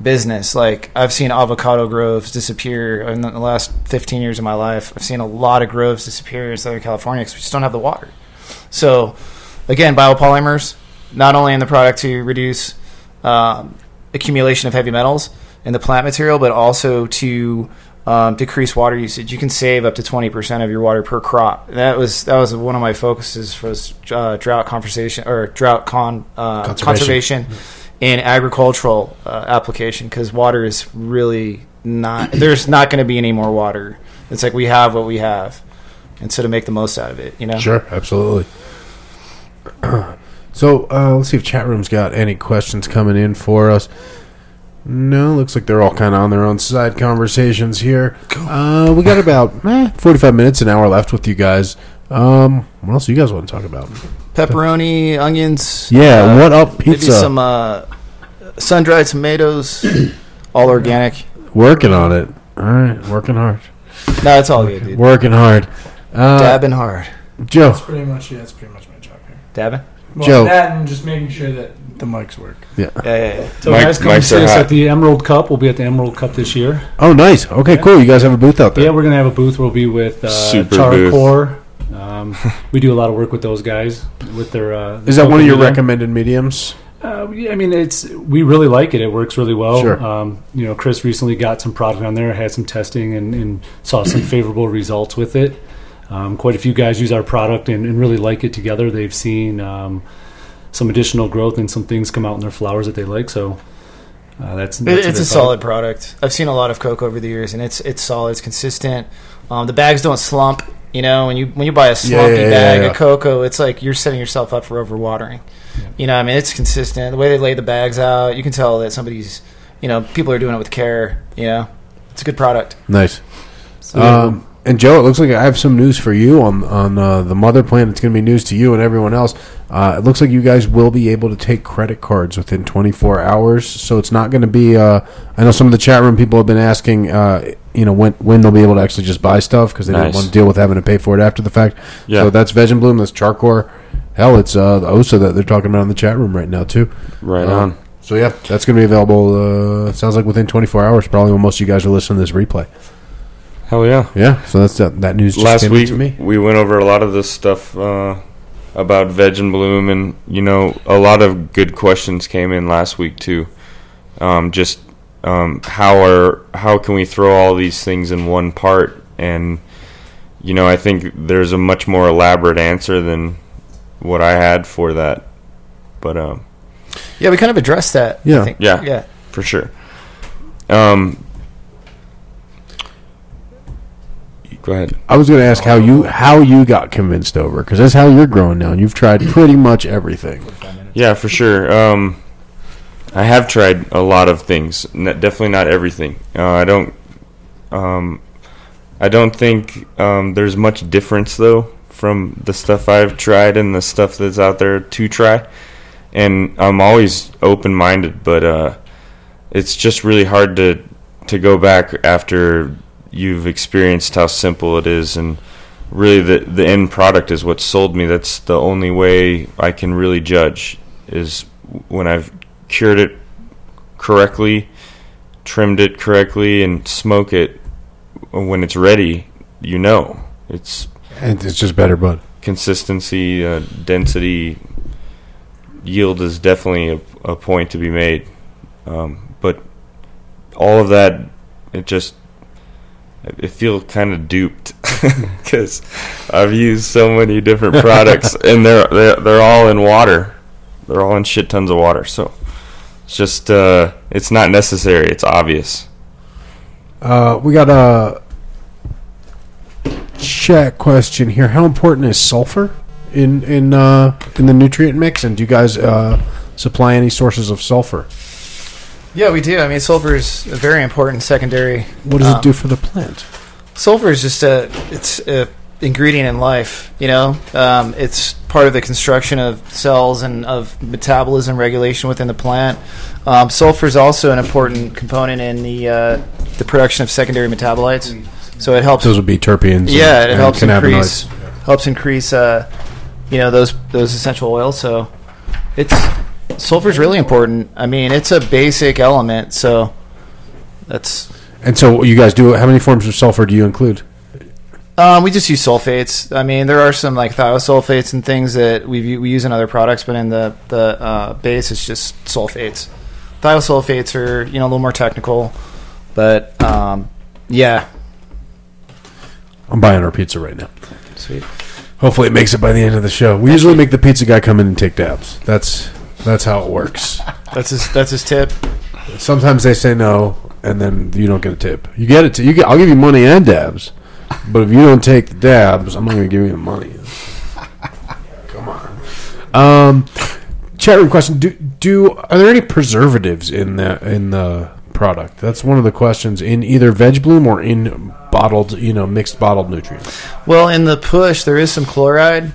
business. Like I've seen avocado groves disappear in the last 15 years of my life. I've seen a lot of groves disappear in Southern California because we just don't have the water. So again, biopolymers not only in the product to reduce um, accumulation of heavy metals in the plant material, but also to um, decrease water usage. You can save up to twenty percent of your water per crop. That was that was one of my focuses for this, uh, drought conversation or drought con uh, Conservation. conservation in agricultural uh, application because water is really not. There's not going to be any more water. It's like we have what we have, and so to make the most out of it, you know. Sure, absolutely. so uh, let's see if chat room's got any questions coming in for us. No, looks like they're all kind of on their own side conversations here. Uh, we got about eh, forty-five minutes, an hour left with you guys. Um, what else do you guys want to talk about? Pepperoni, onions. Yeah, uh, what up, Maybe pizza? some uh, sun-dried tomatoes, all organic. Working on it. All right, working hard. No, it's all good, dude. Working hard. Uh, Dabbing hard. Joe, That's pretty much yeah. That's pretty much my job here. Dabbing. Well, Joe. that and just making sure that the mics work. Yeah, yeah, yeah. So Mike- guys, come Mike's see are us hot. at the Emerald Cup. We'll be at the Emerald Cup this year. Oh, nice. Okay, cool. You guys have a booth out there. Yeah, we're gonna have a booth. We'll be with uh, Super Charcore. Um, we do a lot of work with those guys with their. Uh, Is that one of your social recommended mediums? Uh, yeah, I mean, it's we really like it. It works really well. Sure. Um, you know, Chris recently got some product on there, had some testing, and, and saw some favorable results with it. Um, quite a few guys use our product and, and really like it together. They've seen um, some additional growth and some things come out in their flowers that they like. So uh, that's, that's it's a good solid product. I've seen a lot of Coke over the years, and it's it's solid. It's consistent. Um, the bags don't slump. You know, when you when you buy a slumpy yeah, yeah, bag yeah. of coco, it's like you're setting yourself up for overwatering. You know, I mean, it's consistent. The way they lay the bags out, you can tell that somebody's, you know, people are doing it with care. You know, it's a good product. Nice. So, Um, and Joe, it looks like I have some news for you on on uh, the mother plant. It's going to be news to you and everyone else. Uh, it looks like you guys will be able to take credit cards within 24 hours. So it's not going to be. Uh, I know some of the chat room people have been asking, uh, you know, when when they'll be able to actually just buy stuff because they don't want to deal with having to pay for it after the fact. Yeah. So that's Veg and Bloom. That's Charcor. Hell, it's uh, the OSA that they're talking about in the chat room right now too. Right Um, on. So yeah, that's going to be available. Uh, sounds like within 24 hours, probably when most of you guys are listening to this replay. Hell yeah. Yeah, so that's that. That news just Last came week to me. we went over a lot of this stuff uh, about veg and bloom, and you know a lot of good questions came in last week too. Um, just um, how are how can we throw all these things in one part? And you know I think there's a much more elaborate answer than what I had for that. But um, Yeah, we kind of addressed that. Yeah. I think. Yeah. yeah. for sure. Um, go ahead. I was going to ask how you how you got convinced over because that's how you're growing now, and you've tried pretty much everything. Yeah, for sure. Um, I have tried a lot of things. Definitely not everything. Uh, I don't. Um, I don't think um, there's much difference though from the stuff I've tried and the stuff that's out there to try. And I'm always open minded, but uh, it's just really hard to to go back after you've experienced how simple it is and really the the end product is what sold me. That's the only way I can really judge is when I've cured it correctly trimmed it correctly and smoke it when it's ready you know. It's And it's just better, bud. consistency uh, density yield is definitely a, a point to be made. Um, but all of that it just I feel kind of duped because I've used so many different products and they're, they're they're all in water. They're all in shit tons of water. So it's just uh, it's not necessary. It's obvious. Uh, we got a chat question here. How important is sulfur in in uh, in the nutrient mix? And do you guys uh, supply any sources of sulfur? Yeah, we do. I mean, sulfur is a very important secondary. What does um, it do for the plant? Sulfur is just a it's a ingredient in life. You know, um, it's part of the construction of cells and of metabolism regulation within the plant. Um, sulfur is also an important component in the uh, the production of secondary metabolites. So it helps. Those would be terpenes. and- yeah, it and helps cannabinoids. increase helps increase uh, you know those those essential oils. So it's sulfur is really important. I mean, it's a basic element. So that's And so you guys do. How many forms of sulfur do you include? Um, we just use sulfates. I mean, there are some like thiosulfates and things that we we use in other products, but in the the uh, base, it's just sulfates. Thiosulfates are you know a little more technical, but um, yeah, I'm buying our pizza right now. Sweet. Hopefully, it makes it by the end of the show. We usually make the pizza guy come in and take dabs. That's that's how it works. That's his. That's his tip. Sometimes they say no, and then you don't get a tip. You get it. To, you get. I'll give you money and dabs, but if you don't take the dabs, I'm not going to give you the money. Come on. Um, chat room question: Do do are there any preservatives in the in the product? That's one of the questions in either Veg Bloom or in bottled, you know, mixed bottled nutrients. Well, in the push, there is some chloride,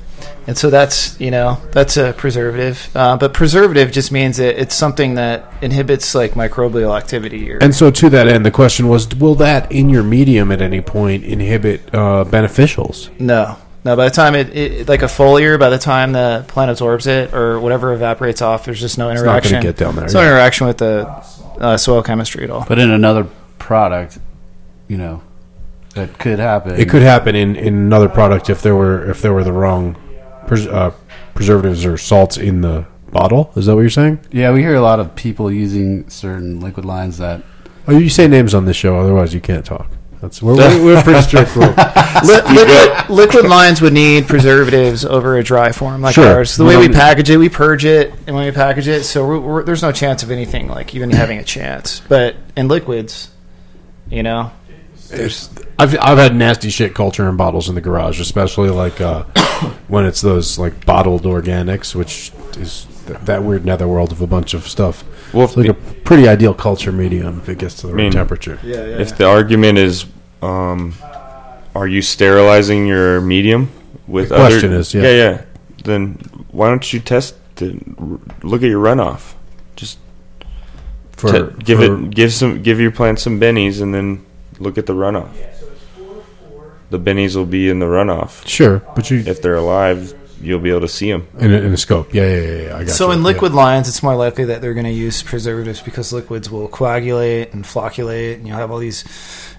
and so that's you know that's a preservative. Uh, but preservative just means that it's something that inhibits like microbial activity. Or, And so, to that end, the question was: Will that in your medium at any point inhibit uh, beneficials? no, no. By the time it, it like a foliar, by the time the plant absorbs it or whatever evaporates off, there's just no not gonna interaction. get down there, no yeah. interaction with the uh, soil chemistry at all. But in another product, you know, that could happen. It could happen in, in another product if there were if there were the wrong pres- uh, preservatives or salts in the bottle. Is that what you're saying? Yeah, we hear a lot of people using certain liquid lines that. Oh, you say names on this show, otherwise you can't talk. That's we're, we're, we're pretty strict. rule. Li- liquid, liquid lines would need preservatives over a dry form like Sure. ours. The way we package it, we purge it, and when we package it, so we're, we're, there's no chance of anything like even having a chance. But in liquids, you know, there's I've I've had nasty shit culture in bottles in the garage, especially like uh, when it's those like bottled organics, which is th- that weird netherworld of a bunch of stuff. Well, It's like a pretty ideal culture medium if it gets to the right mean, temperature. if the argument is, um, are you sterilizing your medium with The other? question is, yeah. yeah, yeah. Then why don't you test it? Look at your runoff. Just For, te- give for- it, give some, give your plant some bennies, and then look at the runoff. The bennies will be in the runoff. sure, but you If they're alive, you'll be able to see them. in a, in a scope. Yeah, yeah, yeah. yeah I got so you. in Yeah. liquid lines, it's more likely that they're going to use preservatives because liquids will coagulate and flocculate, and you'll have all these,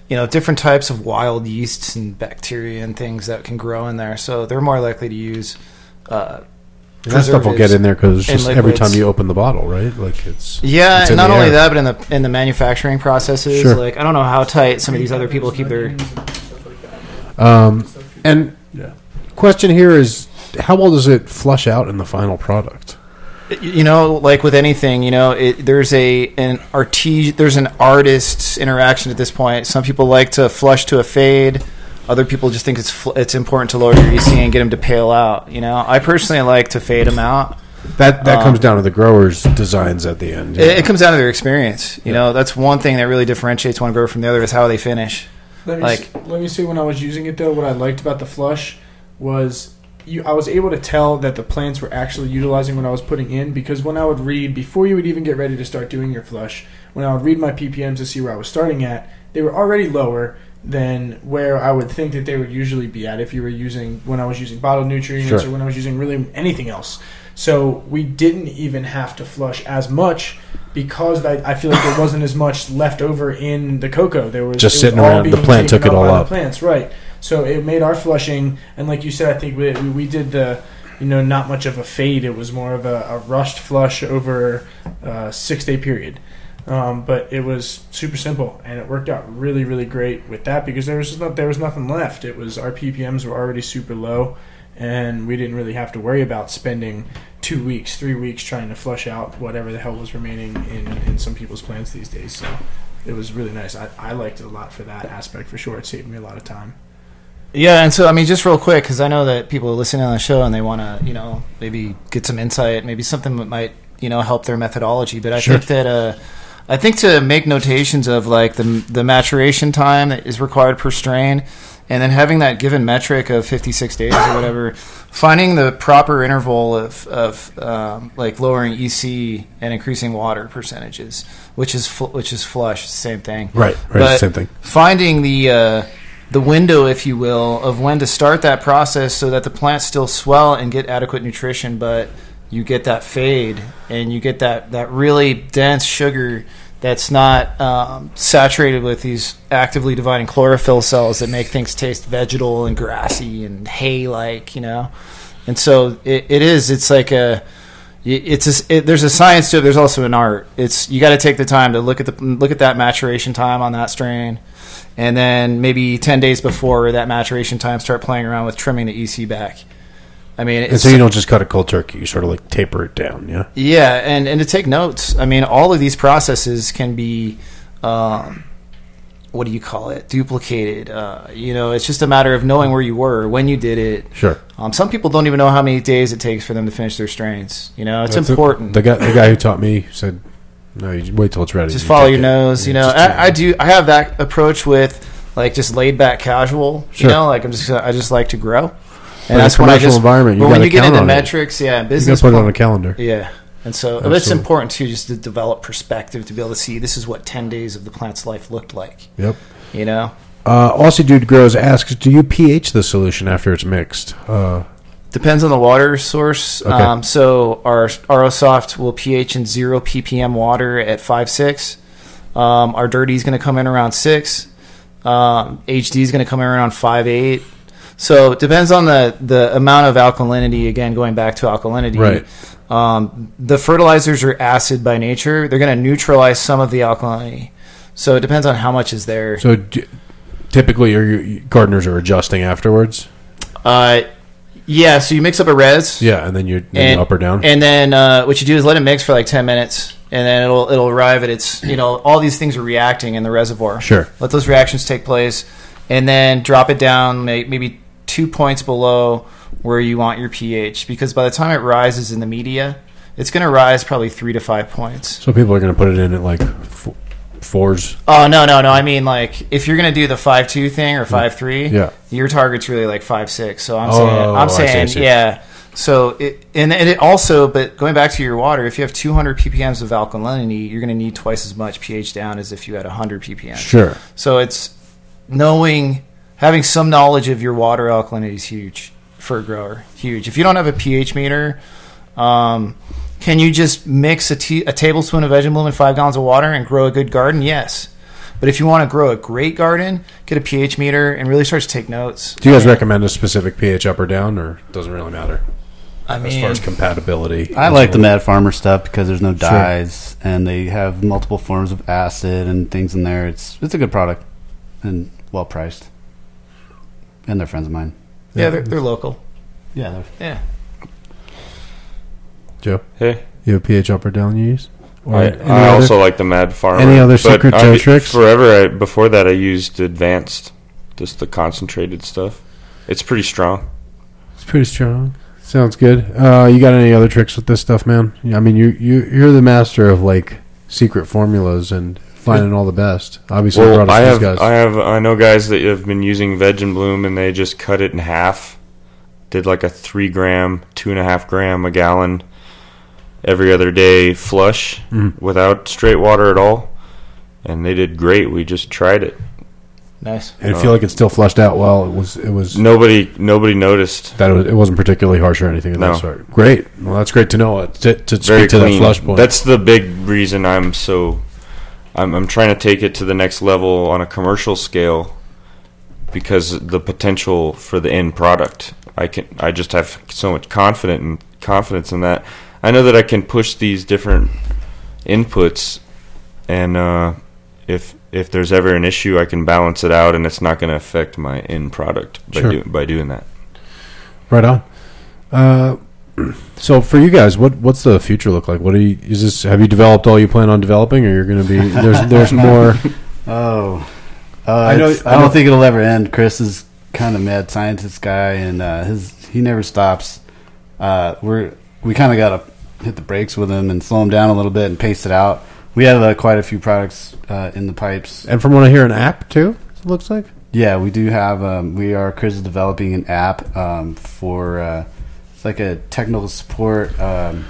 you know, different types of wild yeasts and bacteria and things that can grow in there. So they're more likely to use. Uh, that stuff will get in there because in just every time you open the bottle, right? Like it's Yeah, it's and not only air. that, but in the in the manufacturing processes, Sure. like I don't know how tight some of these other people keep their. Um, and question here is, how well does it flush out in the final product? You know, like with anything, you know, it, there's a an arti- there's an artist's interaction at this point. Some people like to flush to a fade. Other people just think it's fl- it's important to lower your EC and get them to pale out. You know, I personally like to fade them out. That that Um, comes down to the growers' designs at the end. It, it comes down to their experience. You know, that's one thing that really differentiates one grower from the other is how they finish. Let me Like- s- let me say when I was using it though, what I liked about the flush was you. I was able to tell that the plants were actually utilizing what I was putting in because when I would read before you would even get ready to start doing your flush, when I would read my ppms to see where I was starting at, they were already lower than where I would think that they would usually be at if you were using when I was using bottled nutrients Sure. or when I was using really anything else. So we didn't even have to flush as much because I, I feel like there wasn't as much left over in the coco. There was Just it was sitting around. The plant took it all up. Plants, right? So it made our flushing, and like you said, I think we, we, we did the, you know, not much of a fade. It was more of a, a rushed flush over a six day period. Um, but it was super simple, and it worked out really, really great with that because there was just not there was nothing left. It was our ppms were already super low, and we didn't really have to worry about spending two weeks, three weeks trying to flush out whatever the hell was remaining in, in some people's plants these days. So it was really nice. I, I liked it a lot for that aspect for sure. It saved me a lot of time. Yeah, and so I mean, just real quick, because I know that people are listening on the show and they want to, you know, maybe get some insight, maybe something that might, you know, help their methodology. But I Sure. think that, uh, I think to make notations of like the the maturation time that is required per strain, and then having that given metric of 56 days or whatever, finding the proper interval of of um, like lowering EC and increasing water percentages, which is fl- which is flush, same thing Right, right, But same thing. Finding the uh, the window, if you will, of when to start that process so that the plants still swell and get adequate nutrition, but you get that fade and you get that, that really dense sugar that's not um, saturated with these actively dividing chlorophyll cells that make things taste vegetal and grassy and hay like, you know. And so it, it is. It's like a, it's a, it, there's a science to it. There's also an art. It's you got to take the time to look at the look at that maturation time on that strain, and then maybe ten days before that maturation time, start playing around with trimming the EC back. I mean, And so you don't just cut a cold turkey; you sort of like taper it down. Yeah. yeah, and and to take notes. I mean, all of these processes can be. Um, what do you call it? Duplicated. Uh, you know, it's just a matter of knowing where you were when you did it. Sure. Um, some people don't even know how many days it takes for them to finish their strains. You know, it's That's important. The guy, the guy who taught me said, "No, you wait till it's ready. just You follow your it." nose. You know, I, I do. I have that approach with like just laid back, casual. Sure. You know, like I'm just I just like to grow, and that's when I just. environment, you when you get into on it. metrics, yeah, You business. to put it on a calendar. yeah. And so but it's important too, just to develop perspective to be able to see this is what ten days of the plant's life looked like. Yep. You know, Uh, Aussie Dude Grows asks, "Do you pH the solution after it's mixed?" Uh, depends on the water source. Okay. Um, so our RO Soft will pH in zero ppm water at five six. Um, our dirty is going to come in around six. Um, HD is going to come in around five eight. So it depends on the the amount of alkalinity. Again, going back to alkalinity, Right. Um, the fertilizers are acid by nature. They're going to neutralize some of the alkalinity. So it depends on how much is there. so, d- typically, your, gardeners are adjusting afterwards. Uh, yeah. So you mix up a res. Yeah, and then you then you up or down. And then uh, what you do is let it mix for like ten minutes, and then it'll it'll arrive at its you know all these things are reacting in the reservoir. Sure. Let those reactions take place, and then drop it down maybe two points below where you want your pH, because by the time it rises in the media, it's going to rise probably three to five points. so people are going to put it in at like fours. Oh no no no! I mean like if you're going to do the five two thing or five three, Yeah. your target's really like five six. So I'm Oh, saying I'm saying see. yeah. So it and, and it also, but going back to your water, if you have 200 ppm's of alkalinity, you're going to need twice as much pH down as if you had 100 ppm. Sure. So it's knowing, having some knowledge of your water alkalinity is huge for a grower. Huge. If you don't have a pH meter, um, can you just mix a, tablespoon of vegetable bloom in five gallons of water and grow a good garden? Yes. But if you want to grow a great garden, get a pH meter and really start to take notes. Do you guys I mean- recommend a specific pH up or down, or doesn't really matter I as mean, far as compatibility? I like the Mad Farmer stuff because there's no dyes and they have multiple forms of acid and things in there. It's it's a good product and well priced. And they're friends of mine. yeah, they're, they're local. Yeah, they're Yeah. Joe, Hey, you have pH up or down you use? Or I, any I other- also like the Mad Farmer. any other but secret I- Joe tricks? Forever, I, before that, I used advanced, just the concentrated stuff. It's pretty strong. It's pretty strong. Sounds good. Uh, you got any other tricks with this stuff, man? I mean, you you you're the master of like secret formulas and finding all the best. Obviously, Well, brought us I these have, guys. I have, I know guys that have been using Veg and Bloom, and they just cut it in half. Did like a three gram, two and a half gram a gallon every other day flush Mhm. without straight water at all, and they did great. We just tried it. Nice. and I feel like it still flushed out well. It was it was Nobody, nobody noticed. that it, was, it wasn't particularly harsh or anything of No. that sort. Great. Well, that's great to know. Uh, To, to Very speak to that flush point. That's the big reason I'm so. I'm, I'm trying to take it to the next level on a commercial scale because the potential for the end product. I can. I just have so much confident and confidence in that. I know that I can push these different inputs, and uh, if if there's ever an issue, I can balance it out, and it's not going to affect my end product by Sure. do, by doing that. Right on. Uh, so for you guys, what what's the future look like? What do you is this? Have you developed all you plan on developing, or you're going to be there's there's more? Oh, uh, I I, know- I I know- don't think it'll ever end. Chris is kind of mad scientist guy, and uh, his he never stops. Uh, we're we kind of got to hit the brakes with him and slow him down a little bit and pace it out. We have uh, quite a few products uh, in the pipes. And from what I hear, an app too. It looks like. Yeah, we do have. Um, we are Chris is developing an app um, for. Like a technical support. Um,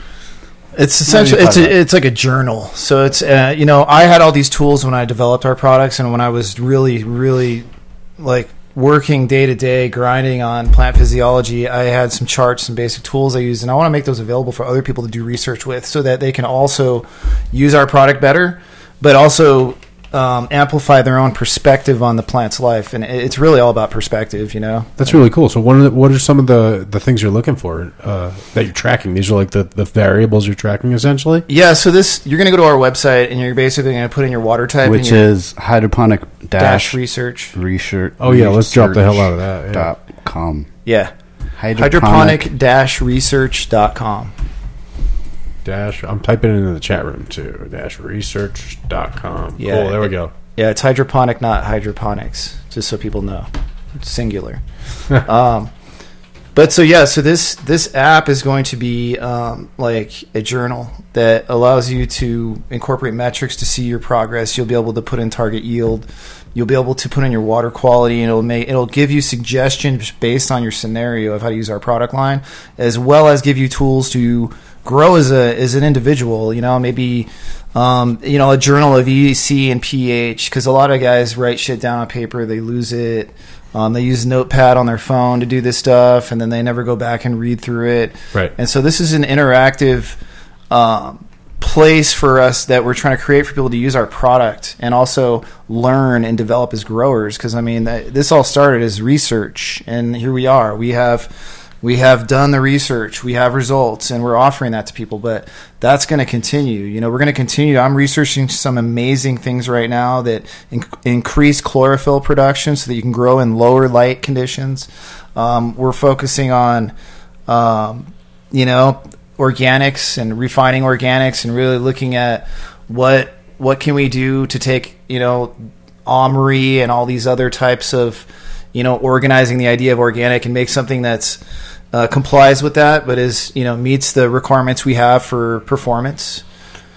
It's What are you essentially it's a, it's like a journal. So it's uh, you know I had all these tools when I developed our products and when I was really really like working day to day grinding on plant physiology. I had some charts, some basic tools I used, and I want to make those available for other people to do research with, so that they can also use our product better, but also um, amplify their own perspective on the plant's life, and it's really all about perspective, you know. That's really cool. So, what are, the, what are some of the, the things you're looking for uh, that you're tracking? These are like the, the variables you're tracking, essentially. Yeah, so this you're going to go to our website and you're basically going to put in your water type, which is hydroponic dash dash research. research. Oh, yeah, let's drop the hell out of that, yeah. Dot com. Yeah, Hydroponic. dash research dot research.com. Dash. I'm typing it into the chat room too. Dash research.com. Yeah. Cool. There we go. Yeah, it's hydroponic, not hydroponics, just so people know. It's singular. um, but so yeah, so this this app is going to be um, like a journal that allows you to incorporate metrics to see your progress. You'll be able to put in target yield. You'll be able to put in your water quality, and it'll make it'll give you suggestions based on your scenario of how to use our product line, as well as give you tools to grow as a as an individual. You know, maybe um, you know a journal of EC and pH because a lot of guys write shit down on paper, they lose it. Um, they use Notepad on their phone to do this stuff, and then they never go back and read through it. Right. And so this is an interactive um, place for us that we're trying to create for people to use our product and also learn and develop as growers. Because I mean, th- this all started as research, and here we are. We have we have done the research, we have results, and we're offering that to people. But that's going to continue. You know, we're going to continue. I'm researching some amazing things right now that in- increase chlorophyll production so that you can grow in lower light conditions. Um, we're focusing on um, you know organics and refining organics and really looking at what what can we do to take you know Omri and all these other types of you know organizing the idea of organic and make something that's uh, complies with that but is you know meets the requirements we have for performance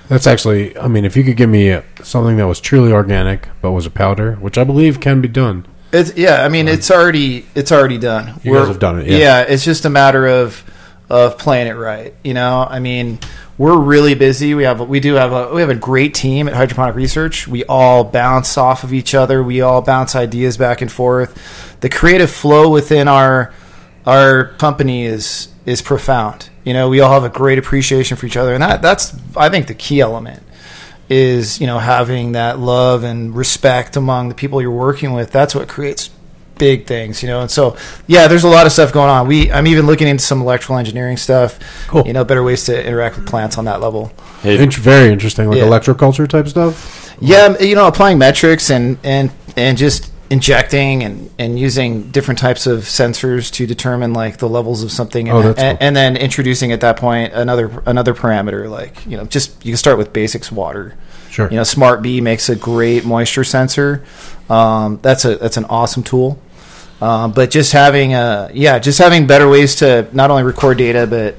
That's actually. I mean, if you could give me uh something that was truly organic but was a powder, which I believe can be done. It's yeah. I mean, it's already it's already done. You guys have done it, yeah. Yeah. It's just a matter of of playing it right. You know, I mean, we're really busy. We have we do have a we have a great team at Hydroponic Research. We all bounce off of each other. We all bounce ideas back and forth. The creative flow within our our company is is profound. You know, we all have a great appreciation for each other, and that that's I think the key element is you know having that love and respect among the people you're working with. That's what creates big things, you know. And so, yeah, there's a lot of stuff going on. We I'm even looking into some electrical engineering stuff. Cool. You know, better ways to interact with plants on that level. Hey, Int- very interesting, like Yeah. electroculture type stuff. Yeah, you know, applying metrics and and and just injecting and and using different types of sensors to determine like the levels of something and, Oh, and, cool. and then introducing at that point another another parameter like you know just you can start with basics water Sure. you know smart bee makes a great moisture sensor um, that's a that's an awesome tool um, but just having a yeah just having better ways to not only record data but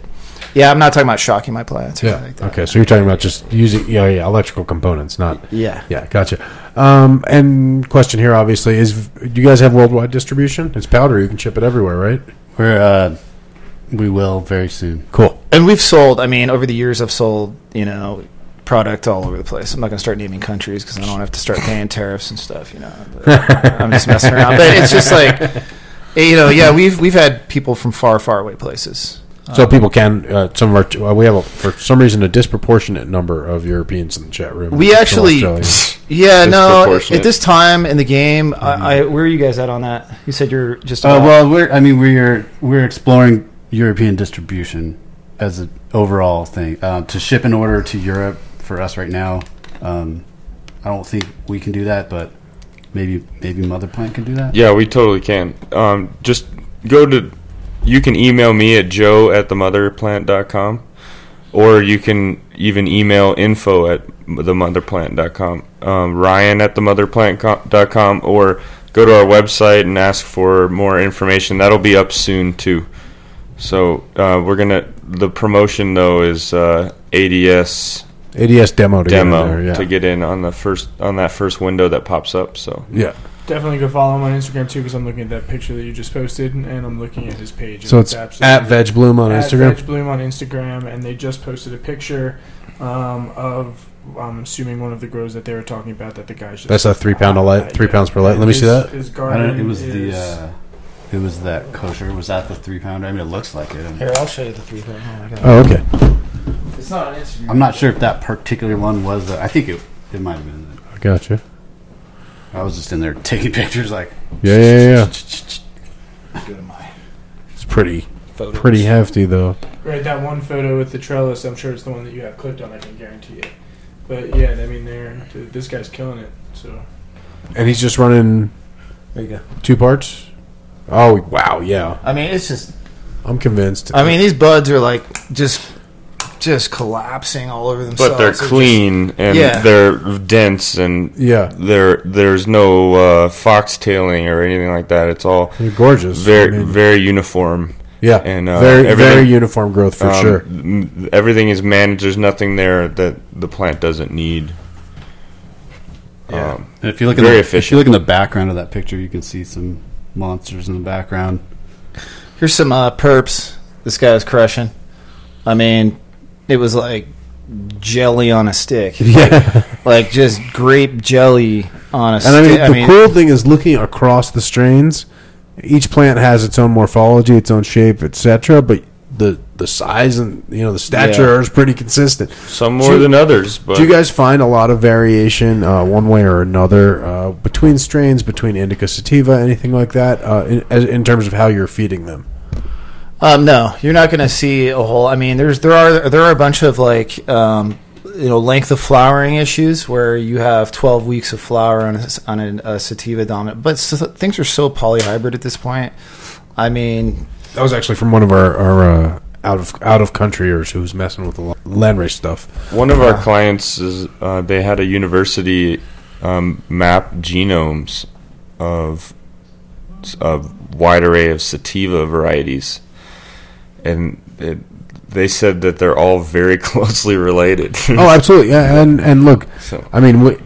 yeah i'm not talking about shocking my plants or yeah. like that. Okay. So you're talking about just using yeah, yeah electrical components, not yeah Yeah, gotcha. Um, and question here, obviously, is do you guys have worldwide distribution? It's powder; you can ship it everywhere, right? We're uh, we will very soon. Cool. and we've sold i mean over the years i've sold you know product all over the place i'm not going to start naming countries because i don't have to start paying tariffs and stuff you know but i'm just messing around but it's just like you know yeah we've we've had people from far far away places So people can uh, some of our uh, we have a, for some reason a disproportionate number of Europeans in the chat room. we actually yeah no at this time in the game I, I where are you guys at on that you said you're just Uh, well, we're I mean we're we're exploring European distribution as an overall thing uh, to ship an order to Europe for us right now. Um, I don't think we can do that, but maybe maybe Mother Plant can do that. Yeah, we totally can. Um, just go to. You can email me at joe at themotherplant.com, or you can even email info at themotherplant.com, um, ryan at themotherplant.com, or go to our website and ask for more information. That'll be up soon, too. So uh, we're gonna. The promotion though is uh, ADS ADS demo to demo get in there, yeah. to get in on the first on that first window that pops up. So yeah. Definitely go follow him on Instagram too, because I'm looking at that picture that you just posted, and I'm looking at his page. and So it's at Veg Bloom on at Instagram. Veg Bloom on Instagram, and they just posted a picture um, of I'm assuming one of the grows that they were talking about that the guys. That's a three pound a light, three pounds per light. Let me see that. His I garden don't, it was the uh, it was that kosher. Was that the three pounder? I mean, it looks like it. here i'll show you the three thing oh my god Oh, okay. it's not on instagram I'm not sure if that particular one was. The, I think it it might have been. I gotcha. I was just in there taking pictures, like Yeah, yeah, yeah. Go to my It's pretty photos. pretty hefty though. Right, that one photo with the trellis, I'm sure it's the one that you have clicked on. I can guarantee it. But yeah, I mean, they're this guy's killing it. So And he's just running There you go. two parts. Oh wow, yeah. I mean, it's just. I'm convinced. I mean, these buds are like just, just collapsing all over themselves. But they're just- clean and Yeah. they're dense and yeah, there there's no uh, foxtailing or anything like that. It's all they're gorgeous. very I mean, very uniform. yeah, and, uh, very very uniform growth for Um, sure. Everything is managed. There's nothing there that the plant doesn't need. Yeah. Um, And if you look in Very the, if you look in the background of that picture, you can see some monsters in the background. Here's some uh, perps. This guy was crushing. I mean, it was like jelly on a stick. yeah, Like just grape jelly on a stick. and I mean the cool thing is looking across the strains. Each plant has its own morphology, its own shape, etc. But the the size and you know the stature Yeah. is pretty consistent. some more Do- than others, but Do you guys find a lot of variation uh, one way or another uh, between strains, between indica sativa, anything like that, uh, in, as, in terms of how you're feeding them? Um, no, you're not going to see a whole. I mean, there's there are there are a bunch of like um, you know length of flowering issues where you have 12 weeks of flower on a, on a, a sativa dominant, but s things are so polyhybrid at this point. I mean, That was actually from one of our, our uh, out of out of countryers who was messing with the la- landrace stuff. one of our clients is uh, they had a university um, map genomes of a wide array of sativa varieties, and it, they said that they're all very closely related. Oh, absolutely. Yeah, and and look, So- I mean, we,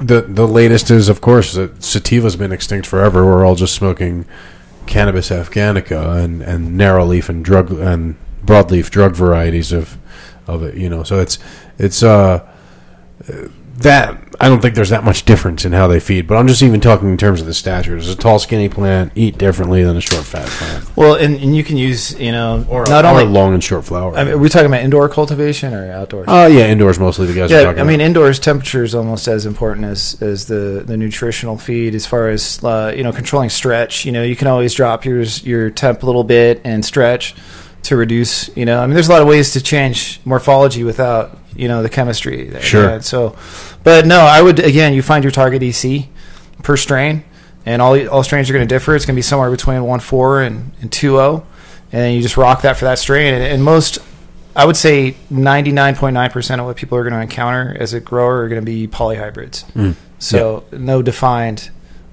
the the latest is of course that sativa's been extinct forever. We're all just smoking cannabis afghanica and and narrow leaf and drug and broadleaf drug varieties of of it. You know, so it's it's uh that I don't think there's that much difference in how they feed. But I'm just even talking in terms of the stature. Does a tall, skinny plant eat differently than a short, fat plant, well, and, and you can use you know or not or only. long and short flower? I mean, are we talking about indoor cultivation or outdoors? Oh yeah, indoors mostly. The guys are Yeah, I mean, about. indoors temperature is almost as important as, as the, the nutritional feed as far as uh, you know controlling stretch. You know, you can always drop your your temp a little bit and stretch to reduce. You know, I mean, there's a lot of ways to change morphology without you know the chemistry. Sure. Yeah, so, but no, I would again, you find your target EC per strain, and all all strains are going to differ. It's going to be somewhere between one four and and two zero, and then you just rock that for that strain. And, and most I would say 99.9% of what people are going to encounter as a grower are going to be polyhybrids. Mm. So no defined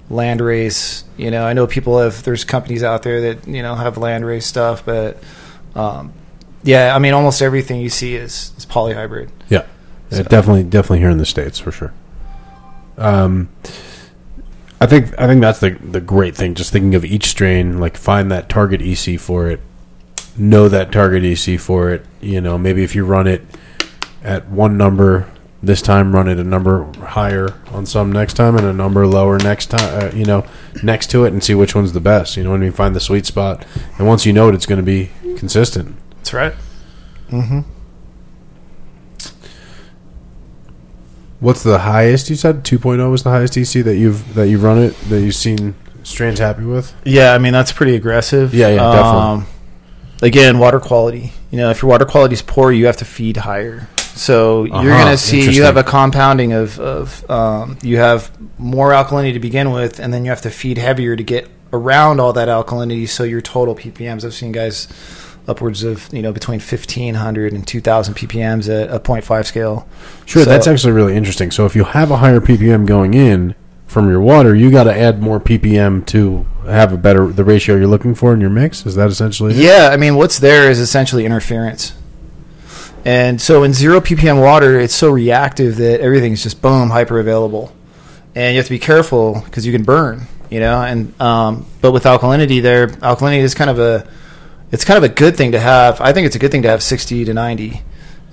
land race. You know, I know people have. There's companies out there that you know have land race stuff, but um, yeah, I mean, almost everything you see is is polyhybrid. Yeah, So- definitely, definitely here in the states for sure. Um, I think I think that's the the great thing. Just thinking of each strain, like find that target EC for it, know that target EC for it. You know, maybe if you run it at one number this time, run it a number higher on some next time, and a number lower next time. Uh, you know, next to it, and see which one's the best. You know, when I mean, find the sweet spot, and once you know it, it's going to be consistent. That's right. Mm-hmm. What's the highest you said? 2.0 was the highest EC that you've that you've run it that you've seen strains happy with. Yeah, I mean that's pretty aggressive. Yeah, yeah, Um, again, water quality. You know, if your water quality is poor, you have to feed higher. So you're Uh-huh, going to see you have a compounding of of um, you have more alkalinity to begin with, and then you have to feed heavier to get around all that alkalinity. So your total ppms. I've seen guys upwards of you know between 1500 and 2000 ppms at a 0.5 scale. Sure, So- that's actually really interesting. So if you have a higher ppm going in from your water, you got to add more ppm to have a better the ratio you're looking for in your mix. Is that essentially? it? Yeah, I mean, what's there is essentially interference. And so in zero ppm water, it's so reactive that everything's just boom hyper available, and you have to be careful because you can burn, you know. And um, but with alkalinity, there alkalinity is kind of a it's kind of a good thing to have. I think it's a good thing to have sixty to ninety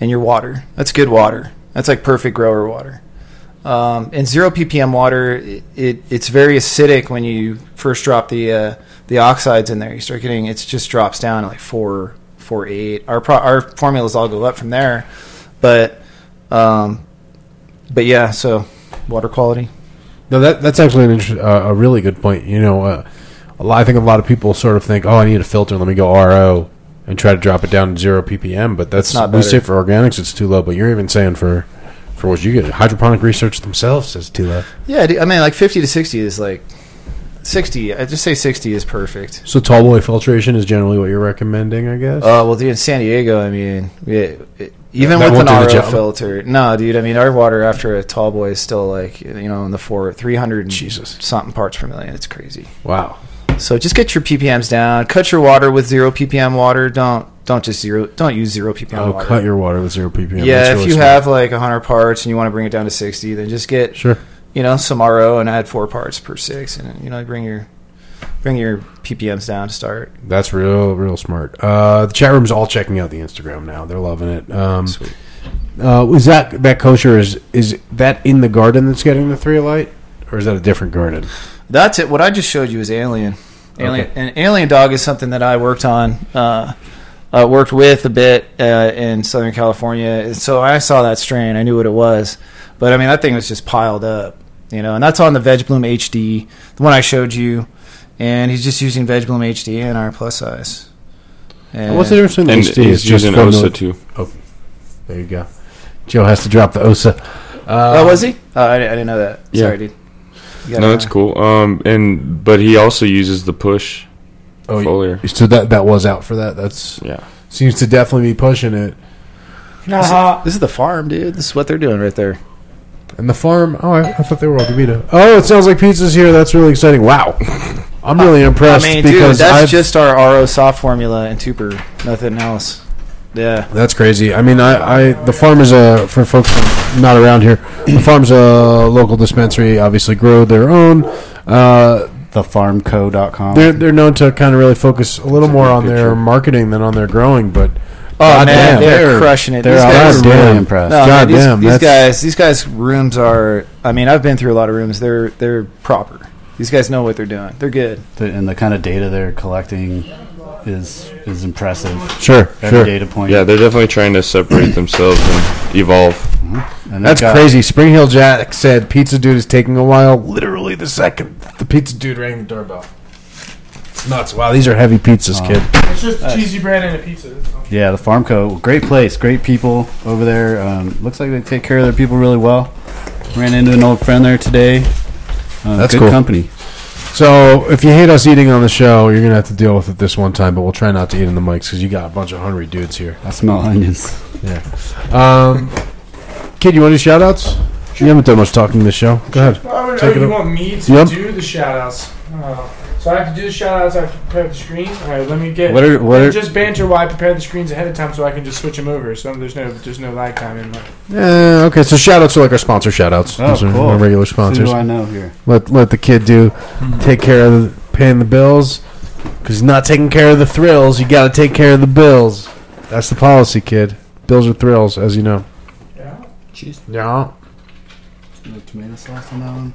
in your water. That's good water. That's like perfect grower water. Um, in zero ppm water, it, it it's very acidic when you first drop the uh, the oxides in there. You start getting it just drops down like four four eight. Our pro- our formulas all go up from there, but um, but yeah. So water quality. No, that that's actually an inter- uh, a really good point. You know, uh, a lot, I think a lot of people sort of think, "Oh, I need a filter. Let me go RO and try to drop it down to zero ppm." But that's It's not we say for organics it's too low. But you're even saying for for what you get, hydroponic research themselves says too low. Yeah, I mean, like 50 to 60 is like 60. I just say 60 is perfect. So tall boy filtration is generally what you're recommending, I guess. Uh, well, dude, in San Diego, I mean, yeah, it, even That with an RO filter, no, dude. I mean, our water after a tall boy is still like you know in the four, 300 and Jesus. something parts per million. It's crazy. wow. So just get your ppms down. Cut your water with zero ppm water. Don't don't just zero. Don't use zero ppm Oh, water. cut your water with zero ppm. yeah, if you smart. have like 100 parts and you want to bring it down to 60, then just get sure. You know some RO and add four parts per six, and you know bring your bring your ppms down to start. That's real, real smart. Uh, the chat room's all checking out the Instagram now. They're loving it. Um, Sweet. uh, is that that kosher? Is is that in the garden that's getting the three light, or is that a different garden? That's it. What I just showed you is Alien. Alien Okay. and Alien Dog is something that I worked on, uh, uh, worked with a bit uh, in Southern California. And So I saw that strain. I knew what it was, but I mean that thing was just piled up, you know. And that's on the Veg Bloom HD, the one I showed you. And he's just using Veg Bloom HD and our plus size. And What's the difference between And HD? he's It's just using formula- OSA too. Oh, There you go. Joe has to drop the OSA. Uh, Oh, was he? Oh, I, didn't- I didn't know that. Yeah. Sorry, dude. No, gotta- that's cool. Um, and but he also uses the push Oh, foliar. So that that was out for that. That's Yeah. seems to definitely be pushing it. Nah, This is the farm, dude. This is what they're doing right there. And the farm. Oh, I, I thought they were all Gavita. Oh, it sounds like pizza's here. That's really exciting. Wow, I'm really I impressed mean, dude, because that's I've, just our RO soft formula and Tupur, nothing else. Yeah. That's crazy. I mean, I, I the farm is a for folks not around here. The farm's a local dispensary. Obviously, grow their own. Uh, Thefarmco.com. they're they're known to kind of really focus a little more good on their marketing than on their growing. But Oh God man, damn, they're, they're- crushing it. they're These guys, God really impressed. no, man, God these, damn, these that's- guys, these guys' rooms are. I mean, I've been through a lot of rooms. They're they're proper. These guys know what they're doing. They're good. The- and the kind of data they're collecting is is impressive. sure, Every sure, data point. Yeah, they're definitely trying to separate themselves and evolve. Mm-hmm. And they've that's got- crazy. Spring Hill Jack said, "Pizza dude is taking a while." Literally, the second the pizza dude rang the doorbell. It's nuts. Wow, these are heavy pizzas, Oh. kid. it's just cheesy bread and a pizza. that's all. Yeah, the Farmco, great place, great people over there. Um, looks like they take care of their people really well. Ran into an old friend there today. Uh, That's good cool. company. So, if you hate us eating on the show, you're gonna have to deal with it this one time. But we'll try not to eat in the mics because you got a bunch of hungry dudes here. I smell onions. Yeah. Um, kid, you want to do shout outs? You haven't done much talking this show. Go ahead. Oh, oh, Take it you up. want me to Yep. do the shout outs? Oh. So I have to do the shout outs. I have to prepare the screen. All right, let me get. What are what are just banter while I prepare the screens ahead of time, so I can just switch them over. So there's no there's no lag time in my. Uh, okay, so shout outs to like our sponsor shout outs. Oh, Those are cool. our regular who sponsors. do I know here? Let let the kid do take care of the, paying the bills because he's not taking care of the thrills. You got to take care of the bills. That's the policy, kid. Bills are thrills, as you know. Yeah. Cheese. Yeah, tomato sauce on that one.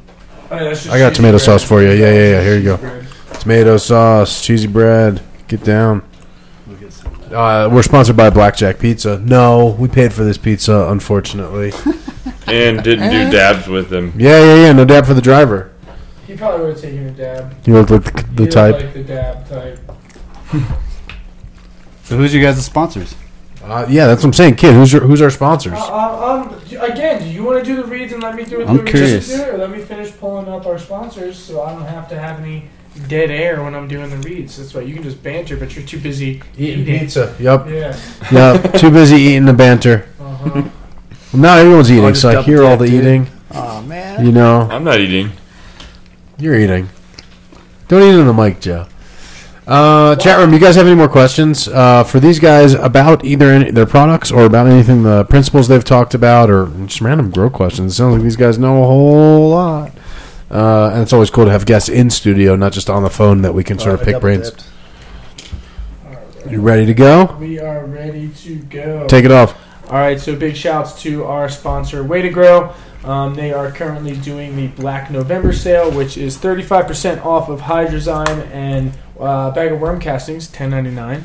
Oh, yeah, that's just I got tomato bread. sauce for you. Yeah, yeah, yeah. Here you go. Bread. Tomato sauce, cheesy bread. Get down. Uh, we're sponsored by Blackjack Pizza. No, we paid for this pizza, unfortunately. And didn't do dabs with them. yeah, yeah, yeah. No dab for the driver. He probably would have taken a dab. You look like the, the looked type. Like the dab type. So who's you guys' sponsors? Uh, yeah, that's what I'm saying, kid. Who's your, who's our sponsors? Uh, uh, um, again, do you want to do the reads and let me do it? I'm the curious. Do it, or let me finish pulling up our sponsors so I don't have to have any dead air when I'm doing the reads. That's why you can just banter, but you're too busy Eating eating. pizza. Yep. Yeah. Yep. Too busy eating the banter. Uh-huh. Well, now everyone's eating, so I hear all the dude. eating. Oh man. You know, I'm not eating. you're eating. Don't eat in the mic, Joe. Uh, chat room, you guys have any more questions uh, for these guys about either any, their products or about anything the principles they've talked about or just random grow questions? It sounds like these guys know a whole lot. Uh, and it's always cool to have guests in studio, not just on the phone that we can sort of Oh, pick brains. dipped. You ready to go? We are ready to go. Take it off. All right, so big shouts to our sponsor, Way to Grow. Um, they are currently doing the Black November sale, which is 35% off of Hydrozyme and uh, bag of worm castings, 10.99.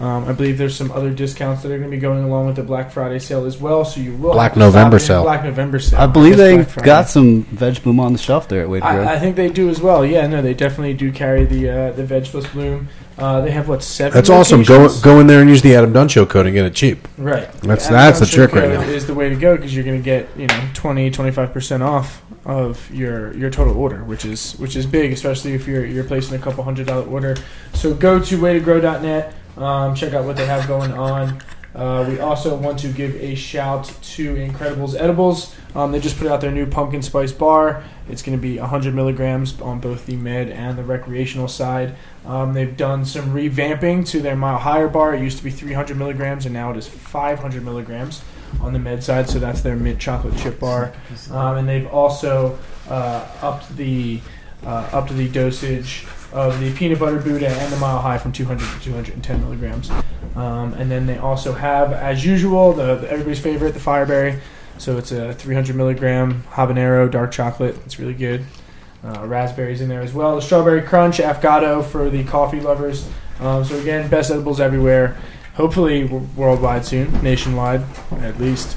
Um, I believe there's some other discounts that are going to be going along with the Black Friday sale as well. So you will Black have to November in. sale. Black November sale. I believe they Black got some veg bloom on the shelf there at Wade I, I think they do as well. Yeah, no, they definitely do carry the uh, the Veg Plus Bloom. Uh, they have what seven? That's awesome. Go go in there and use the Adam Dunn Show code and get it cheap. Right. That's- The that's the Amazon trick Show right code now. Is the way to go because you're going to get you know 20 25 percent off of your your total order, which is which is big, especially if you're you're placing a couple hundred dollar order. So go to waytogrow.net. Um, check out what they have going on. Uh, we also want to give a shout to Incredibles Edibles. Um, they just put out their new pumpkin spice bar. It's going to be 100 milligrams on both the med and the recreational side. Um, they've done some revamping to their mile higher bar. It used to be 300 milligrams, and now it is 500 milligrams on the med side. So that's their mint chocolate chip bar. Um, and they've also uh, upped the uh, up to the dosage of the peanut butter Buddha and the Mile High from 200 to 210 milligrams. Um, and then they also have, as usual, the, the everybody's favorite, the Fireberry. So it's a 300 milligram habanero dark chocolate. It's really good. Uh, raspberries in there as well. The strawberry crunch affogato for the coffee lovers. Um, so again, best edibles everywhere. Hopefully w- worldwide soon, nationwide at least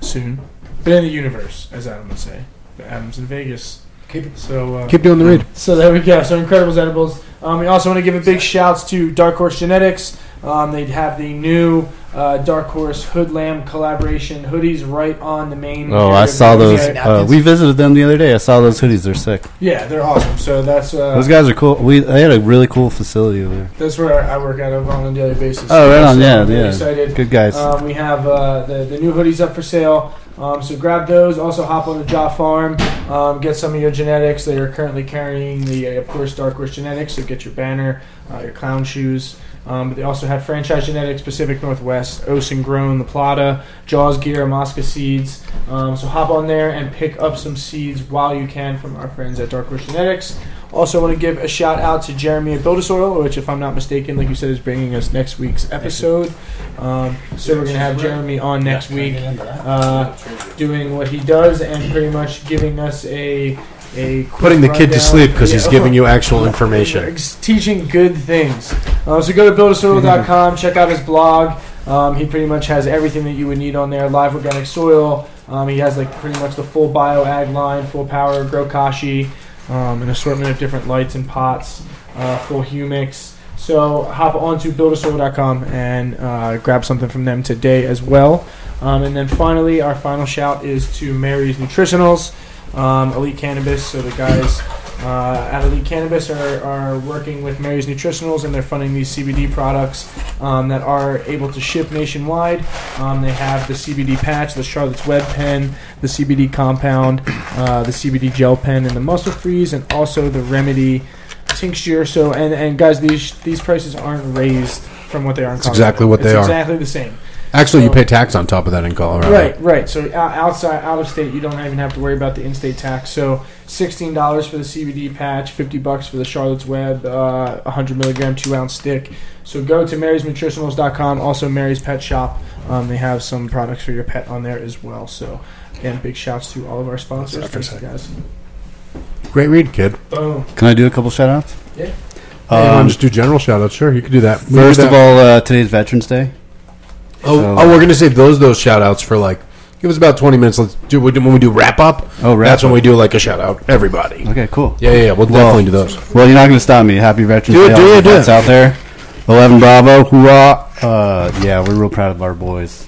soon. But in the universe, as Adam would say. Adam's in Vegas. Keep So uh, Keep doing the read. so there we go. So Incredibles edibles. Um, we also want to give a big shouts to Dark Horse Genetics. Um, they have the new uh, Dark Horse Hoodlamb collaboration hoodies right on the main. oh, I saw those. Uh, we visited them the other day. I saw those hoodies. They're sick. yeah, they're awesome. So that's uh, Those guys are cool. We they had a really cool facility over there. that's where I work out of on a daily basis. Oh, right on. So Yeah, yeah. Excited. Good guys. Um, we have uh, the, the new hoodies up for sale. Um, so grab those. Also hop on the Jaw Farm. Um, get some of your genetics. They are currently carrying the, of course, Dark Horse Genetics. So get your banner, uh, your clown shoes. Um, but they also have Franchise Genetics, Pacific Northwest, Ocean Grown, The Plata, Jaws Gear, Mosca Seeds. Um, so hop on there and pick up some seeds while you can from our friends at Dark Horse Genetics. Also, want to give a shout out to Jeremy at Build a Soil, which, if I'm not mistaken, like you said, is bringing us next week's episode. Um, so we're gonna have Jeremy on next week, uh, doing what he does and pretty much giving us a a Putting the kid to sleep because he's giving you actual information. He's teaching good things. Uh, so go to buildasoil.com, check out his blog. Um, he pretty much has everything that you would need on there. Live organic soil. Um, he has like pretty much the full bio ag line, full power grow kashi, um, an assortment of different lights and pots, uh, full humix. So hop onto buildasoil.com and uh, grab something from them today as well. Um, and then finally, our final shout is to Mary's Nutritionals, um, Elite Cannabis. So the guys uh, at Elite Cannabis are, are working with Mary's Nutritionals and they're funding these CBD products um, that are able to ship nationwide. Um, they have the CBD patch, the Charlotte's Web pen, the CBD compound, uh, the CBD gel pen, and the muscle freeze, and also the remedy tincture. So, and, and guys, these these prices aren't raised from what they are in Colorado. exactly what It's they are. Exactly the same. Actually, you pay tax on top of that in Colorado. Right, right. So outside, out of state, you don't even have to worry about the in-state tax. So sixteen dollars for the CBD patch, fifty bucks for the Charlotte's Web, uh, a hundred milligram two ounce stick. So go to marysnutritionals.com. Also, Mary's Pet Shop. Um, they have some products for your pet on there as well. So again, big shouts to all of our sponsors. That's what I Thank you guys. Great read, kid. Boom. Can I do a couple shout outs? Yeah. Hey, you want Um, to just do general shout outs? Sure, you can do that. We first do of all, uh, today's Veterans Day. Oh, so- oh, we're gonna save those those shout outs for like. Give us about twenty minutes. Let's do when we do wrap up. Oh, wrap That's when we do like a shout out. Everybody. Okay, cool. Yeah, yeah, yeah. We'll Well- definitely do those. Well, you're not going to stop me. Happy Veterans Do it, Day. do it, do it. out there. 11 Bravo, hoorah. Uh, yeah, we're real proud of our boys.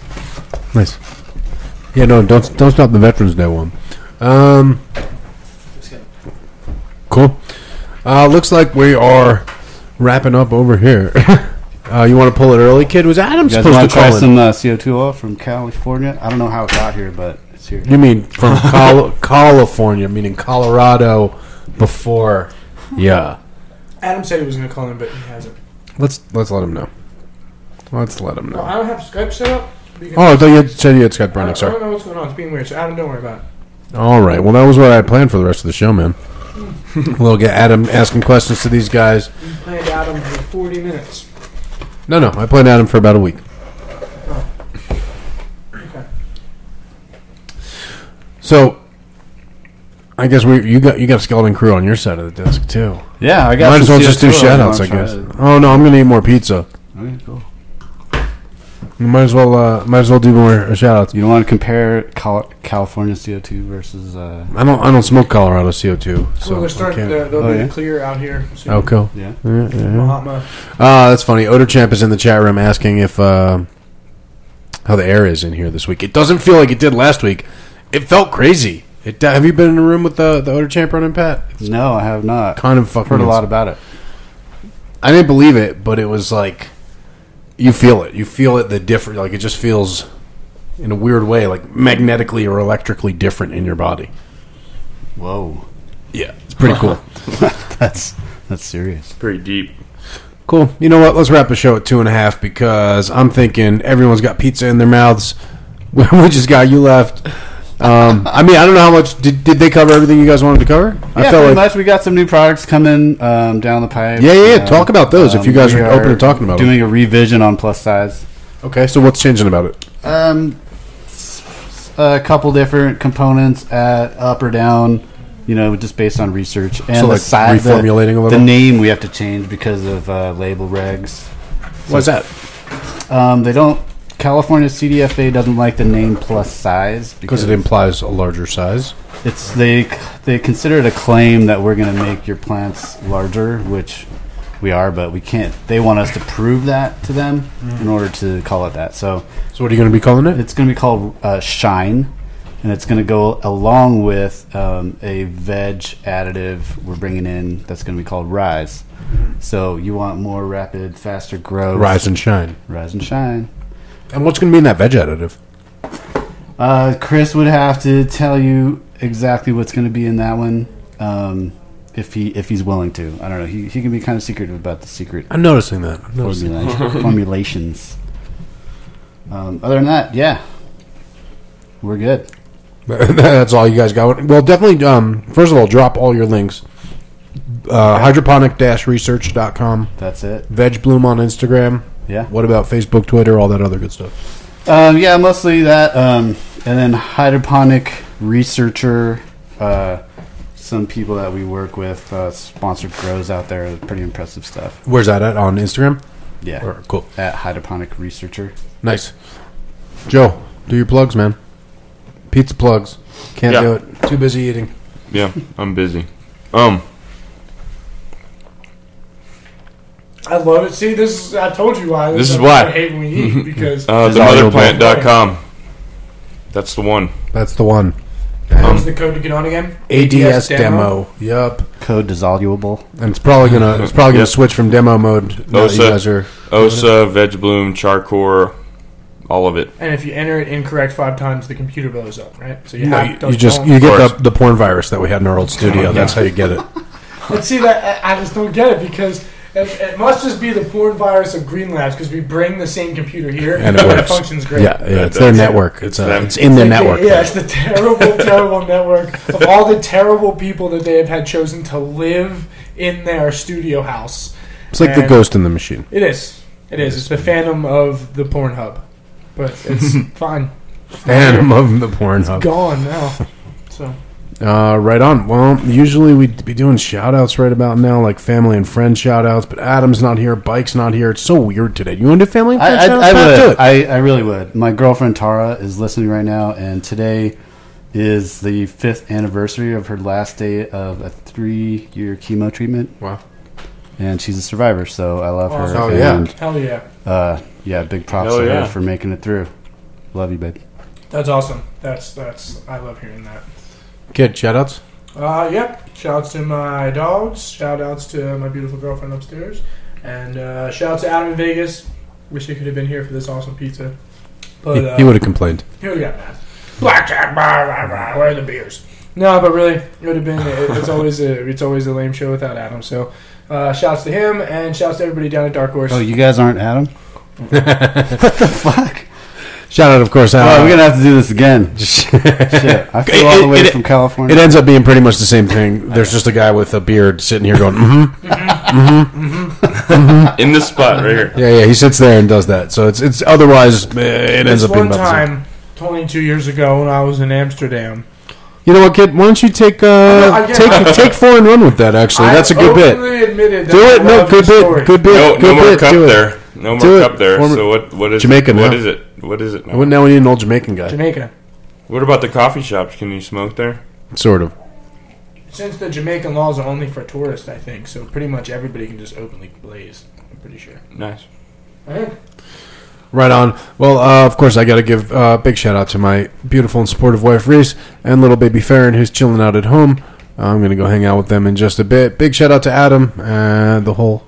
Nice. Yeah, no, don't don't stop the Veterans Day one. Um, cool. Uh, looks like we are wrapping up over here. uh, you want to pull it early, kid? Was Adam You guys supposed want to to try call in? some uh, CO2 oil from California? I don't know how it got here, but it's here. You mean from Col- California, meaning Colorado, before? Yeah. Adam said he was going to call him, but he hasn't. Let's let's let him know. Let's let him Well, know. I don't have Skype set up. You can- Oh, I thought you had said you had Skype I, running. don't, I Sorry. don't know what's going on. It's being weird. So Adam, don't worry about it. All right. Well, that was what I had planned for the rest of the show, man. we'll get Adam asking questions to these guys. You planned Adam for 40 minutes. No, no, I played Adam for about a week. So, I guess we you got you got a skeleton crew on your side of the desk too. Yeah, I got Might as well just do CO2 shout outs, I if you wanna guess. Oh no, I'm gonna eat more pizza. Okay, cool. Might as well. Uh, might as well do more shout outs. You don't want to compare Cal- California CO2 versus. Uh, I don't. I don't smoke Colorado CO two. So well, they're I starting. can't- They're, they'll Oh, be yeah? clear out here. Soon. Oh, cool. yeah. Yeah, yeah, yeah. Mahatma. Ah, that's funny. Odor Champ is in the chat room asking if uh, how the air is in here this week. It doesn't feel like it did last week. It felt crazy. It, have you been in a room with the the Odor Champ running Pat? It's No, I have not. kind of fucking. heard a lot about it. I didn't believe it, but it was like you feel it. You feel it. The different, like it just feels in a weird way, like magnetically or electrically different in your body. Whoa, Yeah, it's pretty cool. that's that's serious. Pretty deep. Cool. You know what? Let's wrap the show at two and a half because I'm thinking everyone's got pizza in their mouths. we just got you left. Um, I mean, I don't know how much did, did they cover everything you guys wanted to cover. I yeah, felt pretty like much. We got some new products coming um, down the pipe. Yeah, yeah, yeah. Uh, Talk about those if you guys are open to talking about it. Doing a revision on plus size. okay. So what's changing about it? Um, a couple different components at up or down. You know, just based on research and So, the like, size, the- reformulating a little? The name we have to change because of uh, label regs. What's that? Um, they don't. California CDFA doesn't like the name plus size Because it implies a larger size. It's they they consider it a claim that we're going to make your plants larger, which we are, but we can't. They want us to prove that to them in order to call it that. So So what are you going to be calling it? it's going to be called uh, Shine, and it's going to go along with um, a veg additive we're bringing in that's going to be called Rise. So you want more rapid, faster growth. Rise and shine. Rise and Shine. And what's going to be in that veg additive? Uh, Chris would have to tell you exactly what's going to be in that one, um, if he if he's willing to. I don't know. He he can be kind of secretive about the secret I'm noticing that. I'm noticing formulation, formulations. Um, other than that, yeah, we're good. That's all you guys got. Well, definitely. Um, first of all, drop all your links. Uh, hydroponic-research.com. That's it. Veg Bloom on Instagram. Yeah. What about Facebook, Twitter, all that other good stuff? Um, yeah, mostly that. Um, and then hydroponic researcher. Uh, some people that we work with, uh, sponsored grows out there. Pretty impressive stuff. Where's that at on Instagram? Yeah. Or, cool. At hydroponic researcher. Nice. Joe, do your plugs, man. Pizza plugs. Can't Yeah. do it. Too busy eating. Yeah, I'm busy. Um, I love it. See, this is. I told you why. This is why I hate when we eat because uh, Desirable. themotherplant.com. That's the one. That's the one. what's the code to get on again? ADS demo. Yup. Code dissoluble. And it's probably gonna it's probably gonna Yep. switch from demo mode. Now that you Osa. guys are Osa, Veg Bloom, Charcor, all of it. And if you enter it incorrect five times, the computer blows up, right? So you no, have you, don't- you just you get the, the porn virus that we had in our old studio. That's how you get it. Let's see that I I just don't get it because it, it must just be the porn virus of Green Labs because we bring the same computer here And it works. functions great. Yeah, yeah. It's their network. It's uh, them. it's in their Like network. yeah, it's the terrible, terrible network of all the terrible people that they have had chosen to live in their studio house. It's like the ghost in the machine. It is. It is. It's the phantom of the porn hub, but it's fine. Phantom of the porn hub. Gone now. So Uh, right on. Well, usually we'd be doing shout outs right about now, like family and friend shout outs, but Adam's not here, Bike's not here. It's so weird today. You want to do family and I, friend I, shout I outs? Do would. it. I, I really would. My girlfriend Tara is listening right now, and today is the fifth anniversary of her last day of a three-year chemo treatment, wow. and she's a survivor. So I love her. Awesome. Oh, yeah. and, hell yeah, uh, yeah, big props Hell to yeah. her for making it through. Love you, babe. that's awesome. That's that's I love hearing that. Kid, shout outs? Uh, yep. Shouts to my dogs. Shout outs to my beautiful girlfriend upstairs. And uh, shout out to Adam in Vegas. Wish he could have been here for this awesome pizza. But uh, he would have complained. he would have got mad. Blackjack, blah, blah, blah, where are the beers? No, but really, it would have been. It, it's always a it's always a lame show without Adam. So, uh, shouts to him and shouts to everybody down at Dark Horse. Oh, you guys aren't Adam? what the fuck? Shout out, of course. Uh, oh, we're gonna have to do this again. Shit, I flew all the way It- from California. It ends up being pretty much the same thing. There's just a guy with a beard sitting here going, mm-hmm. mm-hmm, mm-hmm. In this spot right here. Yeah, yeah. He sits there and does that. So it's it's otherwise eh, it ends this up being one about the same. time, 22 years ago, when I was in Amsterdam, You know what, kid? Why don't you take No, uh, I take it. take four and run with that? Actually, that's a good bit. openly admitted that Do it. No, good bit. Good bit. No, good no more bit. cup Do it. there. No more Do it. cup there. Former- So what? What is Jamaica It? What now. is it? What is it now? Well, now we need an old Jamaican guy. Jamaica. What about the coffee shops? Can you smoke there? Sort of. Since the Jamaican laws are only for tourists, I think so. Pretty much everybody can just openly blaze. I'm pretty sure. Nice. Right on. Well, uh, of course, I got to give a uh, big shout out to my beautiful and supportive wife, Reese, and little baby Farron, who's chilling out at home. I'm going to go hang out with them in just a bit. Big shout out to Adam and the whole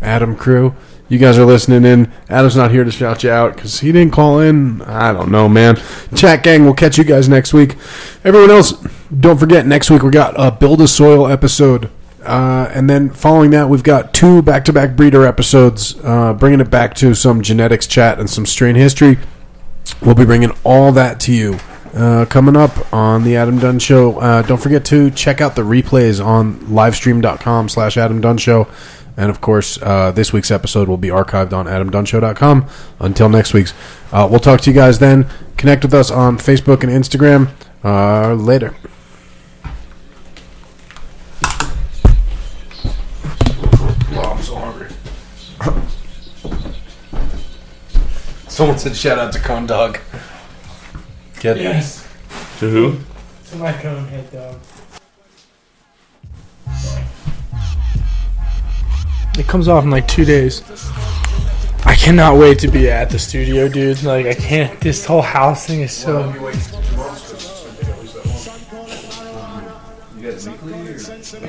Adam crew. You guys are listening in. Adam's not here to shout you out because he didn't call in. I don't know, man. Chat gang, we'll catch you guys next week. Everyone else, don't forget, next week we got a Build a Soil episode. Uh, and then following that, we've got two back to back breeder episodes, uh, bringing it back to some genetics chat and some strain history. We'll be bringing all that to you uh, coming up on the Adam Dunn Show. Uh, don't forget to check out the replays on livestream.com slash Adam Dunn Show. And of course, uh, this week's episode will be archived on adamdunnshow.com. Until next week's, uh, we'll talk to you guys then. Connect with us on Facebook and Instagram. Uh, later. I'm so hungry. Someone said shout out to Cone Dog. Get Yes. To who? To my cone head dog. It comes off in like two days. I cannot wait to be at the studio, dude. Like I can't. This whole house thing is so.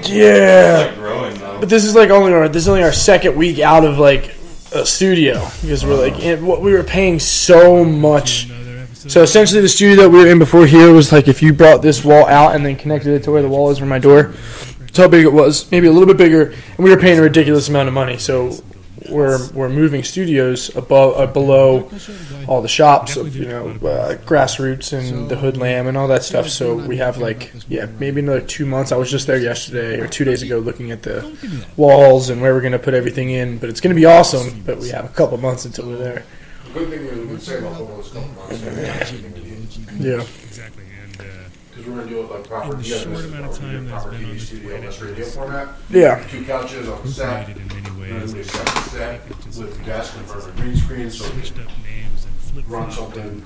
Yeah, Growing though. but this is like only our this is only our second week out of like a studio because we're like in, what we were paying so much. So essentially, the studio that we were in before here was like if you brought this wall out and then connected it to where the wall is from my door. That's how big it was, maybe a little bit bigger, and we were paying a ridiculous amount of money. So we're we're moving studios above uh, below all the shops of you know uh, grassroots and the Hoodlamb and all that stuff. So we have like yeah maybe another two months. I was just there yesterday or two days ago looking at the walls and where we're gonna put everything in. But it's gonna be awesome. But we have a couple months until we're there. Good thing we can say about those couple months. Yeah. Exactly, and uh, Because we're going to do it like proper. In the short amount of time that's been on display, studio, that's radio it's- format. Yeah. Two couches on the set. created in many ways. we and set the set with a desk in front of a green screen so we switched can up names and flip run flopped something